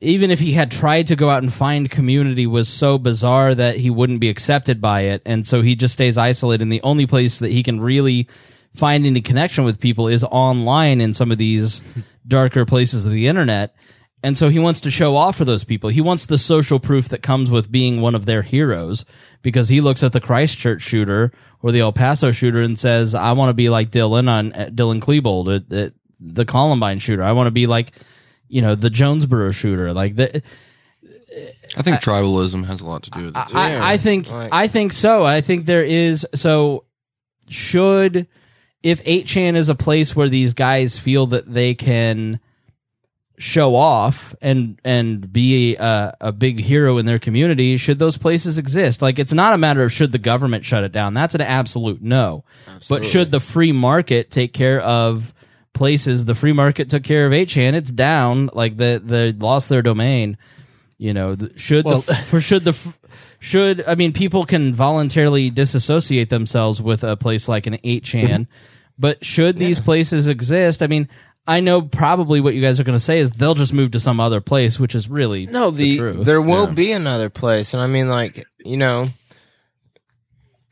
even if he had tried to go out and find community was so bizarre that he wouldn't be accepted by it. And so he just stays isolated. And the only place that he can really find any connection with people is online in some of these darker places of the internet and so he wants to show off for those people. He wants the social proof that comes with being one of their heroes because he looks at the Christchurch shooter or the El Paso shooter and says, I want to be like Dylan on uh, Dylan Klebold, at, at the Columbine shooter. I want to be like, you know, the Jonesboro shooter. Like the, I think tribalism has a lot to do with it. Too. I, I think I think so. I think there is so should if 8chan is a place where these guys feel that they can show off and and be a, a big hero in their community should those places exist? Like it's not a matter of should the government shut it down. That's an absolute no. But should the free market take care of places the free market took care of 8chan it's down like the they lost their domain you know should Well- the for should the should i mean people can voluntarily disassociate themselves with a place like an 8chan mm-hmm. but should these places exist? I mean i know probably what you guys are going to say is they'll just move to some other place which is really No, the, truth. there will be another place, and I mean, like you know,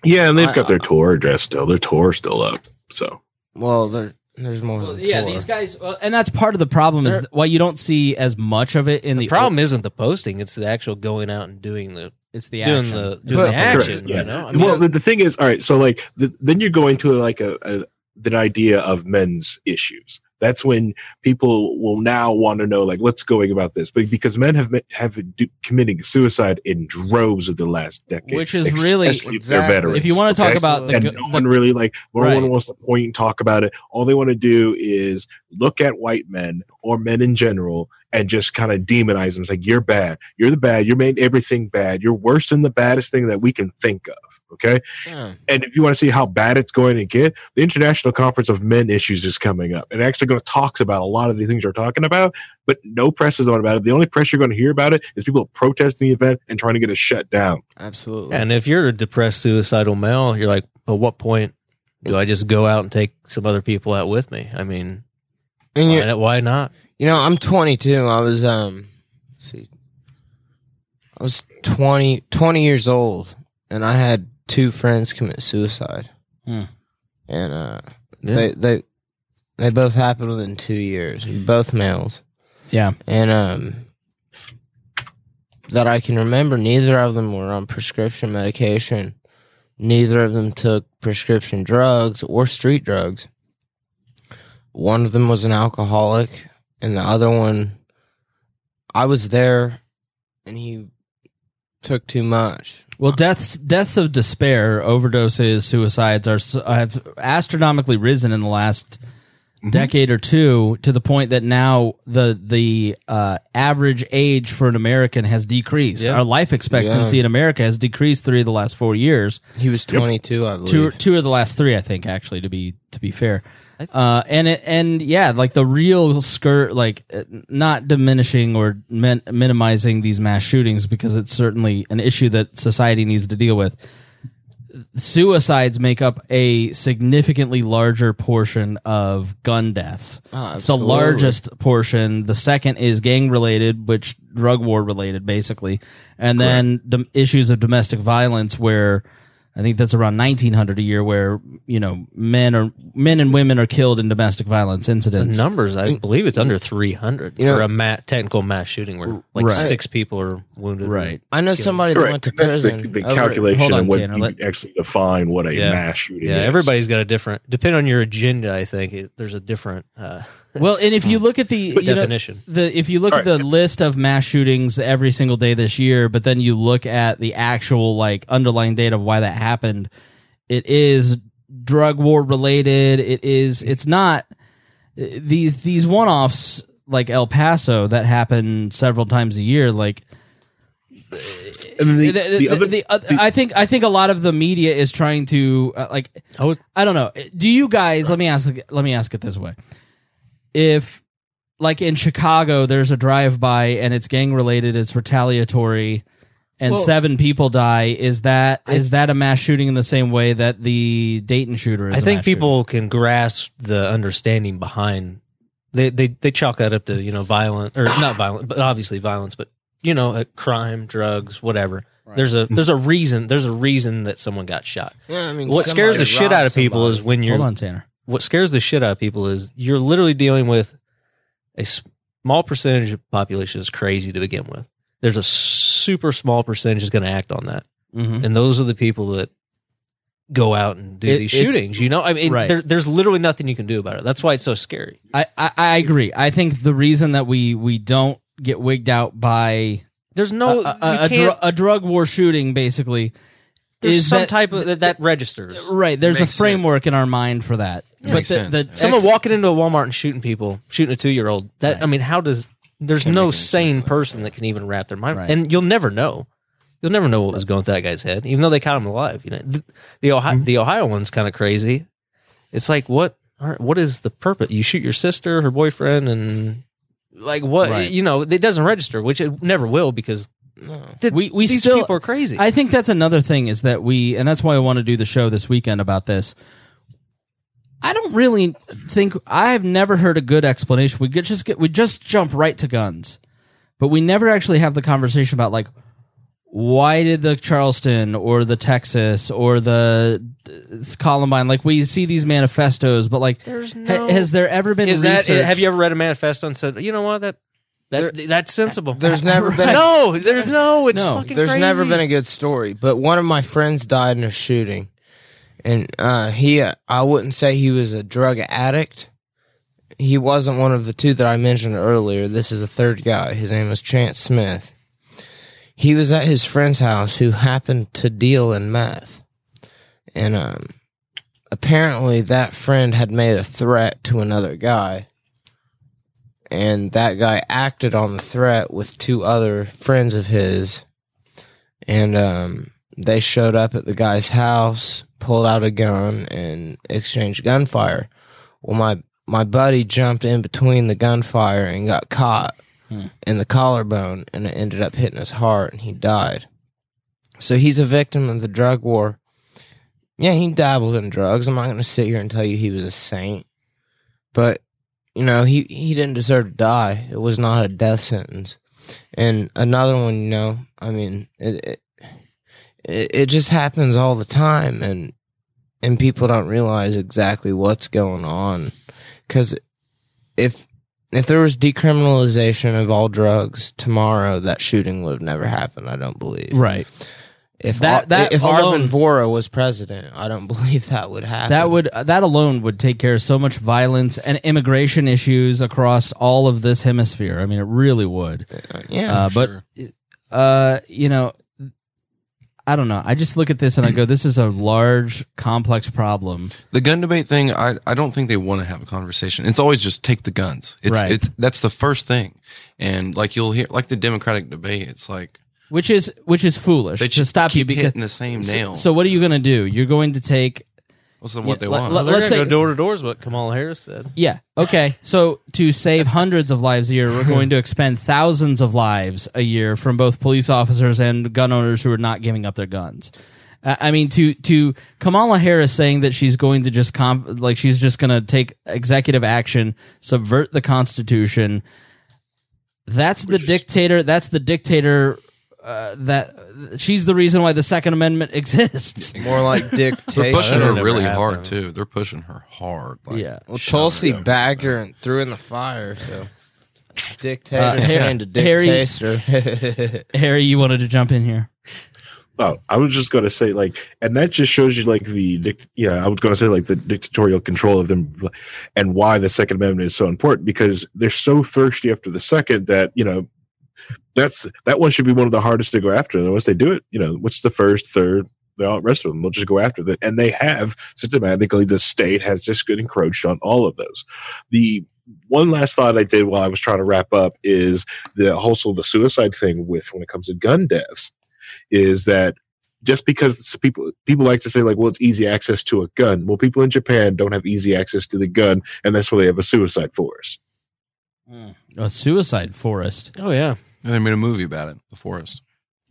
yeah and they've I- got their Tor address still their Tor's still up so well, there there's more. than yeah Tor. these guys well, and that's part of the problem is They're- th- why you don't see as much of it in the, The problem isn't the posting; it's the actual going out and doing the it's the doing action. the doing But- the action. Correct, yeah. You know, I mean, well, the, the thing is, all right. So, like, the, then you're going to like a, a the idea of men's issues. That's when people will now want to know, like, what's going about this? But because men have met, have been do, committing suicide in droves of the last decade, Which is really- if Exactly. veterans. if you want to talk okay? about the, and no the one really like no Right. one wants to point and talk about it. All they want to do is look at white men or men in general and just kind of demonize them. It's like you're bad, you're the bad, you're made everything bad, you're worse than the baddest thing that we can think of. Okay, Yeah. and if you want to see how bad it's going to get, the International Conference of Men Issues is coming up, and actually going to talks about a lot of the things you're talking about, but no press is on about it. The only press you're going to hear about it is people protesting the event and trying to get it shut down. absolutely. and if you're a depressed, suicidal male, you're like, at what point do I just go out and take some other people out with me? I mean, and why, why not? you know, I'm 22. I was um, let's see, I was 20, 20 years old, and I had two friends commit suicide, Hmm. and uh, Yeah. they they they both happened within two years, both males. yeah and um that I can remember neither of them were on prescription medication neither of them took prescription drugs or street drugs one of them was an alcoholic and the other one I was there and he took too much Well, deaths deaths of despair, overdoses, suicides are have astronomically risen in the last decade or two to the point that now the the uh, average age for an American has decreased. Yeah. Our life expectancy Yeah. in America has decreased three of the last four years. He was 22, I believe. Two two of the last three, I think, actually, to be to be fair. Uh, and it, and yeah, like the real skirt, like uh, not diminishing or min- minimizing these mass shootings because it's certainly an issue that society needs to deal with. Suicides make up a significantly larger portion of gun deaths. Oh, it's the absolutely. largest portion. The second is gang related, which drug war related, basically, and then the issues of domestic violence, where I think that's around nineteen hundred a year, where you know men are men and women are killed in domestic violence The incidents. numbers, I believe it's under 300 You know- for a ma- technical mass shooting where like Right. six people are wounded. Right. I know somebody that went Correct. to That's the, prison. the calculation hold on, and what Tanner, you let- actually define what a Yeah. mass shooting Yeah, is. everybody's got a different, depending on your agenda, I think it, there's a different uh, Well, and if you look at the you know, definition. the if you look at the list of mass shootings every single day this year, but then you look at the actual like underlying data of why that happened, it is drug war related. It is. It's not these these one offs like El Paso that happen several times a year. Like And the, the, the the- other, the oth- I think I think a lot of the media is trying to uh, like I was I don't know. Do you guys? Let me ask. Let me ask it this way: If, like in Chicago, there's a drive-by and it's gang-related, it's retaliatory, and Well- seven people die, is that is that a mass shooting in the same way that the Dayton shooter is? I a think mass people can grasp the understanding behind. They they they chalk that up to you know violent or not violent, but obviously violence. But you know, uh, crime, drugs, whatever. There's a there's a reason. There's a reason that someone got shot. Yeah, I mean, what scares the shit out robbed of people is when you're Hold on, Tanner. What scares the shit out of people is you're literally dealing with a small percentage of population is crazy to begin with. There's a super small percentage is going to act on that, Mhm. and those are the people that go out and do It- these shootings. You know, I mean, Right. there, there's literally nothing you can do about it. That's why it's so scary. I, I I agree. I think the reason that we we don't get wigged out by There's no a, a, a, can't- a drug war shooting, basically, there's is some that, type of that, that registers. right. There's Makes a framework in our mind for that. but Makes the, sense. the Someone ex- walking into a Walmart and shooting people, shooting a two year old. That Right. I mean, how does there's Can't no any sense sane of that. person that can even wrap their mind, Right. and you'll never know. You'll never know what was going through that guy's head, even though they caught him alive. You know, the, the Ohio Mm-hmm. the Ohio one's kind of crazy. It's like what all right, what is the purpose? You shoot your sister, her boyfriend, and like what Right. you know, it doesn't register, which it never will because th- we we these still people are crazy. I think that's another thing is that we, and that's why I want to do the show this weekend about this. I don't really think I've never heard a good explanation. We get just get we just jump right to guns, but we never actually have the conversation about like why did the Charleston or the Texas or the uh, Columbine like we see these manifestos, but like There's ha- has there ever been is that have you ever read a manifesto and said, you know what that that that's sensible? There's never been a, no, there's no. It's No, fucking. there's never been a good story. But one of my friends died in a shooting, and uh, he uh, I wouldn't say he was a drug addict. He wasn't one of the two that I mentioned earlier. This is a third guy. His name was Chance Smith. He was at his friend's house who happened to deal in meth, and um, apparently that friend had made a threat to another guy and that guy acted on the threat with two other friends of his. And um, they showed up at the guy's house pulled out a gun and exchanged gunfire. Well my my buddy jumped in between the gunfire and got caught in the collarbone and it ended up hitting his heart and he died. So he's a victim of the drug war. Yeah he dabbled in drugs. I'm not going to sit here and tell you he was a saint. But you know, he he didn't deserve to die. It was not a death sentence. And another one, you know, I mean, it it, it, just happens all the time, and and people don't realize exactly what's going on. Because if if there was decriminalization of all drugs tomorrow, that shooting would have never happened. I don't believe. right? If That- that if alone- Arvin Vohra was president, I don't believe that would happen. That would that alone would take care of so much violence and immigration issues across all of this hemisphere. I mean, it really would. yeah. Uh, but uh, you know, I don't know. I just look at this and I go, this is a large, complex problem. The gun debate thing, I, I don't think they want to have a conversation. It's always just take the guns. It's Right. it's that's the first thing. And like you'll hear like the Democratic debate, it's like Which is which is foolish They to just stop you keep because hitting the same so- nail. So, what are you going to do? You're going to take what's the, what Yeah, they let- want. let- They're let's gonna say- go door to door is what Kamala Harris said. Yeah. Okay. So to save hundreds of lives a year, we're going to expend thousands of lives a year from both police officers and gun owners who are not giving up their guns. Uh, I mean, to to Kamala Harris saying that she's going to just comp- like she's just going to take executive action, subvert the Constitution. That's the dictator. That's the dictator. Uh, that she's the reason why the Second Amendment exists. More like They're dictation. pushing her really happened. hard too. They're pushing her hard. Like, Yeah. Well, shoving Tulsi her. bagged her and threw in the fire, so dictator Uh, Harry- and a Harry- dictator. Harry, you wanted to jump in here. Oh, I was just going to say like, and that just shows you like the, dic- yeah, I was going to say like the dictatorial control of them, and why the Second Amendment is so important because they're so thirsty after the second that you know, that's that one should be one of the hardest to go after. And once they do it, you know, what's the first, third, the rest of them, they'll just go after that, and they have systematically. The state has just been encroached on all of those. The one last thought I did while I was trying to wrap up is the also the suicide thing with when it comes to gun deaths is that just because people people like to say like well it's easy access to a gun well people in japan don't have easy access to the gun and that's why they have a suicide force A suicide forest. Oh yeah. And they made a movie about it, The Forest.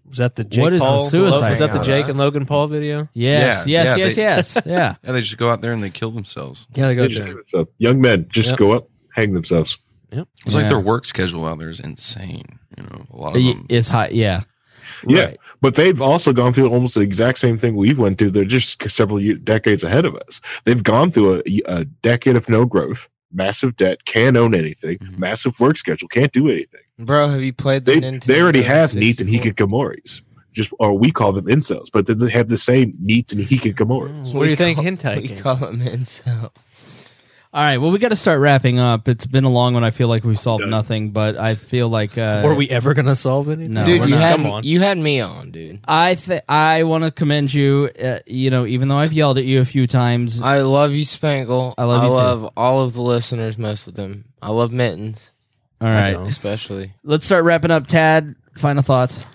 Was that the Jake What is the Paul? suicide Was that the? Jake and Logan Paul video? Yes, Yeah, yes, yeah, yes, they- yes. Yeah. Yeah, they just go out there and they kill themselves. Yeah, they They just hang themselves. young men just Yep. go up hang themselves It's like Yeah. their work schedule out there is insane. You know, a lot of them. It's high. Yeah. yeah Right. but they've also gone through almost the exact same thing we've went through they're just several ye- decades ahead of us they've gone through a, a decade of no growth massive debt can't own anything Mhm. massive work schedule can't do anything Bro, have you played the they, Nintendo? they already have NEETs and 64? hikikomoris just or we call them incels but they have the same NEETs and hikikomoris What do you think call- hentai We call them incels. All right. Well, we got to start wrapping up. It's been a long one. I feel like we've solved Done. nothing, but I feel like uh, Were we ever gonna solve anything? No, dude, we're you not. had Come on. you had me on, dude. I th- I want to commend you. Uh, you know, even though I've yelled at you a few times, I love you, Spangle. I love you too. love all of the listeners, most of them. I love Mittens, all right. especially. Let's start wrapping up. Tad, final thoughts.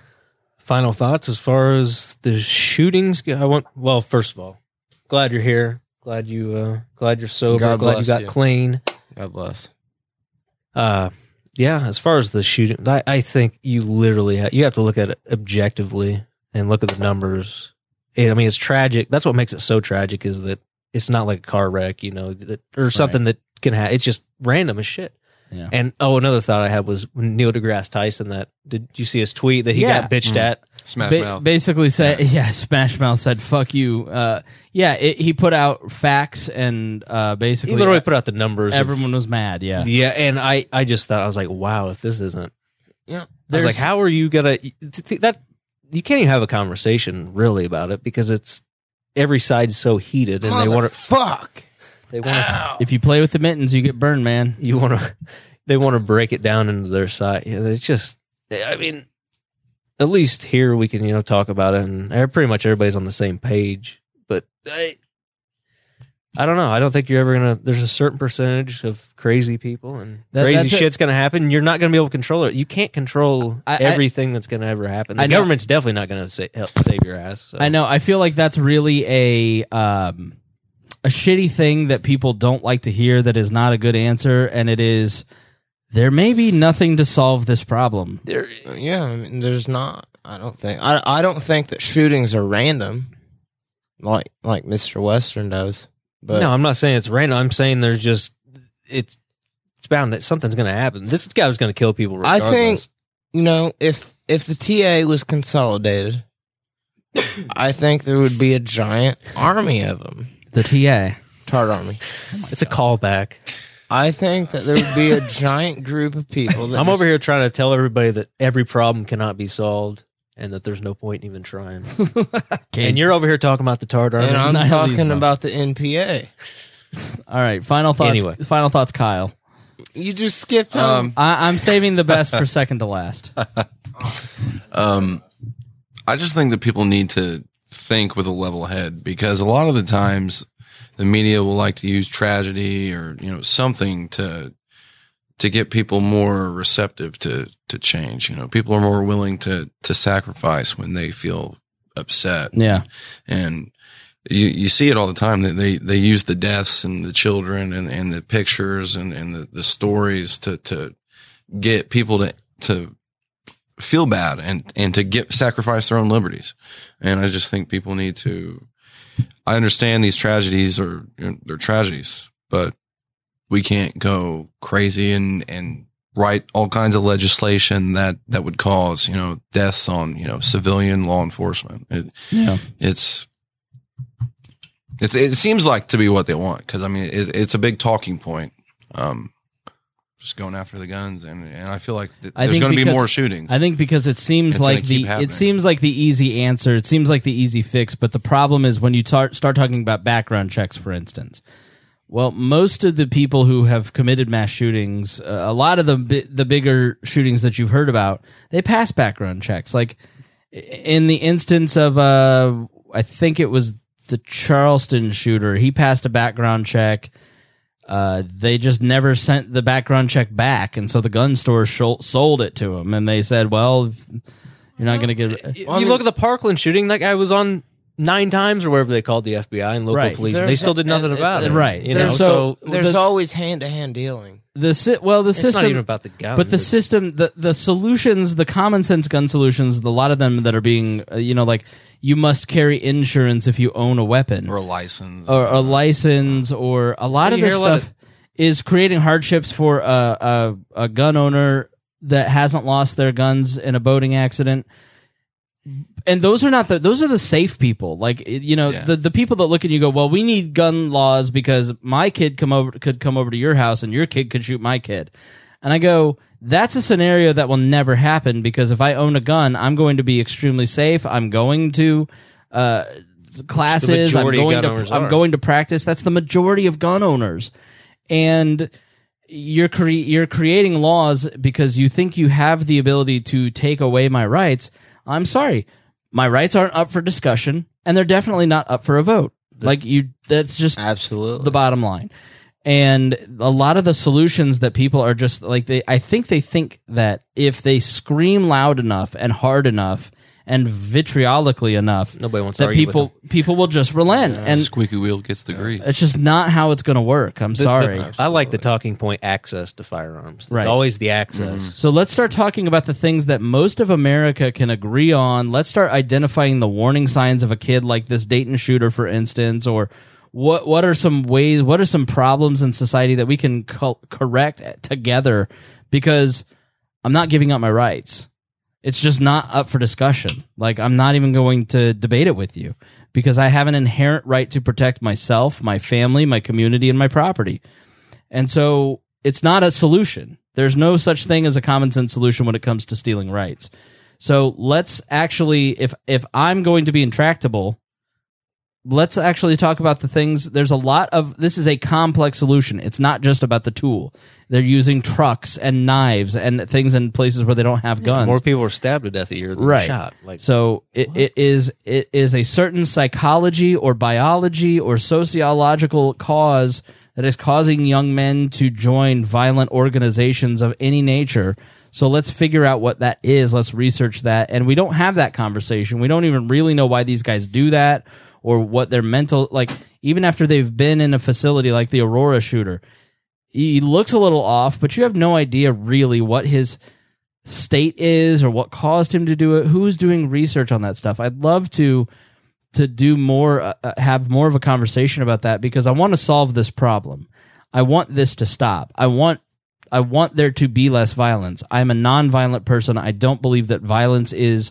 Final thoughts as far as the shootings go? I want. Well, first of all, glad you're here. Glad you. uh Glad you're sober. God glad you bless got you. clean. God bless. Uh, yeah. As far as the shooting, I, I think you literally ha- you have to look at it objectively and look at the numbers. And, I mean, it's tragic. That's what makes it so tragic is that it's not like a car wreck, you know, that, or something that can happen. It's just random as shit. Yeah. And oh, another thought I had was Neil deGrasse Tyson. That did you see his tweet that he Yeah. got bitched Mm. at? Smash Ba- Mouth. basically said, yeah. Smash Mouth said, "Fuck you." Uh, yeah, it, he put out facts and uh, He basically literally put out the numbers. of- everyone was mad. Yeah, yeah, and I, I just thought I was like, wow, if this isn't, Yeah. I was like, how are you gonna th- th- that? You can't even have a conversation really about it because it's every side's so heated and they want to fuck. they want to if you play with the mittens, you get burned, man. you want to they want to break it down into their side. It's just, I mean, at least here we can you know talk about it and pretty much everybody's on the same page. But I, I don't know. I don't think you're ever gonna. There's a certain percentage of crazy people and That- crazy it. shit's gonna happen. You're not gonna be able to control it. You can't control I- I- everything that's gonna ever happen. The I government's definitely not gonna sa- help save your ass. So. I know. I feel like that's really a um, a shitty thing that people don't like to hear. That is not a good answer, and it is there may be nothing to solve this problem. There, uh, Yeah, I mean, there's not. I don't think. I I don't think that shootings are random, like like Mister Western does. But no, I'm not saying it's random. I'm saying there's just it's it's bound that something's gonna happen. This guy was gonna kill people. I think you know if if the TA was consolidated, I think there would be a giant army of them. The TA. Tart army. it's a callback. I think that there would be a giant group of people. That I'm just- over here trying to tell everybody that every problem cannot be solved and that there's no point in even trying. and you're over here talking about the Tard Army. and I'm Nihilism. talking about the NPA. All right. Final thoughts. Anyway. Final thoughts, Kyle. You just skipped over. Um, I, I'm saving the best for second to last. um, I just think that people need to think with a level head because a lot of the times the media will like to use tragedy or you know something to to get people more receptive to to change. You know, people are more willing to to sacrifice when they feel upset. Yeah. and you you see it all the time. That they they use the deaths and the children and and the pictures and and the the stories to to get people to to feel bad and and to get sacrifice their own liberties. And I just think people need to. I understand these tragedies are you know, they're tragedies, but we can't go crazy and and write all kinds of legislation that that would cause you know deaths on you know civilian law enforcement. It, Yeah. it's it's it seems like to be what they want because I mean it's, it's a big talking point. Um, just going after the guns and and I feel like th- I there's going to be more shootings. I think because it seems It's like the it seems like the easy answer. It seems like the easy fix. But the problem is when you tar- start talking about background checks, for instance. Well, most of the people who have committed mass shootings, uh, a lot of the bi- the bigger shootings that you've heard about, they pass background checks. Like in the instance of, uh, I think it was the Charleston shooter, he passed a background check. Uh, they just never sent the background check back, and so the gun store shol- sold it to him, and they said, "Well, you're not going to get." you look at the Parkland shooting. That guy was on nine times or wherever they called the FBI and local Right. police. and they still did nothing about it. right. You know, so, so- There's the- always hand to hand dealing. The si- well the It's system not even about the guns. but the It's- system the the solutions the common sense gun solutions a lot of them that are being uh, you know like you must carry insurance if you own a weapon or a license or a license or a lot You of this hear a lot stuff is creating hardships for a, a a gun owner that hasn't lost their guns in a boating accident and those are not the those are the safe people like you know Yeah. the the people that look at you and go well we need gun laws because my kid come over could come over to your house and your kid could shoot my kid and i go that's a scenario that will never happen because if i own a gun i'm going to be extremely safe i'm going to uh classes i'm going to i'm are. going to practice that's the majority of gun owners and you're cre- you're creating laws because you think you have the ability to take away my rights. I'm sorry, my rights aren't up for discussion, and they're definitely not up for a vote. Like you, that's just Absolutely. the bottom line. And a lot of the solutions that people are just like they, I think they think that if they scream loud enough and hard enough and vitriolically enough, Nobody wants to that argue with people people will just relent. And squeaky wheel gets the grease. it's just not how it's going to work. I'm the- sorry. the- I like the talking point access to firearms. Right. It's always the access. Mm-hmm. So let's start talking about the things that most of America can agree on. Let's start identifying the warning signs of a kid like this Dayton shooter, for instance, or what what are some ways, what are some problems in society that we can co- correct together? Because I'm not giving up my rights. It's just not up for discussion. Like I'm not even going to debate it with you because I have an inherent right to protect myself, my family, my community, and my property. And so it's not a solution. There's no such thing as a common sense solution when it comes to stealing rights. So let's actually, if if I'm going to be intractable, let's actually talk about the things. There's a lot of this is a complex solution. It's not just about the tool. They're using trucks and knives and things in places where they don't have guns. More people are stabbed to death a year than right. shot. Like so it, it is it is a certain psychology or biology or sociological cause that is causing young men to join violent organizations of any nature. So let's figure out what that is. Let's research that. And we don't have that conversation. We don't even really know why these guys do that or what their mental like even after they've been in a facility like the Aurora shooter. He looks a little off, but you have no idea really what his state is or what caused him to do it. Who's doing research on that stuff? I'd love to to do more uh, uh, have more of a conversation about that because i want to solve this problem. I want this to stop. I want i want there to be less violence. I'm a non-violent person. I don't believe that violence is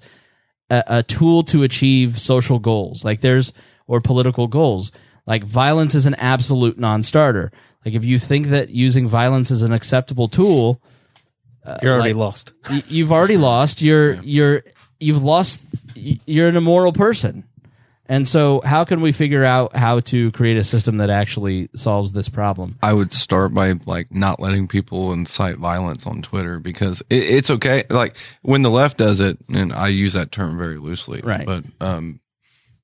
a, a tool to achieve social goals like there's or political goals like violence is an absolute non-starter like if you think that using violence is an acceptable tool uh, you're already like- lost. y- you've already lost. You're you're you've lost. y- You're an immoral person. And so, how can we figure out how to create a system that actually solves this problem? I would start by like not letting people incite violence on Twitter because it, it's okay. Like when the left does it, and I use that term very loosely, Right. But um,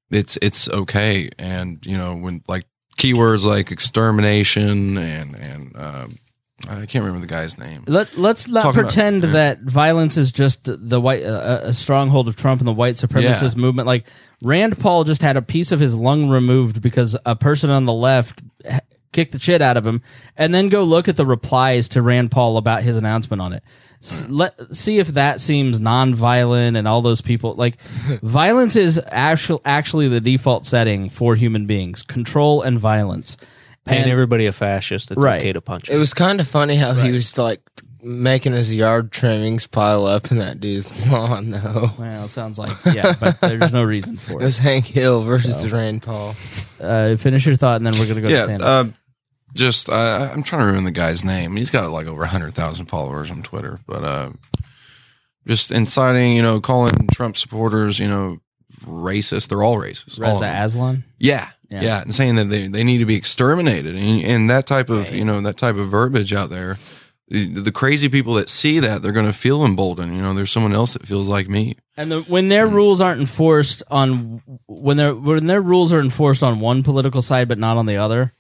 it's it's okay, and you know when like keywords like extermination and and um, I can't remember the guy's name. Let Let's not Talking about- pretend that violence is just the white uh, a stronghold of Trump and the white supremacist Yeah. movement. Like Rand Paul just had a piece of his lung removed because a person on the left h- kicked the shit out of him, and then go look at the replies to Rand Paul about his announcement on it. S- Let see if that seems non-violent and all those people like violence is actually actually the default setting for human beings control and violence Paying And- everybody a fascist. It's Right. okay to punch. It was kind of funny how he was like making his yard trimmings pile up in that dude's lawn, though. well it sounds like yeah but there's no reason for It it was Hank Hill versus So. Rand Paul. uh, finish your thought, and then we're gonna go to yeah, stand uh, just uh, I'm trying to remember the guy's name. He's got like over hundred thousand followers on Twitter, but uh, just inciting, you know, calling Trump supporters, you know, racist. They're all racist. all Reza them. Aslan. Yeah, Yeah. yeah, and saying that they, they need to be exterminated, and, and that type of you know that type of verbiage out there. The, the crazy people that see that they're going to feel emboldened. You know, there's someone else that feels like me. And the, when their hmm. rules aren't enforced on when their when their rules are enforced on one political side but not on the other,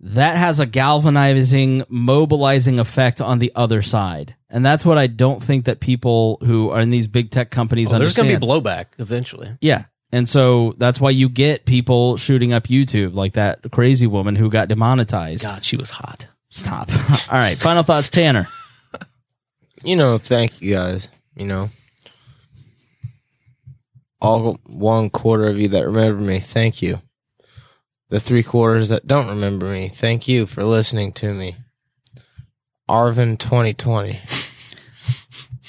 that has a galvanizing, mobilizing effect on the other side. And that's what I don't think that people who are in these big tech companies Oh, there's going to be blowback eventually. Yeah. And so that's why you get people shooting up YouTube, like that crazy woman who got demonetized. God, she was hot. Stop. All right. Final thoughts, Tanner. You know, thank you guys. You know, all one quarter of you that remember me, thank you. The three quarters that don't remember me, thank you for listening to me. Arvin 2020.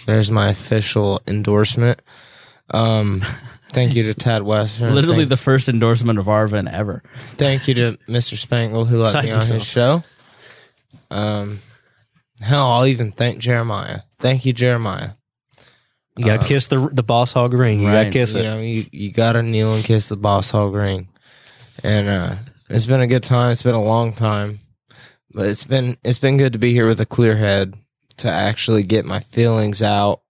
There's my official endorsement. Um, thank you to Tad Western. Literally Thank- the first endorsement of Arvin ever. Thank you to Mr. Spangle who let Besides me on himself. his show. Um, hell, I'll even thank Jeremiah. Thank you, Jeremiah. You got to Uh, kiss the the boss hog ring. You got to right. kiss You it. know, you, you gotta kneel and kiss the boss hog ring. And uh, it's been a good time. It's been a long time, but it's been it's been good to be here with a clear head to actually get my feelings out.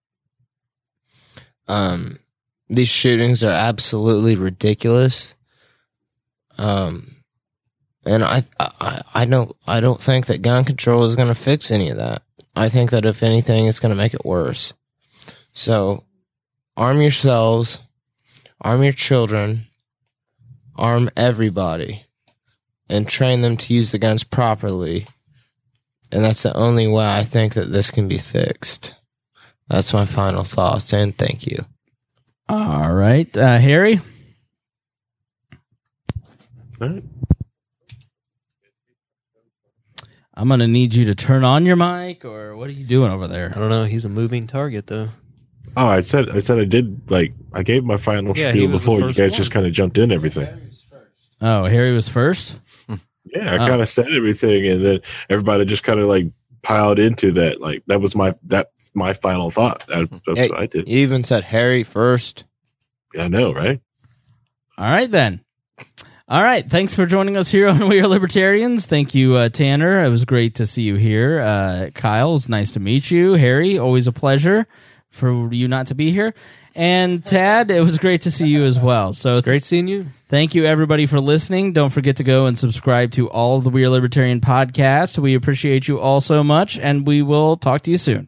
Um, these shootings are absolutely ridiculous. Um, and I I I don't I don't think that gun control is going to fix any of that. I think that if anything, it's going to make it worse. So arm yourselves, arm your children, arm everybody, and train them to use the guns properly. And that's the only way I think that this can be fixed. That's my final thoughts, and thank you. All right. Uh, Harry? All right. I'm going to need you to turn on your mic, or what are you doing over there? I don't know. He's a moving target, though. Oh, I said I said I did like I gave my final Yeah, spiel before. You guys one. just kind of jumped in everything. Oh, Harry was first? Yeah, I Oh. kind of said everything, and then everybody just kind of like piled into that. Like that was my that's my final thought. That's, that's Hey, what I did. You even said Harry first. I know, right? All right, then. All right. Thanks for joining us here on We Are Libertarians. Thank you, uh, Tanner. It was great to see you here. Uh, Kyle, it's nice to meet you. Harry, always a pleasure for you not to be here. And Tad, it was great to see you as well. So It's great seeing you. Thank you, everybody, for listening. Don't forget to go and subscribe to all of the We Are Libertarian podcasts. We appreciate you all so much, and we will talk to you soon.